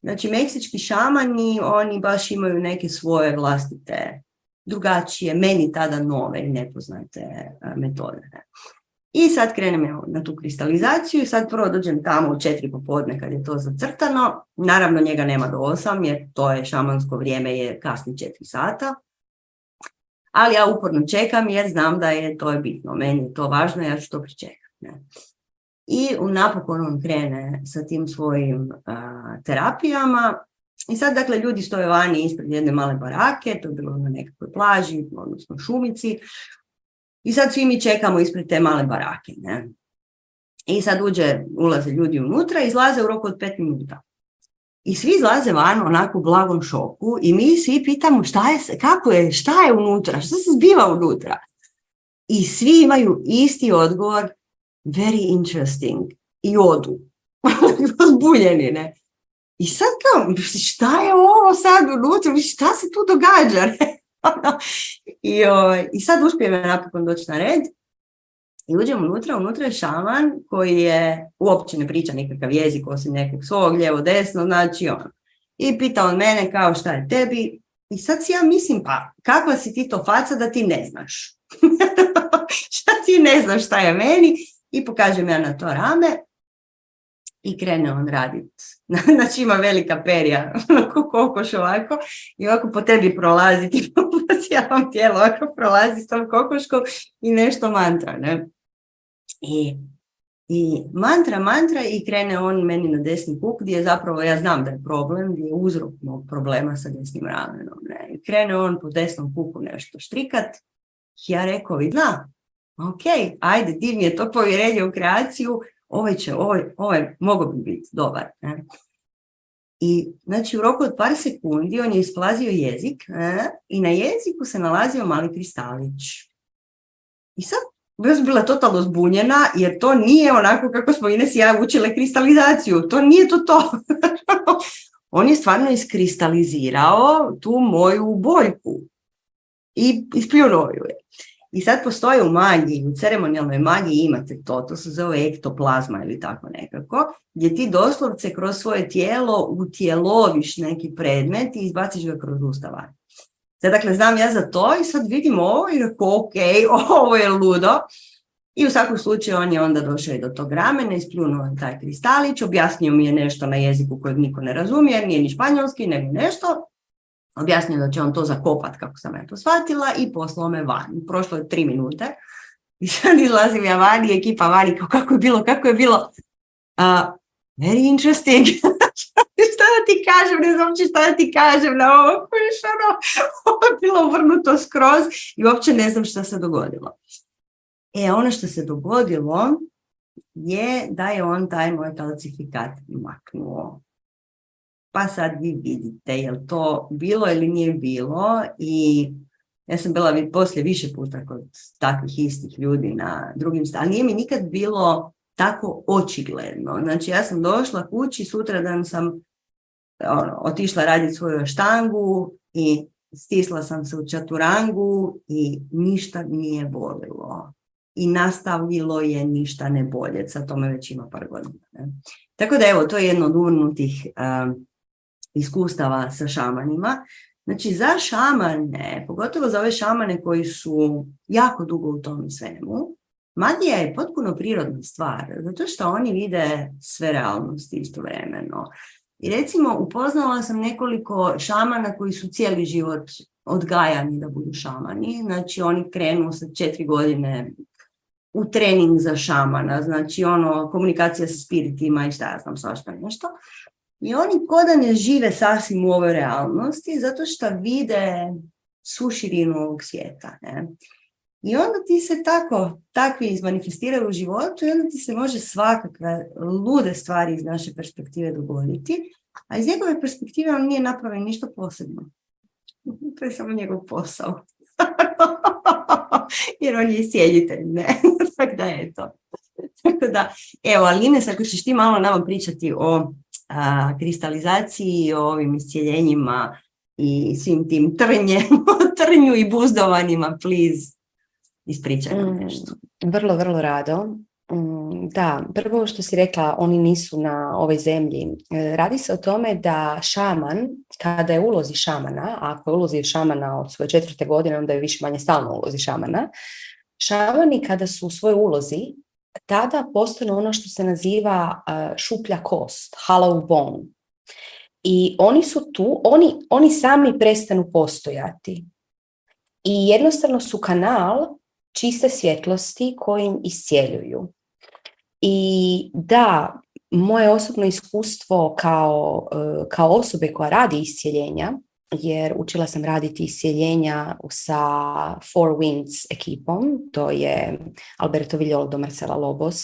Znači, meksički šamani, oni baš imaju neke svoje vlastite, drugačije, meni tada nove i nepoznate metode. Ne. I sad krenem na tu kristalizaciju i sad prvo dođem tamo u četiri popodne kad je to zacrtano. Naravno njega nema do osam jer to je šamansko vrijeme je kasni četiri sata. Ali ja uporno čekam jer znam da je to bitno. Meni je to važno, ja ću to pričekati. Ne? I napokon on krene sa tim svojim terapijama. I sad, dakle, ljudi stoje vani ispred jedne male barake, to je bilo na nekakvoj plaži, odnosno šumici. I sad svi mi čekamo ispred te male barake. Ne? I sad uđe, ulaze ljudi unutra i izlaze u roku od pet minuta. I svi izlaze van onako u blagom šoku i mi svi pitamo šta je, kako je, šta je unutra, šta se zbiva unutra. I svi imaju isti odgovor, very interesting. I odu. Zbuljeni, ne? I sad kao, šta je ovo sad unutra, šta se tu događa? I, o, I sad uspijem napokon doći na red. I uđem unutra, unutra je šaman koji je, uopće ne priča nikakav jezik osim nekog svog, lijevo, desno, znači on. I pita on mene kao šta je tebi. I sad si ja mislim, pa kakva si ti to faca da ti ne znaš? šta ti ne znaš šta je meni? I pokažem ja na to rame i krene on radit. Znači ima velika perja, kokoš ovako, i ovako po tebi prolazi, ti po cijelom tijelu ovako prolazi s tom kokoškom i nešto mantra, ne? I, I mantra, mantra i krene on meni na desni kuk gdje zapravo ja znam da je problem, gdje je uzrok mog problema sa desnim ramenom. Ne? I krene on po desnom kuku nešto štrikat. Ja rekao, da, ok, ajde, di mi je to povjerenje u kreaciju, ovaj će, ovaj, ovaj mogao bi biti dobar. Ne? I znači u roku od par sekundi on je isplazio jezik ne? i na jeziku se nalazio mali kristalić. I sad ja sam bila totalno zbunjena jer to nije onako kako smo Ines i ja učile kristalizaciju. To nije to to. on je stvarno iskristalizirao tu moju boljku i ispljunuo ju je. I sad postoje u magiji, u ceremonijalnoj magiji imate to, to se zove ektoplazma ili tako nekako, gdje ti doslovce kroz svoje tijelo utjeloviš neki predmet i izbaciš ga kroz ustava. Sad dakle znam ja za to i sad vidim ovo i rekao ok, ovo je ludo. I u svakom slučaju on je onda došao i do tog ramena, ispljunuo taj kristalić, objasnio mi je nešto na jeziku kojeg niko ne razumije, nije ni španjolski, nego nešto objasnio da će on to zakopat kako sam ja to shvatila i poslao me van. Prošlo je tri minute i sad izlazim ja van i ekipa vani kao kako je bilo, kako je bilo. Uh, very interesting. šta da ti kažem, ne znam šta da ti kažem na ovo, ono, ovo je bilo vrnuto skroz i uopće ne znam šta se dogodilo. E, ono što se dogodilo je da je on taj moj kalcifikat maknuo pa sad vi vidite je to bilo ili nije bilo i ja sam bila poslije više puta kod takvih istih ljudi na drugim ali nije mi nikad bilo tako očigledno. Znači ja sam došla kući, sutradan sam ono, otišla raditi svoju štangu i stisla sam se u čaturangu i ništa nije bolilo. I nastavilo je ništa ne bolje. Sad to me već ima par godina. Ne? Tako da evo, to je jedno od urnutih iskustava sa šamanima. Znači za šamane, pogotovo za ove šamane koji su jako dugo u tom svemu, magija je potpuno prirodna stvar, zato što oni vide sve realnosti istovremeno. I recimo upoznala sam nekoliko šamana koji su cijeli život odgajani da budu šamani. Znači oni krenu sa četiri godine u trening za šamana, znači ono komunikacija sa spiritima i šta ja znam svašta nešto. I oni ko da ne žive sasvim u ovoj realnosti, zato što vide svu širinu ovog svijeta. Ne? I onda ti se tako, takvi izmanifestiraju u životu i onda ti se može svakakve lude stvari iz naše perspektive dogoditi, a iz njegove perspektive on nije napravio ništa posebno. To je samo njegov posao. Jer on je sjeditelj, ne? Tako da je to. Tako da, evo, Ines, ako ćeš ti malo nama pričati o a, kristalizaciji, o ovim iscijeljenjima i svim tim trnjem, trnju i buzdovanjima, please, ispričaj nam mm, nešto. vrlo, vrlo rado. Mm, da, prvo što si rekla, oni nisu na ovoj zemlji. E, radi se o tome da šaman, kada je ulozi šamana, a ako je ulozi šamana od svoje četvrte godine, onda je više manje stalno ulozi šamana, šamani kada su u svojoj ulozi tada postane ono što se naziva šuplja kost, hollow bone. I oni su tu, oni, oni sami prestanu postojati. I jednostavno su kanal čiste svjetlosti kojim iscijeljuju. I da, moje osobno iskustvo kao, e, kao osobe koja radi iscijeljenja jer učila sam raditi isjeljenja sa Four Winds ekipom, to je Alberto Villol do Marcela Lobos.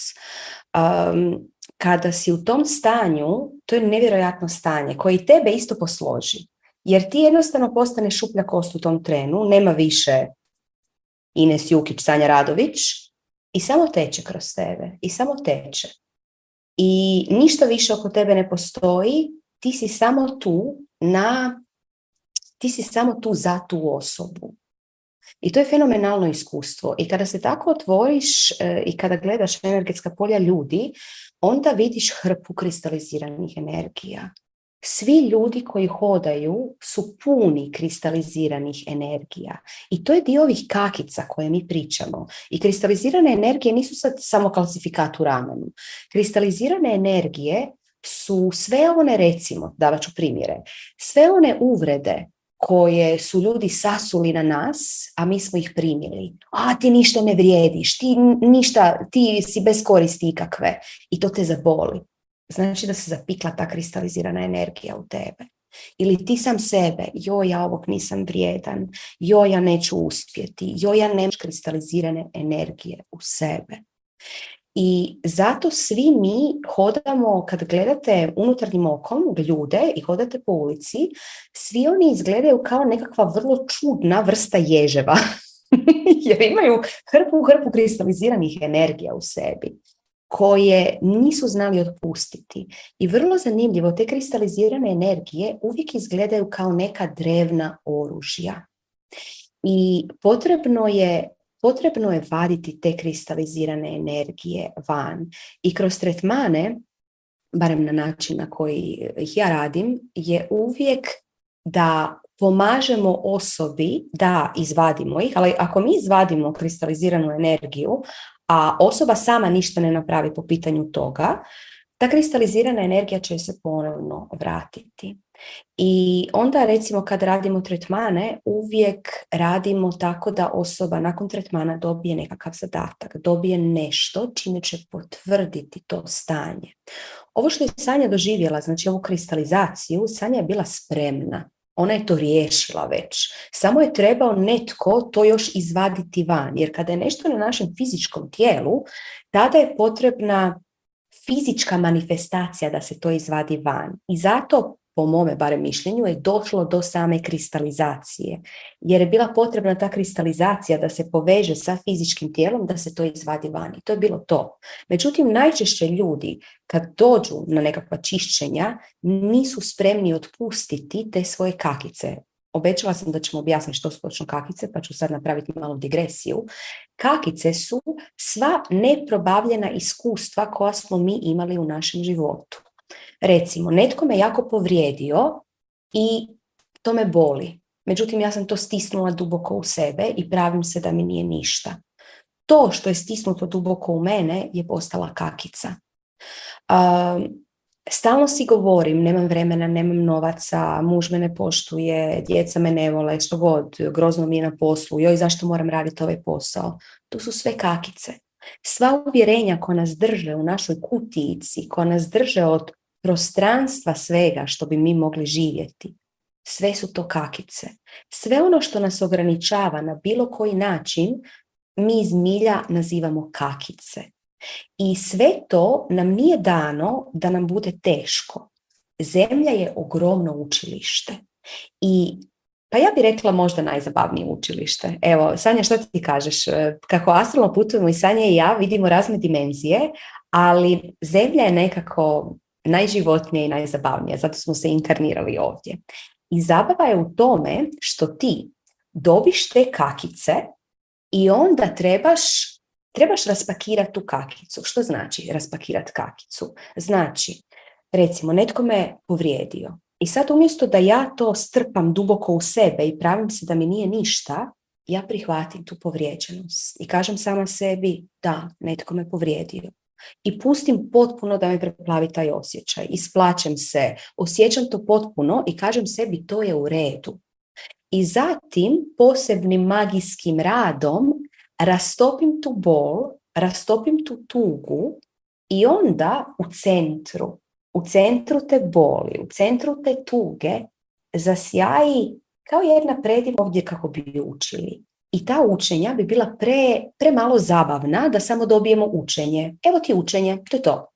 Um, kada si u tom stanju, to je nevjerojatno stanje koje tebe isto posloži. Jer ti jednostavno postane šuplja kost u tom trenu, nema više Ines Jukić, Sanja Radović i samo teče kroz tebe i samo teče. I ništa više oko tebe ne postoji, ti si samo tu na Ti si samo tu za tu osobu. I to je fenomenalno iskustvo. I kada se tako otvoriš e, i kada gledaš energetska polja ljudi, onda vidiš hrpu kristaliziranih energija. Svi ljudi koji hodaju su puni kristaliziranih energija. I to je dio ovih kakica koje mi pričamo. I kristalizirane energije nisu sad samo klasifikat u ramenu. Kristalizirane energije su sve one, recimo, davat ću primjere, sve one uvrede koje su ljudi sasuli na nas, a mi smo ih primili. A ti ništa ne vrijediš, ti ništa, ti si bez koristi ikakve. I to te zaboli. Znači da se zapikla ta kristalizirana energija u tebe. Ili ti sam sebe, joj ja ovog nisam vrijedan, joj ja neću uspjeti, joj ja nemaš kristalizirane energije u sebe. I zato svi mi hodamo, kad gledate unutarnjim okom ljude i hodate po ulici, svi oni izgledaju kao nekakva vrlo čudna vrsta ježeva. Jer imaju hrpu, hrpu kristaliziranih energija u sebi koje nisu znali otpustiti. I vrlo zanimljivo, te kristalizirane energije uvijek izgledaju kao neka drevna oružja. I potrebno je potrebno je vaditi te kristalizirane energije van. I kroz tretmane, barem na način na koji ih ja radim, je uvijek da pomažemo osobi da izvadimo ih, ali ako mi izvadimo kristaliziranu energiju, a osoba sama ništa ne napravi po pitanju toga, ta kristalizirana energija će se ponovno vratiti. I onda recimo kad radimo tretmane, uvijek radimo tako da osoba nakon tretmana dobije nekakav zadatak, dobije nešto čime će potvrditi to stanje. Ovo što je Sanja doživjela, znači ovu kristalizaciju, Sanja je bila spremna. Ona je to riješila već. Samo je trebao netko to još izvaditi van. Jer kada je nešto na našem fizičkom tijelu, tada je potrebna fizička manifestacija da se to izvadi van. I zato po mome barem mišljenju, je došlo do same kristalizacije. Jer je bila potrebna ta kristalizacija da se poveže sa fizičkim tijelom, da se to izvadi vani. To je bilo to. Međutim, najčešće ljudi kad dođu na nekakva čišćenja nisu spremni otpustiti te svoje kakice. Obećala sam da ćemo objasniti što su točno kakice, pa ću sad napraviti malu digresiju. Kakice su sva neprobavljena iskustva koja smo mi imali u našem životu. Recimo, netko me jako povrijedio i to me boli. Međutim, ja sam to stisnula duboko u sebe i pravim se da mi nije ništa. To što je stisnuto duboko u mene je postala kakica. Um, stalno si govorim, nemam vremena, nemam novaca, muž me ne poštuje, djeca me ne vole, što god, grozno mi je na poslu, joj zašto moram raditi ovaj posao. To su sve kakice. Sva uvjerenja koja nas drže u našoj kutijici, koja nas drže od prostranstva svega što bi mi mogli živjeti, sve su to kakice. Sve ono što nas ograničava na bilo koji način, mi iz milja nazivamo kakice. I sve to nam nije dano da nam bude teško. Zemlja je ogromno učilište. I pa ja bih rekla možda najzabavnije učilište. Evo, Sanja, što ti kažeš? Kako astralno putujemo i Sanja i ja vidimo razne dimenzije, ali zemlja je nekako najživotnije i najzabavnije, zato smo se inkarnirali ovdje. I zabava je u tome što ti dobiš te kakice i onda trebaš, trebaš raspakirati tu kakicu. Što znači raspakirati kakicu? Znači, recimo, netko me povrijedio i sad umjesto da ja to strpam duboko u sebe i pravim se da mi nije ništa, ja prihvatim tu povrijeđenost i kažem sama sebi da, netko me povrijedio i pustim potpuno da me preplavi taj osjećaj. Isplaćem se, osjećam to potpuno i kažem sebi to je u redu. I zatim posebnim magijskim radom rastopim tu bol, rastopim tu tugu i onda u centru, u centru te boli, u centru te tuge zasjaji kao jedna predivna ovdje kako bi učili i ta učenja bi bila pre, premalo zabavna da samo dobijemo učenje. Evo ti učenje, to je to.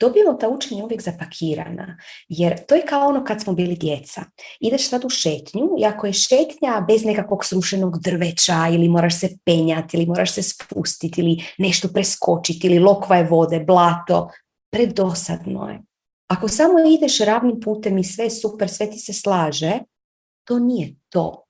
Dobijemo ta učenja uvijek zapakirana, jer to je kao ono kad smo bili djeca. Ideš sad u šetnju i ako je šetnja bez nekakvog srušenog drveća ili moraš se penjati ili moraš se spustiti ili nešto preskočiti ili lokva je vode, blato, predosadno je. Ako samo ideš ravnim putem i sve super, sve ti se slaže, to nije to.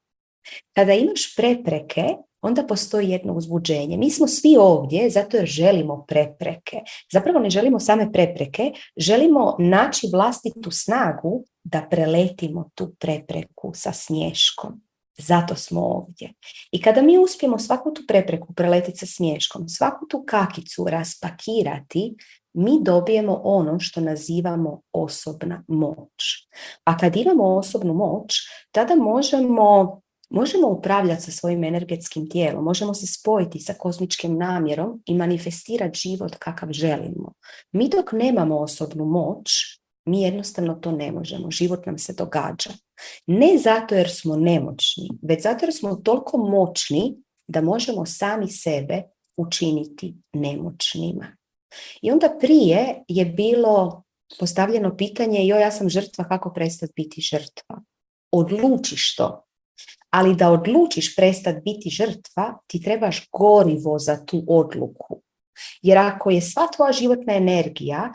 Kada imaš prepreke, onda postoji jedno uzbuđenje. Mi smo svi ovdje zato jer želimo prepreke. Zapravo ne želimo same prepreke, želimo naći vlastitu snagu da preletimo tu prepreku sa smješkom. Zato smo ovdje. I kada mi uspijemo svaku tu prepreku preletiti sa smješkom, svaku tu kakicu raspakirati, mi dobijemo ono što nazivamo osobna moć. A kad imamo osobnu moć, tada možemo možemo upravljati sa svojim energetskim tijelom, možemo se spojiti sa kozmičkim namjerom i manifestirati život kakav želimo. Mi dok nemamo osobnu moć, mi jednostavno to ne možemo. Život nam se događa. Ne zato jer smo nemoćni, već zato jer smo toliko moćni da možemo sami sebe učiniti nemoćnima. I onda prije je bilo postavljeno pitanje, joj ja sam žrtva, kako prestati biti žrtva? Odlučiš to. Ali da odlučiš prestati biti žrtva, ti trebaš gorivo za tu odluku. Jer ako je sva tvoja životna energija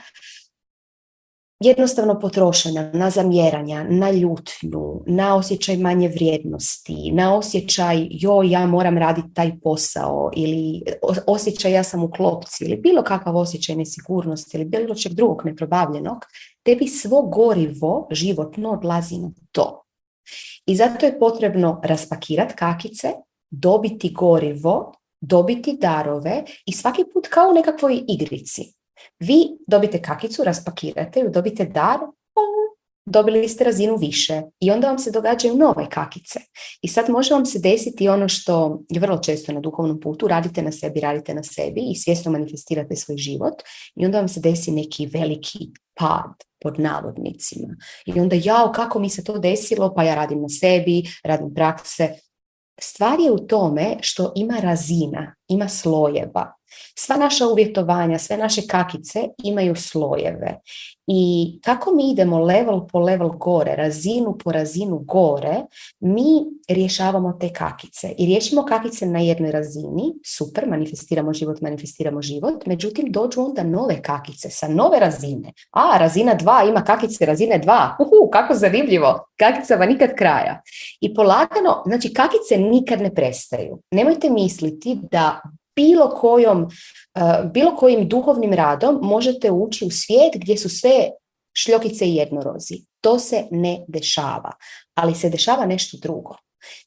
jednostavno potrošena na zamjeranja, na ljutnju, na osjećaj manje vrijednosti, na osjećaj joj ja moram raditi taj posao ili osjećaj ja sam u klopci ili bilo kakav osjećaj nesigurnosti ili bilo čeg drugog neprobavljenog, tebi svo gorivo životno odlazi na to. I zato je potrebno raspakirati kakice, dobiti gorivo, dobiti darove i svaki put kao u nekakvoj igrici. Vi dobite kakicu, raspakirate ju, dobite dar, dobili ste razinu više i onda vam se događaju nove kakice. I sad može vam se desiti ono što je vrlo često na duhovnom putu, radite na sebi, radite na sebi i svjesno manifestirate svoj život i onda vam se desi neki veliki pad pod navodnicima. I onda jao, kako mi se to desilo, pa ja radim na sebi, radim prakse. Stvar je u tome što ima razina, ima slojeva. Sva naša uvjetovanja, sve naše kakice imaju slojeve. I kako mi idemo level po level gore, razinu po razinu gore, mi rješavamo te kakice. I riješimo kakice na jednoj razini, super, manifestiramo život, manifestiramo život, međutim dođu onda nove kakice sa nove razine. A, razina dva ima kakice razine dva. Uhu, kako zanimljivo. Kakicama nikad kraja. I polagano, znači kakice nikad ne prestaju. Nemojte misliti da bilo, kojom, eh, bilo kojim duhovnim radom možete ući u svijet gdje su sve šljokice i jednorozi. To se ne dešava, ali se dešava nešto drugo.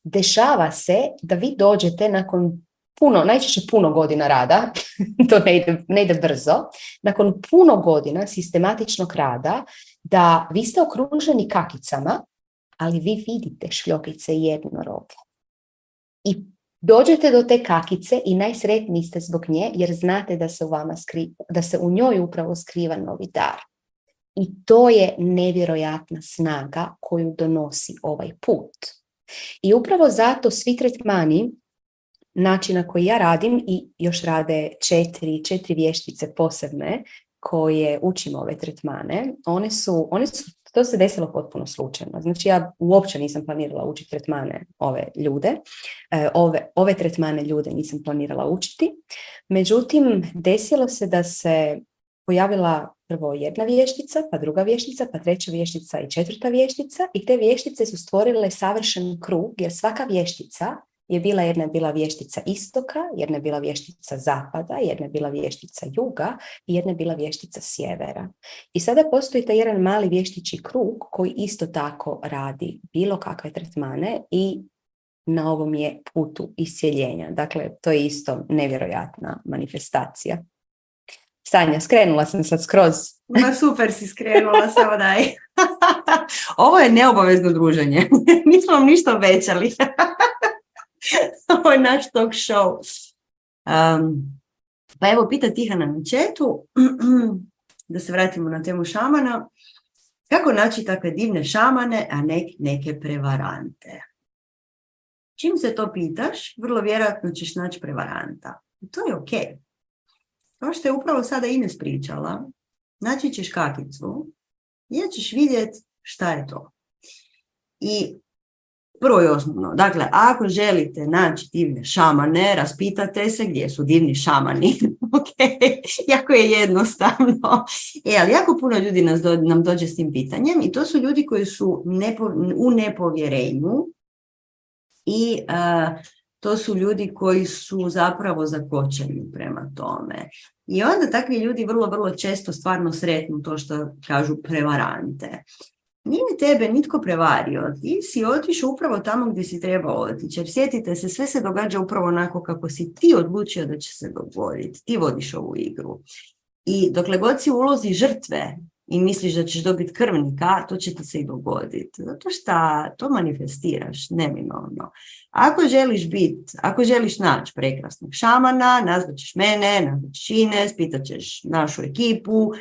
Dešava se da vi dođete nakon puno, najčešće puno godina rada, to ne ide, ne ide brzo, nakon puno godina sistematičnog rada, da vi ste okruženi kakicama, ali vi vidite šljokice i jednoroge. I Dođete do te kakice i najsretniji ste zbog nje jer znate da se u vama skri, da se u njoj upravo skriva novi dar. I to je nevjerojatna snaga koju donosi ovaj put. I upravo zato svi tretmani, način na koji ja radim i još rade četiri, četiri vještice posebne koje učimo ove tretmane, one su, one su to se desilo potpuno slučajno. Znači ja uopće nisam planirala učiti tretmane ove ljude. E, ove, ove tretmane ljude nisam planirala učiti. Međutim, desilo se da se pojavila prvo jedna vještica, pa druga vještica, pa treća vještica i četvrta vještica i te vještice su stvorile savršen krug jer svaka vještica je bila jedna je bila vještica istoka, jedna je bila vještica zapada, jedna je bila vještica juga i jedna je bila vještica sjevera. I sada postoji taj jedan mali vještići krug koji isto tako radi bilo kakve tretmane i na ovom je putu iscijeljenja. Dakle, to je isto nevjerojatna manifestacija. Sanja, skrenula sam sad skroz. Ma super si skrenula, samo daj. Ovo je neobavezno druženje. Nismo vam ništa obećali. Ovo je naš talk show. Um, pa evo, pita Tihana na četu, da se vratimo na temu šamana, kako naći takve divne šamane, a ne neke prevarante? Čim se to pitaš, vrlo vjerojatno ćeš naći prevaranta. To je ok. Kao što je upravo sada Ines pričala, naći ćeš kakicu i ćeš vidjeti šta je to. I Prvo i osnovno, dakle, ako želite naći divne šamane, raspitate se gdje su divni šamani. ok, jako je jednostavno. E, ali jako puno ljudi nas nam dođe s tim pitanjem i to su ljudi koji su nepo, u nepovjerenju i to su ljudi koji su zapravo zakočeni prema tome. I onda takvi ljudi vrlo, vrlo često stvarno sretnu to što kažu prevarante. Nije tebe nitko prevario, ti si otišao upravo tamo gdje si trebao otići. Jer sjetite se, sve se događa upravo onako kako si ti odlučio da će se dogoditi. Ti vodiš ovu igru. I dokle god si ulozi žrtve i misliš da ćeš dobiti krvnika, to će ti se i dogoditi. Zato što to manifestiraš neminovno. Ako želiš biti, ako želiš naći prekrasnog šamana, nazvaćeš mene, nazvaćeš Ines, pitaćeš našu ekipu,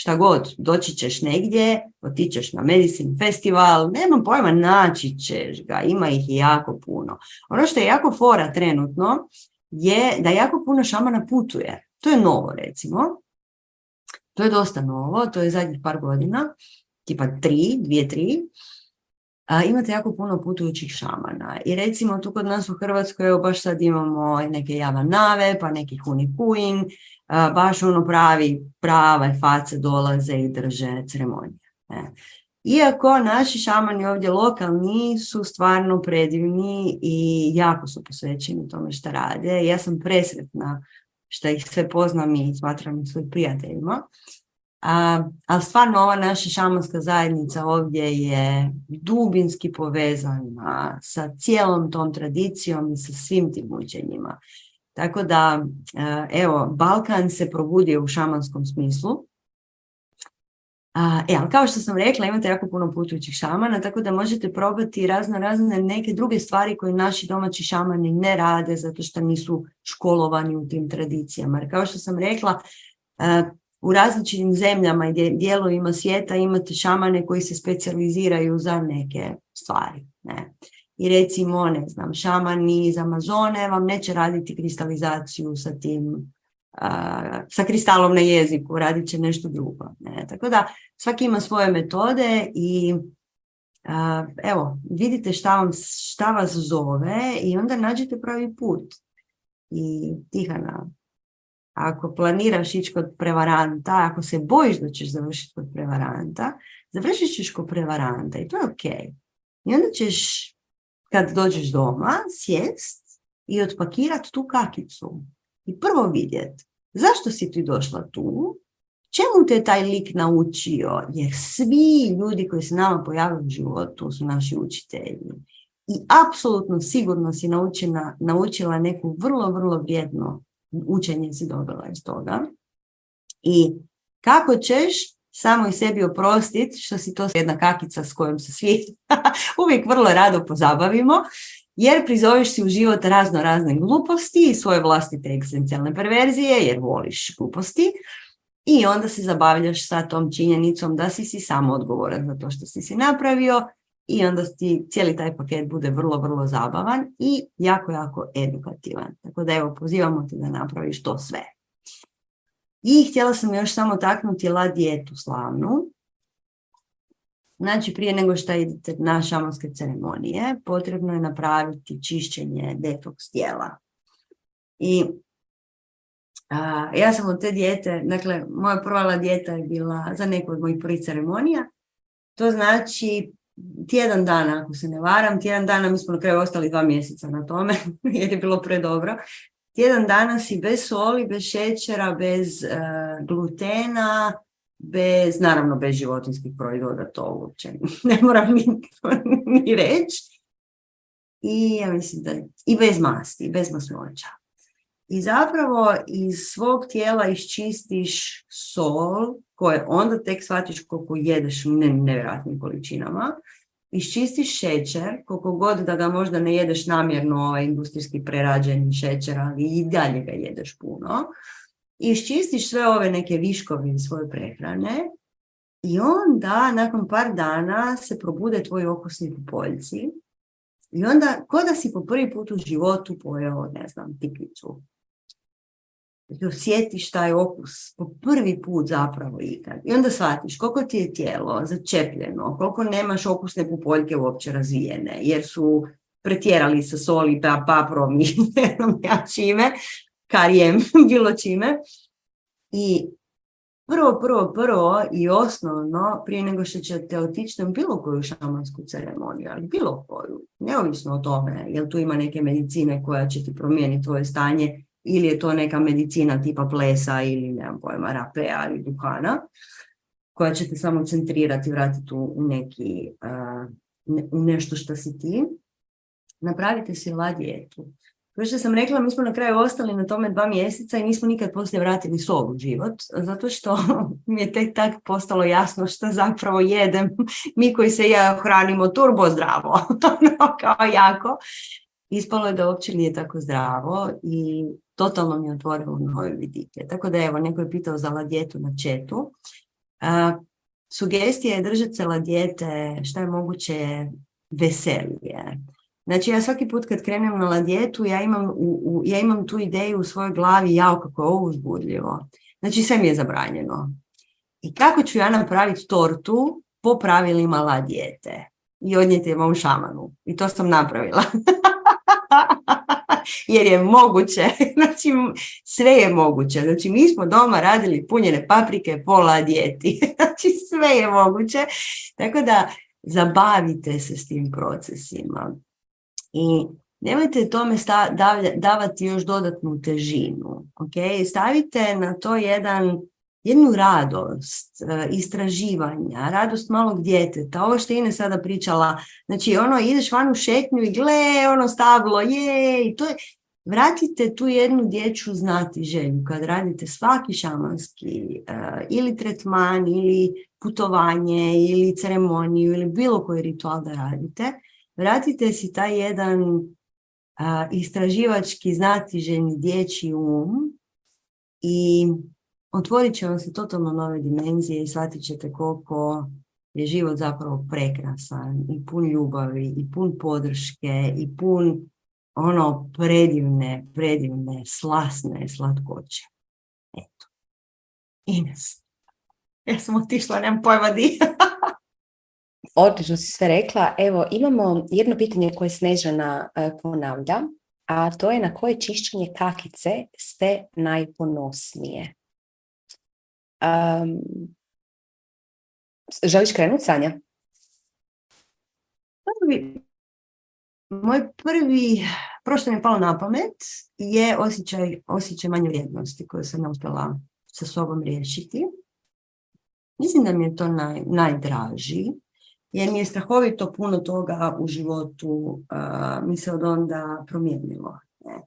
šta god, doći ćeš negdje, otićeš na Medicine Festival, nemam pojma, naći ćeš ga, ima ih jako puno. Ono što je jako fora trenutno je da jako puno šamana putuje. To je novo recimo. To je dosta novo, to je zadnjih par godina, tipa tri, dvije, tri. A, imate jako puno putujućih šamana. I recimo tu kod nas u Hrvatskoj, evo baš sad imamo neke javanave, pa neki hunikuin, baš ono pravi, prave face dolaze i drže ceremonije. Ne. Iako naši šamani ovdje lokalni su stvarno predivni i jako su posvećeni tome što rade. Ja sam presretna što ih sve poznam i smatram svojim prijateljima. A, ali stvarno ova naša šamanska zajednica ovdje je dubinski povezana sa cijelom tom tradicijom i sa svim tim učenjima. Tako da, e, evo, Balkan se probudio u šamanskom smislu. E, ali kao što sam rekla, imate jako puno putujućih šamana, tako da možete probati razno razne neke druge stvari koje naši domaći šamani ne rade zato što nisu školovani u tim tradicijama. Jer kao što sam rekla, e, u različitim zemljama i dijelovima svijeta imate šamane koji se specijaliziraju za neke stvari. Ne i recimo, ne znam, šamani iz Amazone vam neće raditi kristalizaciju sa tim, sa kristalom na jeziku, radit će nešto drugo. Ne? Tako da svaki ima svoje metode i evo, vidite šta, vam, šta vas zove i onda nađete pravi put. I Tihana, ako planiraš ići kod prevaranta, ako se bojiš da ćeš završiti kod prevaranta, završit ćeš kod prevaranta i to je ok. I onda ćeš kad dođeš doma, sjest i otpakirat tu kakicu. I prvo vidjet, zašto si ti došla tu, čemu te taj lik naučio, jer svi ljudi koji se nama pojavaju u životu su naši učitelji. I apsolutno sigurno si naučena, naučila neku vrlo, vrlo vrijedno učenje si dobila iz toga. I kako ćeš samo i sebi oprostiti što si to jedna kakica s kojom se svi uvijek vrlo rado pozabavimo, jer prizoveš si u život razno razne gluposti i svoje vlastite egzistencijalne perverzije, jer voliš gluposti, i onda se zabavljaš sa tom činjenicom da si si samo odgovoran za to što si si napravio i onda ti cijeli taj paket bude vrlo, vrlo zabavan i jako, jako edukativan. Tako da evo, pozivamo te da napraviš to sve. I htjela sam još samo taknuti la dijetu slavnu. Znači, prije nego što idete na šamanske ceremonije, potrebno je napraviti čišćenje detoks tijela. I a, ja sam od te dijete, dakle, moja prva dijeta je bila za neku od mojih prvih ceremonija. To znači tjedan dana, ako se ne varam, tjedan dana, mi smo na kraju ostali dva mjeseca na tome, jer je bilo predobro tjedan dana si bez soli, bez šećera, bez uh, glutena, bez, naravno bez životinskih proizvoda, to uopće ne moram ni, ni reći. I ja mislim da, i bez masti, bez masnoća. I zapravo iz svog tijela iščistiš sol, koje onda tek shvatiš koliko jedeš u nevjerojatnim količinama, iščistiš šećer, koliko god da ga možda ne jedeš namjerno ovaj industrijski prerađeni šećer, ali i dalje ga jedeš puno, iščistiš sve ove neke viškovi iz svoje prehrane i onda nakon par dana se probude tvoji okusni pupoljci i onda ko da si po prvi put u životu pojeo, ne znam, tipicu. Da osjetiš taj okus po prvi put zapravo ikad. I onda shvatiš koliko ti je tijelo začepljeno, koliko nemaš okusne pupoljke uopće razvijene, jer su pretjerali sa soli, pa paprom i ja čime, karijem, bilo čime. I prvo, prvo, prvo i osnovno, prije nego što ćete otići na bilo koju šamansku ceremoniju, ali bilo koju, neovisno o tome, jel tu ima neke medicine koja će ti promijeniti tvoje stanje, ili je to neka medicina tipa plesa ili nemam pojma, rapea ili duhana, koja će te samo centrirati, vratiti u, neki, u nešto što si ti. Napravite si la dijetu. Kao što sam rekla, mi smo na kraju ostali na tome dva mjeseca i nismo nikad poslije vratili sol u život, zato što mi je tek tak postalo jasno što zapravo jedem. Mi koji se ja hranimo turbo zdravo, ono, kao jako. Ispalo je da uopće nije tako zdravo i totalno mi otvorilo nove vidike. Tako da evo, neko je pitao za ladjetu na četu. sugestija je držati se ladjete što je moguće veselije. Znači ja svaki put kad krenem na ladjetu, ja imam, u, ja imam tu ideju u svojoj glavi, jao kako je ovo uzbudljivo. Znači sve mi je zabranjeno. I kako ću ja napraviti tortu po pravilima ladjete? I odnijeti je mom šamanu. I to sam napravila. Jer je moguće. Znači sve je moguće. Znači mi smo doma radili punjene paprike po ladjeti. Znači sve je moguće. Tako da zabavite se s tim procesima. I nemojte tome davati još dodatnu težinu. Okay? Stavite na to jedan, jednu radost e, istraživanja, radost malog djeteta. Ovo što Ine sada pričala, znači ono ideš van u šetnju i gle, ono stablo, je, i to je, vratite tu jednu dječju znati želju kad radite svaki šamanski uh, ili tretman ili putovanje ili ceremoniju ili bilo koji ritual da radite vratite si taj jedan a, istraživački znatiženi dječji um i otvorit će vam se totalno nove dimenzije i shvatit ćete koliko je život zapravo prekrasan i pun ljubavi i pun podrške i pun ono predivne, predivne, slasne slatkoće. Eto. Ines. Ja sam otišla, nemam pojma di. Odlično si sve rekla. Evo, imamo jedno pitanje koje Snežana e, ponavlja, a to je na koje čišćenje kakice ste najponosnije? Um, želiš krenuti, Sanja? Prvi, moj prvi, prošto mi je palo na pamet, je osjećaj, osjećaj manje vrijednosti koju sam uspjela sa sobom riješiti. Mislim da mi je to naj, najdraži jer mi je strahovito puno toga u životu uh, mi se od onda promijenilo. Ne?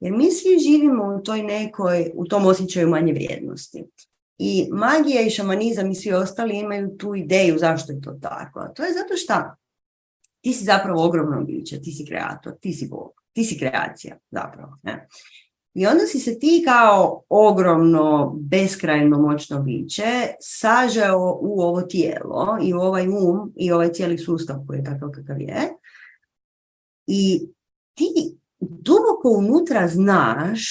Jer mi svi živimo u toj nekoj, u tom osjećaju manje vrijednosti. I magija i šamanizam i svi ostali imaju tu ideju zašto je to tako. A to je zato što ti si zapravo ogromno biće, ti si kreator, ti si Bog, ti si kreacija zapravo. Ne? I onda si se ti kao ogromno, beskrajno moćno biće sažao u ovo tijelo i u ovaj um i ovaj cijeli sustav koji je takav kakav je. I ti duboko unutra znaš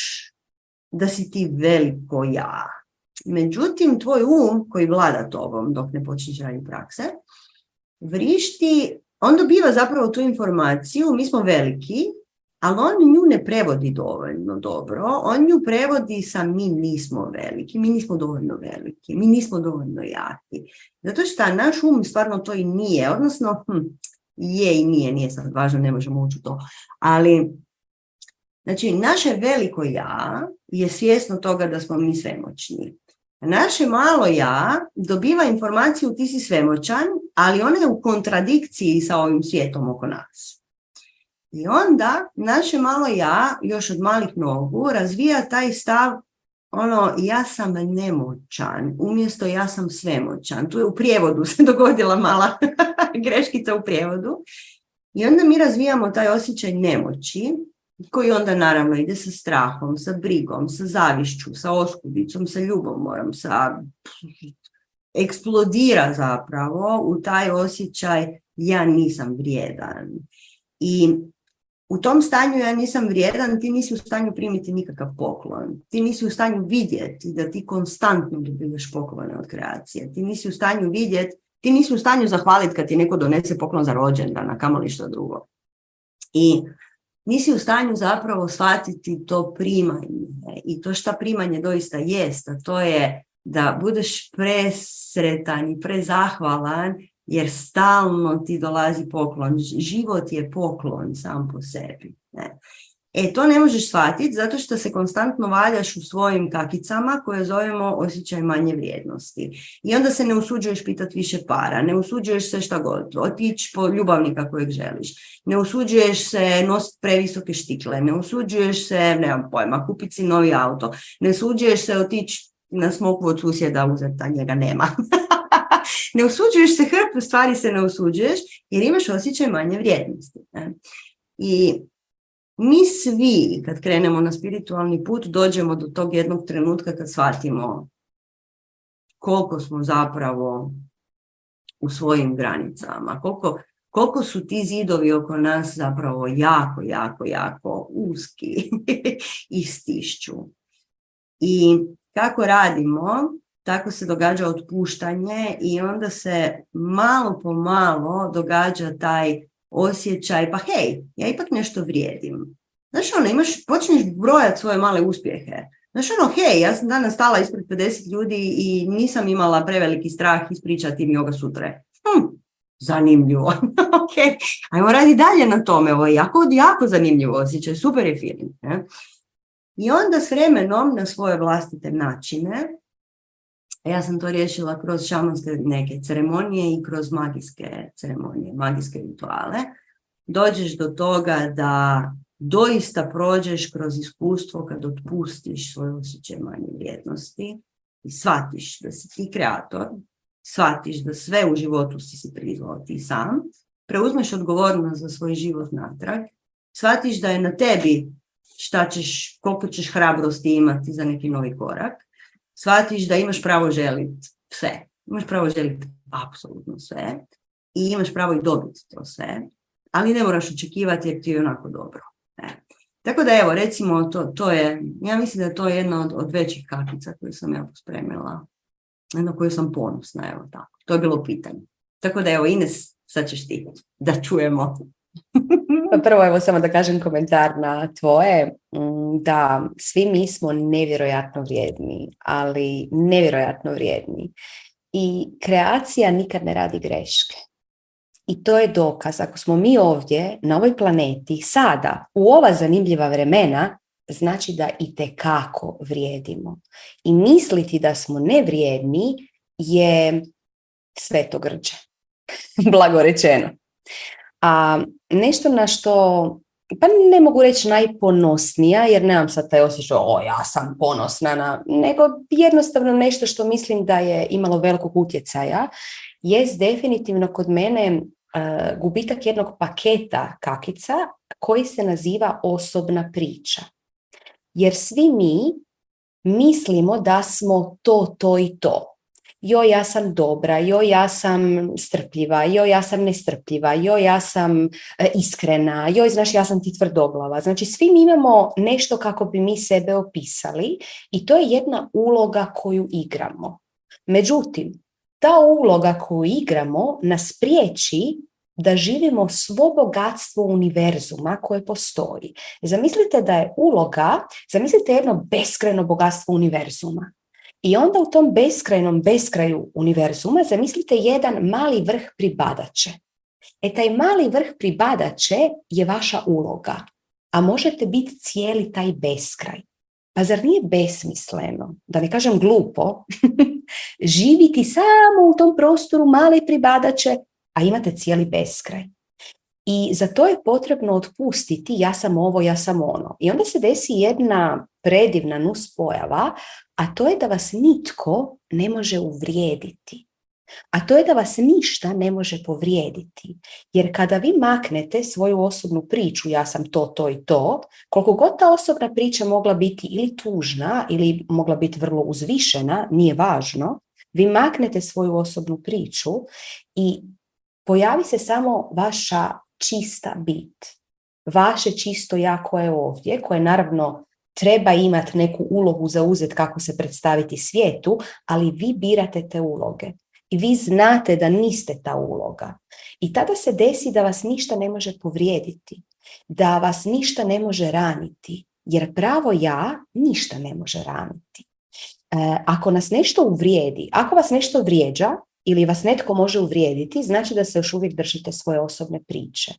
da si ti veliko ja. Međutim, tvoj um koji vlada tobom dok ne počneš raditi prakse, vrišti, on dobiva zapravo tu informaciju, mi smo veliki, ali on nju ne prevodi dovoljno dobro, on nju prevodi sa mi nismo veliki, mi nismo dovoljno veliki, mi nismo dovoljno jaki. Zato što naš um stvarno to i nije, odnosno hm, je i nije, nije sad važno, ne možemo ući u to, ali znači naše veliko ja je svjesno toga da smo mi svemoćni. Naše malo ja dobiva informaciju ti si svemoćan, ali ona je u kontradikciji sa ovim svijetom oko nas. I onda naše malo ja, još od malih nogu, razvija taj stav ono, ja sam nemoćan, umjesto ja sam svemoćan. Tu je u prijevodu se dogodila mala greškica u prijevodu. I onda mi razvijamo taj osjećaj nemoći, koji onda naravno ide sa strahom, sa brigom, sa zavišću, sa oskudicom, sa ljubomorom, sa eksplodira zapravo u taj osjećaj ja nisam vrijedan. I u tom stanju ja nisam vrijedan, ti nisi u stanju primiti nikakav poklon. Ti nisi u stanju vidjeti da ti konstantno dobivaš poklone od kreacije. Ti nisi u stanju vidjeti, ti nisi u stanju zahvaliti kad ti neko donese poklon za rođendan, a kamoli što drugo. I nisi u stanju zapravo shvatiti to primanje i to šta primanje doista jest, a to je da budeš presretan i prezahvalan jer stalno ti dolazi poklon. Život je poklon sam po sebi. Ne? E, to ne možeš shvatiti zato što se konstantno valjaš u svojim kakicama koje zovemo osjećaj manje vrijednosti. I onda se ne usuđuješ pitati više para, ne usuđuješ se šta god, otići po ljubavnika kojeg želiš, ne usuđuješ se nositi previsoke štikle, ne usuđuješ se, nemam pojma, kupiti si novi auto, ne usuđuješ se otići na smoku od susjeda uzeti, a njega nema. ne usuđuješ se, hrpu stvari se ne usuđuješ jer imaš osjećaj manje vrijednosti. I mi svi kad krenemo na spiritualni put dođemo do tog jednog trenutka kad shvatimo koliko smo zapravo u svojim granicama, koliko, koliko su ti zidovi oko nas zapravo jako, jako, jako uski i stišću. I kako radimo, tako se događa otpuštanje i onda se malo po malo događa taj osjećaj, pa hej, ja ipak nešto vrijedim. Znaš ono, imaš, počneš brojati svoje male uspjehe. Znaš ono, hej, ja sam danas stala ispred 50 ljudi i nisam imala preveliki strah ispričati im yoga sutre. Hm, zanimljivo. ok, ajmo radi dalje na tome. Ovo je jako, jako zanimljivo osjećaj, super je feeling. Ne? I onda s vremenom na svoje vlastite načine, ja sam to riješila kroz šamanske neke ceremonije i kroz magijske ceremonije, magijske rituale, dođeš do toga da doista prođeš kroz iskustvo kad otpustiš svoje osjećaj manje vrijednosti i shvatiš da si ti kreator, shvatiš da sve u životu si si prizvao ti sam, preuzmeš odgovornost za svoj život natrag, shvatiš da je na tebi šta ćeš, koliko ćeš hrabrosti imati za neki novi korak, shvatiš da imaš pravo želiti sve. Imaš pravo želiti apsolutno sve i imaš pravo i dobiti to sve, ali ne moraš očekivati jer ti je onako dobro. E. Tako da evo, recimo, to, to je, ja mislim da je to jedna od, od većih kakica koju sam ja pospremila, na koju sam ponosna, evo tako. To je bilo pitanje. Tako da evo, Ines, sad ćeš ti da čujemo. Pa prvo, evo samo da kažem komentar na tvoje, mm, da svi mi smo nevjerojatno vrijedni, ali nevjerojatno vrijedni. I kreacija nikad ne radi greške. I to je dokaz, ako smo mi ovdje na ovoj planeti sada, u ova zanimljiva vremena, znači da i kako vrijedimo. I misliti da smo nevrijedni je svetogrđe. Blago rečeno. A nešto na što, pa ne mogu reći najponosnija, jer nemam sad taj osjećaj, o ja sam ponosna, na, nego jednostavno nešto što mislim da je imalo velikog utjecaja, jest definitivno kod mene uh, gubitak jednog paketa kakica koji se naziva osobna priča. Jer svi mi mislimo da smo to, to i to joj ja sam dobra, joj ja sam strpljiva, joj ja sam nestrpljiva, joj ja sam e, iskrena, joj znaš ja sam ti tvrdoglava. Znači svi mi imamo nešto kako bi mi sebe opisali i to je jedna uloga koju igramo. Međutim, ta uloga koju igramo nas priječi da živimo svo bogatstvo univerzuma koje postoji. Zamislite da je uloga, zamislite jedno beskrajno bogatstvo univerzuma. I onda u tom beskrajnom beskraju univerzuma zamislite jedan mali vrh pribadače. E taj mali vrh pribadače je vaša uloga, a možete biti cijeli taj beskraj. Pa zar nije besmisleno, da ne kažem glupo, živiti samo u tom prostoru male pribadače, a imate cijeli beskraj. I za to je potrebno otpustiti ja sam ovo, ja sam ono. I onda se desi jedna predivna nuspojava, a to je da vas nitko ne može uvrijediti. A to je da vas ništa ne može povrijediti. Jer kada vi maknete svoju osobnu priču, ja sam to, to i to, koliko god ta osobna priča mogla biti ili tužna ili mogla biti vrlo uzvišena, nije važno, vi maknete svoju osobnu priču i pojavi se samo vaša čista bit. vaše čisto ja koje je ovdje, koje naravno treba imati neku ulogu za uzet kako se predstaviti svijetu, ali vi birate te uloge. I vi znate da niste ta uloga. I tada se desi da vas ništa ne može povrijediti, da vas ništa ne može raniti, jer pravo ja ništa ne može raniti. E, ako nas nešto uvrijedi, ako vas nešto vrijeđa ili vas netko može uvrijediti, znači da se još uvijek držite svoje osobne priče.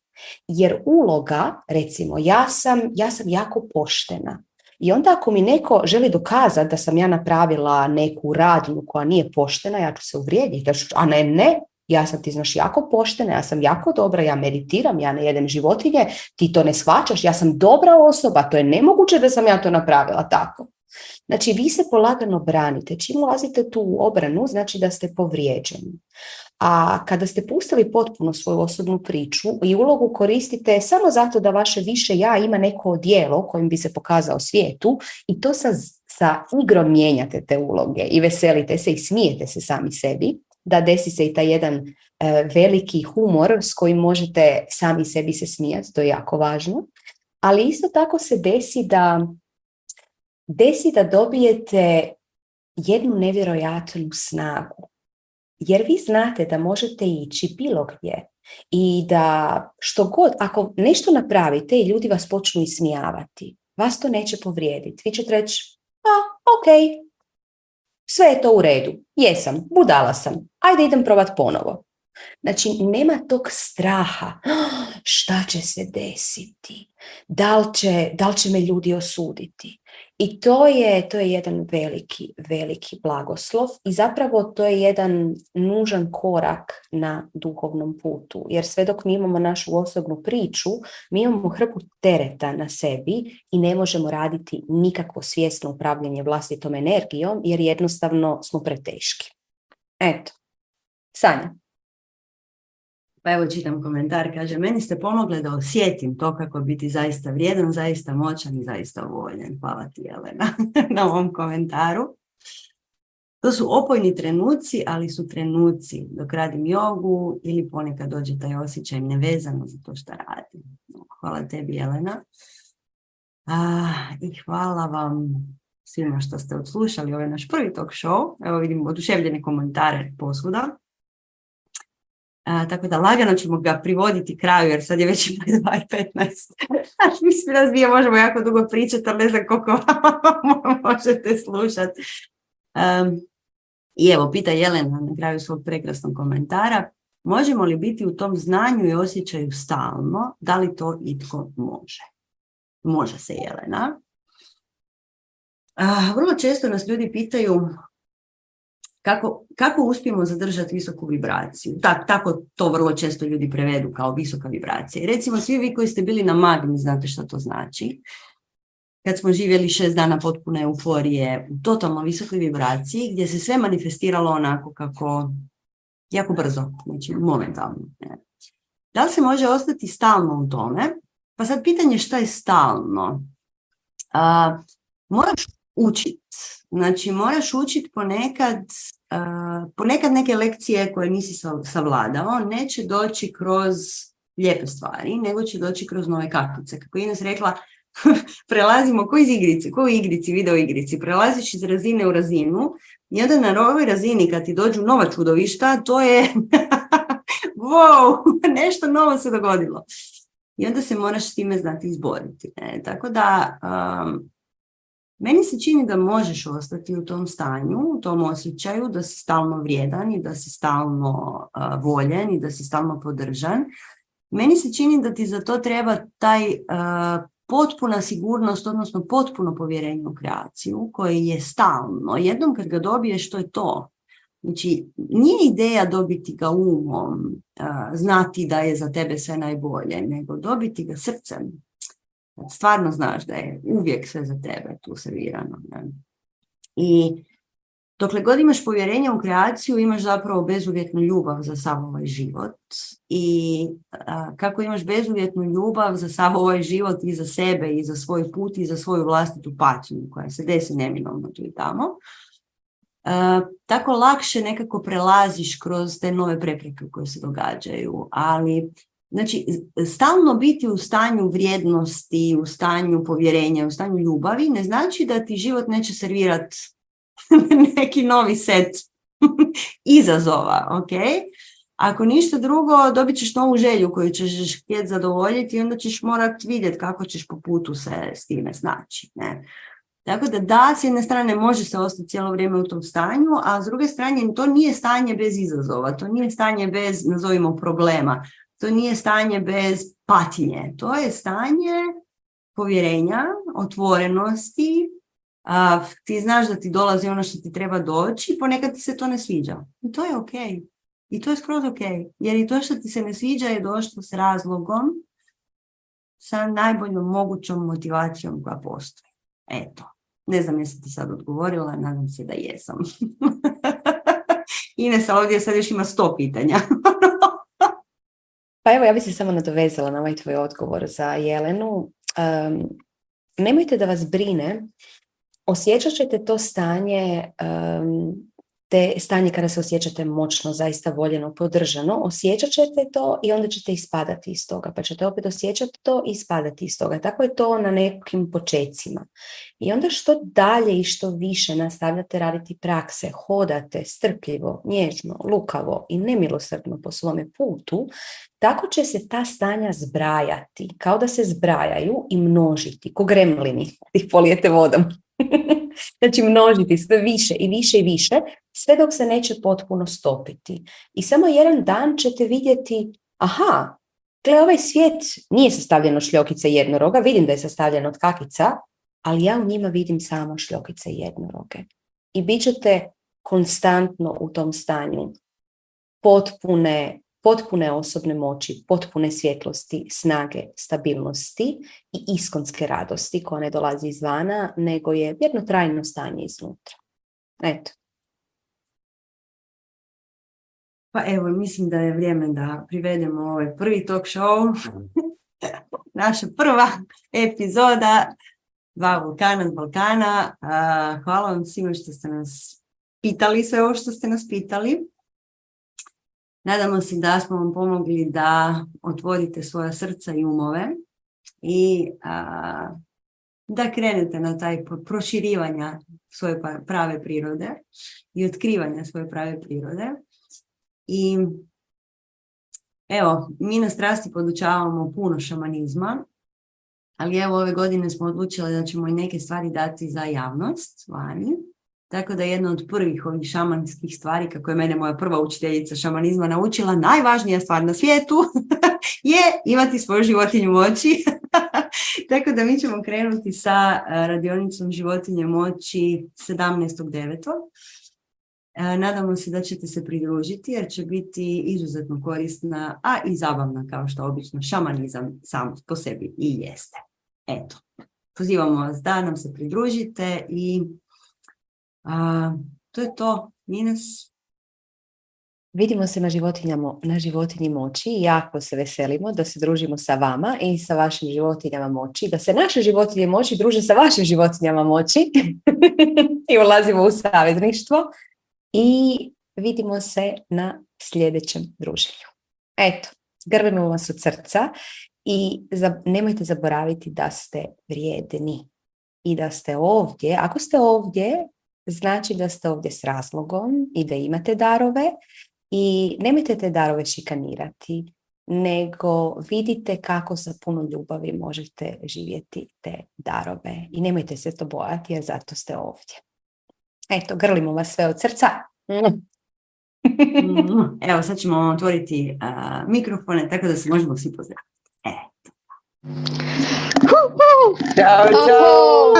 Jer uloga, recimo, ja sam, ja sam jako poštena. I onda ako mi neko želi dokazati da sam ja napravila neku radnju koja nije poštena, ja ću se uvrijediti. A ne, ne, ja sam ti znaš jako poštena, ja sam jako dobra, ja meditiram, ja ne jedem životinje, ti to ne shvaćaš, ja sam dobra osoba, to je nemoguće da sam ja to napravila tako. Znači, vi se polagano branite. Čim ulazite tu u obranu, znači da ste povrijeđeni. A kada ste pustili potpuno svoju osobnu priču i ulogu koristite samo zato da vaše više ja ima neko dijelo kojim bi se pokazao svijetu i to sa, sa igrom mijenjate te uloge i veselite se i smijete se sami sebi, da desi se i taj jedan e, veliki humor s kojim možete sami sebi se smijati, to je jako važno. Ali isto tako se desi da desi da dobijete jednu nevjerojatnu snagu. Jer vi znate da možete ići bilo gdje i da što god, ako nešto napravite i ljudi vas počnu ismijavati, vas to neće povrijediti. Vi ćete reći, a, ok, sve je to u redu, jesam, budala sam, ajde idem probat ponovo. Znači, nema tog straha, šta će se desiti, da li će, da li će me ljudi osuditi. I to je, to je jedan veliki, veliki blagoslov i zapravo to je jedan nužan korak na duhovnom putu. Jer sve dok mi imamo našu osobnu priču, mi imamo hrpu tereta na sebi i ne možemo raditi nikakvo svjesno upravljanje vlastitom energijom jer jednostavno smo preteški. Eto, Sanja. Pa evo čitam komentar, kaže, meni ste pomogle da osjetim to kako biti zaista vrijedan, zaista moćan i zaista voljen. Hvala ti, Jelena, na ovom komentaru. To su opojni trenuci, ali su trenuci dok radim jogu ili ponekad dođe taj osjećaj nevezano za to što radim. Hvala tebi, Jelena. A, I hvala vam svima što ste odslušali ovaj naš prvi talk show. Evo vidim oduševljene komentare posvuda tako da lagano ćemo ga privoditi kraju jer sad je već 2.15. Mislim da dvije možemo jako dugo pričati, ali ne znam koliko možete slušati. I evo, pita Jelena na kraju svog prekrasnog komentara. Možemo li biti u tom znanju i osjećaju stalno? Da li to itko može? Može se, Jelena. vrlo često nas ljudi pitaju kako, kako uspijemo zadržati visoku vibraciju? Tak, tako to vrlo često ljudi prevedu kao visoka vibracija. Recimo, svi vi koji ste bili na magni, znate što to znači. Kad smo živjeli šest dana potpune euforije u totalno visokoj vibraciji, gdje se sve manifestiralo onako kako, jako brzo, znači momentalno. Da li se može ostati stalno u tome? Pa sad pitanje šta je stalno? A, moraš učiti. Znači, moraš učiti ponekad, uh, ponekad neke lekcije koje nisi savladao, neće doći kroz lijepe stvari, nego će doći kroz nove kartice. Kako je Ines rekla, prelazimo ko iz igrice, ko u igrici, video igrici, prelaziš iz razine u razinu i onda na ovoj razini kad ti dođu nova čudovišta, to je wow, nešto novo se dogodilo. I onda se moraš s time znati izboriti. Ne? Tako da um, meni se čini da možeš ostati u tom stanju, u tom osjećaju da si stalno vrijedan i da si stalno voljen i da si stalno podržan. Meni se čini da ti za to treba taj potpuna sigurnost, odnosno potpuno povjerenje u kreaciju koje je stalno. Jednom kad ga dobiješ, to je to. Znači, nije ideja dobiti ga umom, znati da je za tebe sve najbolje, nego dobiti ga srcem, stvarno znaš da je uvijek sve za tebe tu servirano. Ne? I dokle god imaš povjerenje u kreaciju, imaš zapravo bezuvjetnu ljubav za sav ovaj život. I kako imaš bezuvjetnu ljubav za sav ovaj život i za sebe i za svoj put i za svoju vlastitu patnju koja se desi neminovno tu i tamo, tako lakše nekako prelaziš kroz te nove prepreke koje se događaju. Ali Znači, stalno biti u stanju vrijednosti, u stanju povjerenja, u stanju ljubavi, ne znači da ti život neće servirati neki novi set izazova, ok? Ako ništa drugo, dobit ćeš novu želju koju ćeš htjeti zadovoljiti i onda ćeš morat vidjeti kako ćeš po putu se s time snaći. Ne? Tako da da, s jedne strane može se ostati cijelo vrijeme u tom stanju, a s druge strane to nije stanje bez izazova, to nije stanje bez, nazovimo, problema, to nije stanje bez patnje, to je stanje povjerenja, otvorenosti, a, ti znaš da ti dolazi ono što ti treba doći, ponekad ti se to ne sviđa. I to je ok. I to je skroz ok. Jer i to što ti se ne sviđa je došlo s razlogom, sa najboljom mogućom motivacijom koja postoji. Eto. Ne znam jesam ti sad odgovorila, nadam se da jesam. Ines ovdje sad još ima sto pitanja. pa evo, ja bih se samo nadovezala na ovaj tvoj odgovor za Jelenu. Um, nemojte da vas brine, osjećat ćete to stanje um, te stanje kada se osjećate moćno, zaista voljeno, podržano, osjećat ćete to i onda ćete ispadati iz toga, pa ćete opet osjećati to i ispadati iz toga. Tako je to na nekim počecima. I onda što dalje i što više nastavljate raditi prakse, hodate strpljivo, nježno, lukavo i nemilosrdno po svome putu, tako će se ta stanja zbrajati, kao da se zbrajaju i množiti, ko gremlini, ih polijete vodom. znači množiti sve više i više i više, sve dok se neće potpuno stopiti. I samo jedan dan ćete vidjeti, aha, gle, ovaj svijet nije sastavljen od šljokice jednoroga, vidim da je sastavljen od kakica, ali ja u njima vidim samo šljokice jednoroge. I bit ćete konstantno u tom stanju potpune potpune osobne moći, potpune svjetlosti, snage, stabilnosti i iskonske radosti koja ne dolazi izvana, nego je jedno trajno stanje iznutra. Eto. Pa evo, mislim da je vrijeme da privedemo ovaj prvi talk show. Naša prva epizoda Dva vulkana z Balkana. Hvala vam svima što ste nas pitali sve ovo što ste nas pitali. Nadamo se da smo vam pomogli da otvorite svoja srca i umove i da krenete na taj proširivanja svoje pa, prave prirode i otkrivanja svoje prave prirode. I evo, mi na strasti podučavamo puno šamanizma, ali evo ove godine smo odlučili da ćemo i neke stvari dati za javnost vani. Tako da jedna od prvih ovih šamanskih stvari, kako je mene moja prva učiteljica šamanizma naučila, najvažnija stvar na svijetu je imati svoju životinju moći. Tako da mi ćemo krenuti sa eh, radionicom životinje moći 17.9. Eh, nadamo se da ćete se pridružiti jer će biti izuzetno korisna, a i zabavna kao što obično šamanizam sam po sebi i jeste. Eto, pozivamo vas da nam se pridružite i to je to. Ines? Vidimo se na, životinjama, na životinji moći jako se veselimo da se družimo sa vama i sa vašim životinjama moći, da se naše životinje moći druže sa vašim životinjama moći i ulazimo u savezništvo i vidimo se na sljedećem druženju. Eto, grlimo vas od srca i nemojte zaboraviti da ste vrijedni i da ste ovdje. Ako ste ovdje, znači da ste ovdje s razlogom i da imate darove i nemojte te darove šikanirati, nego vidite kako sa puno ljubavi možete živjeti te darove i nemojte se to bojati jer zato ste ovdje. Eto, grlimo vas sve od srca. Evo, sad ćemo otvoriti uh, mikrofone tako da se možemo svi pozdraviti. Eto. Ćao, čao!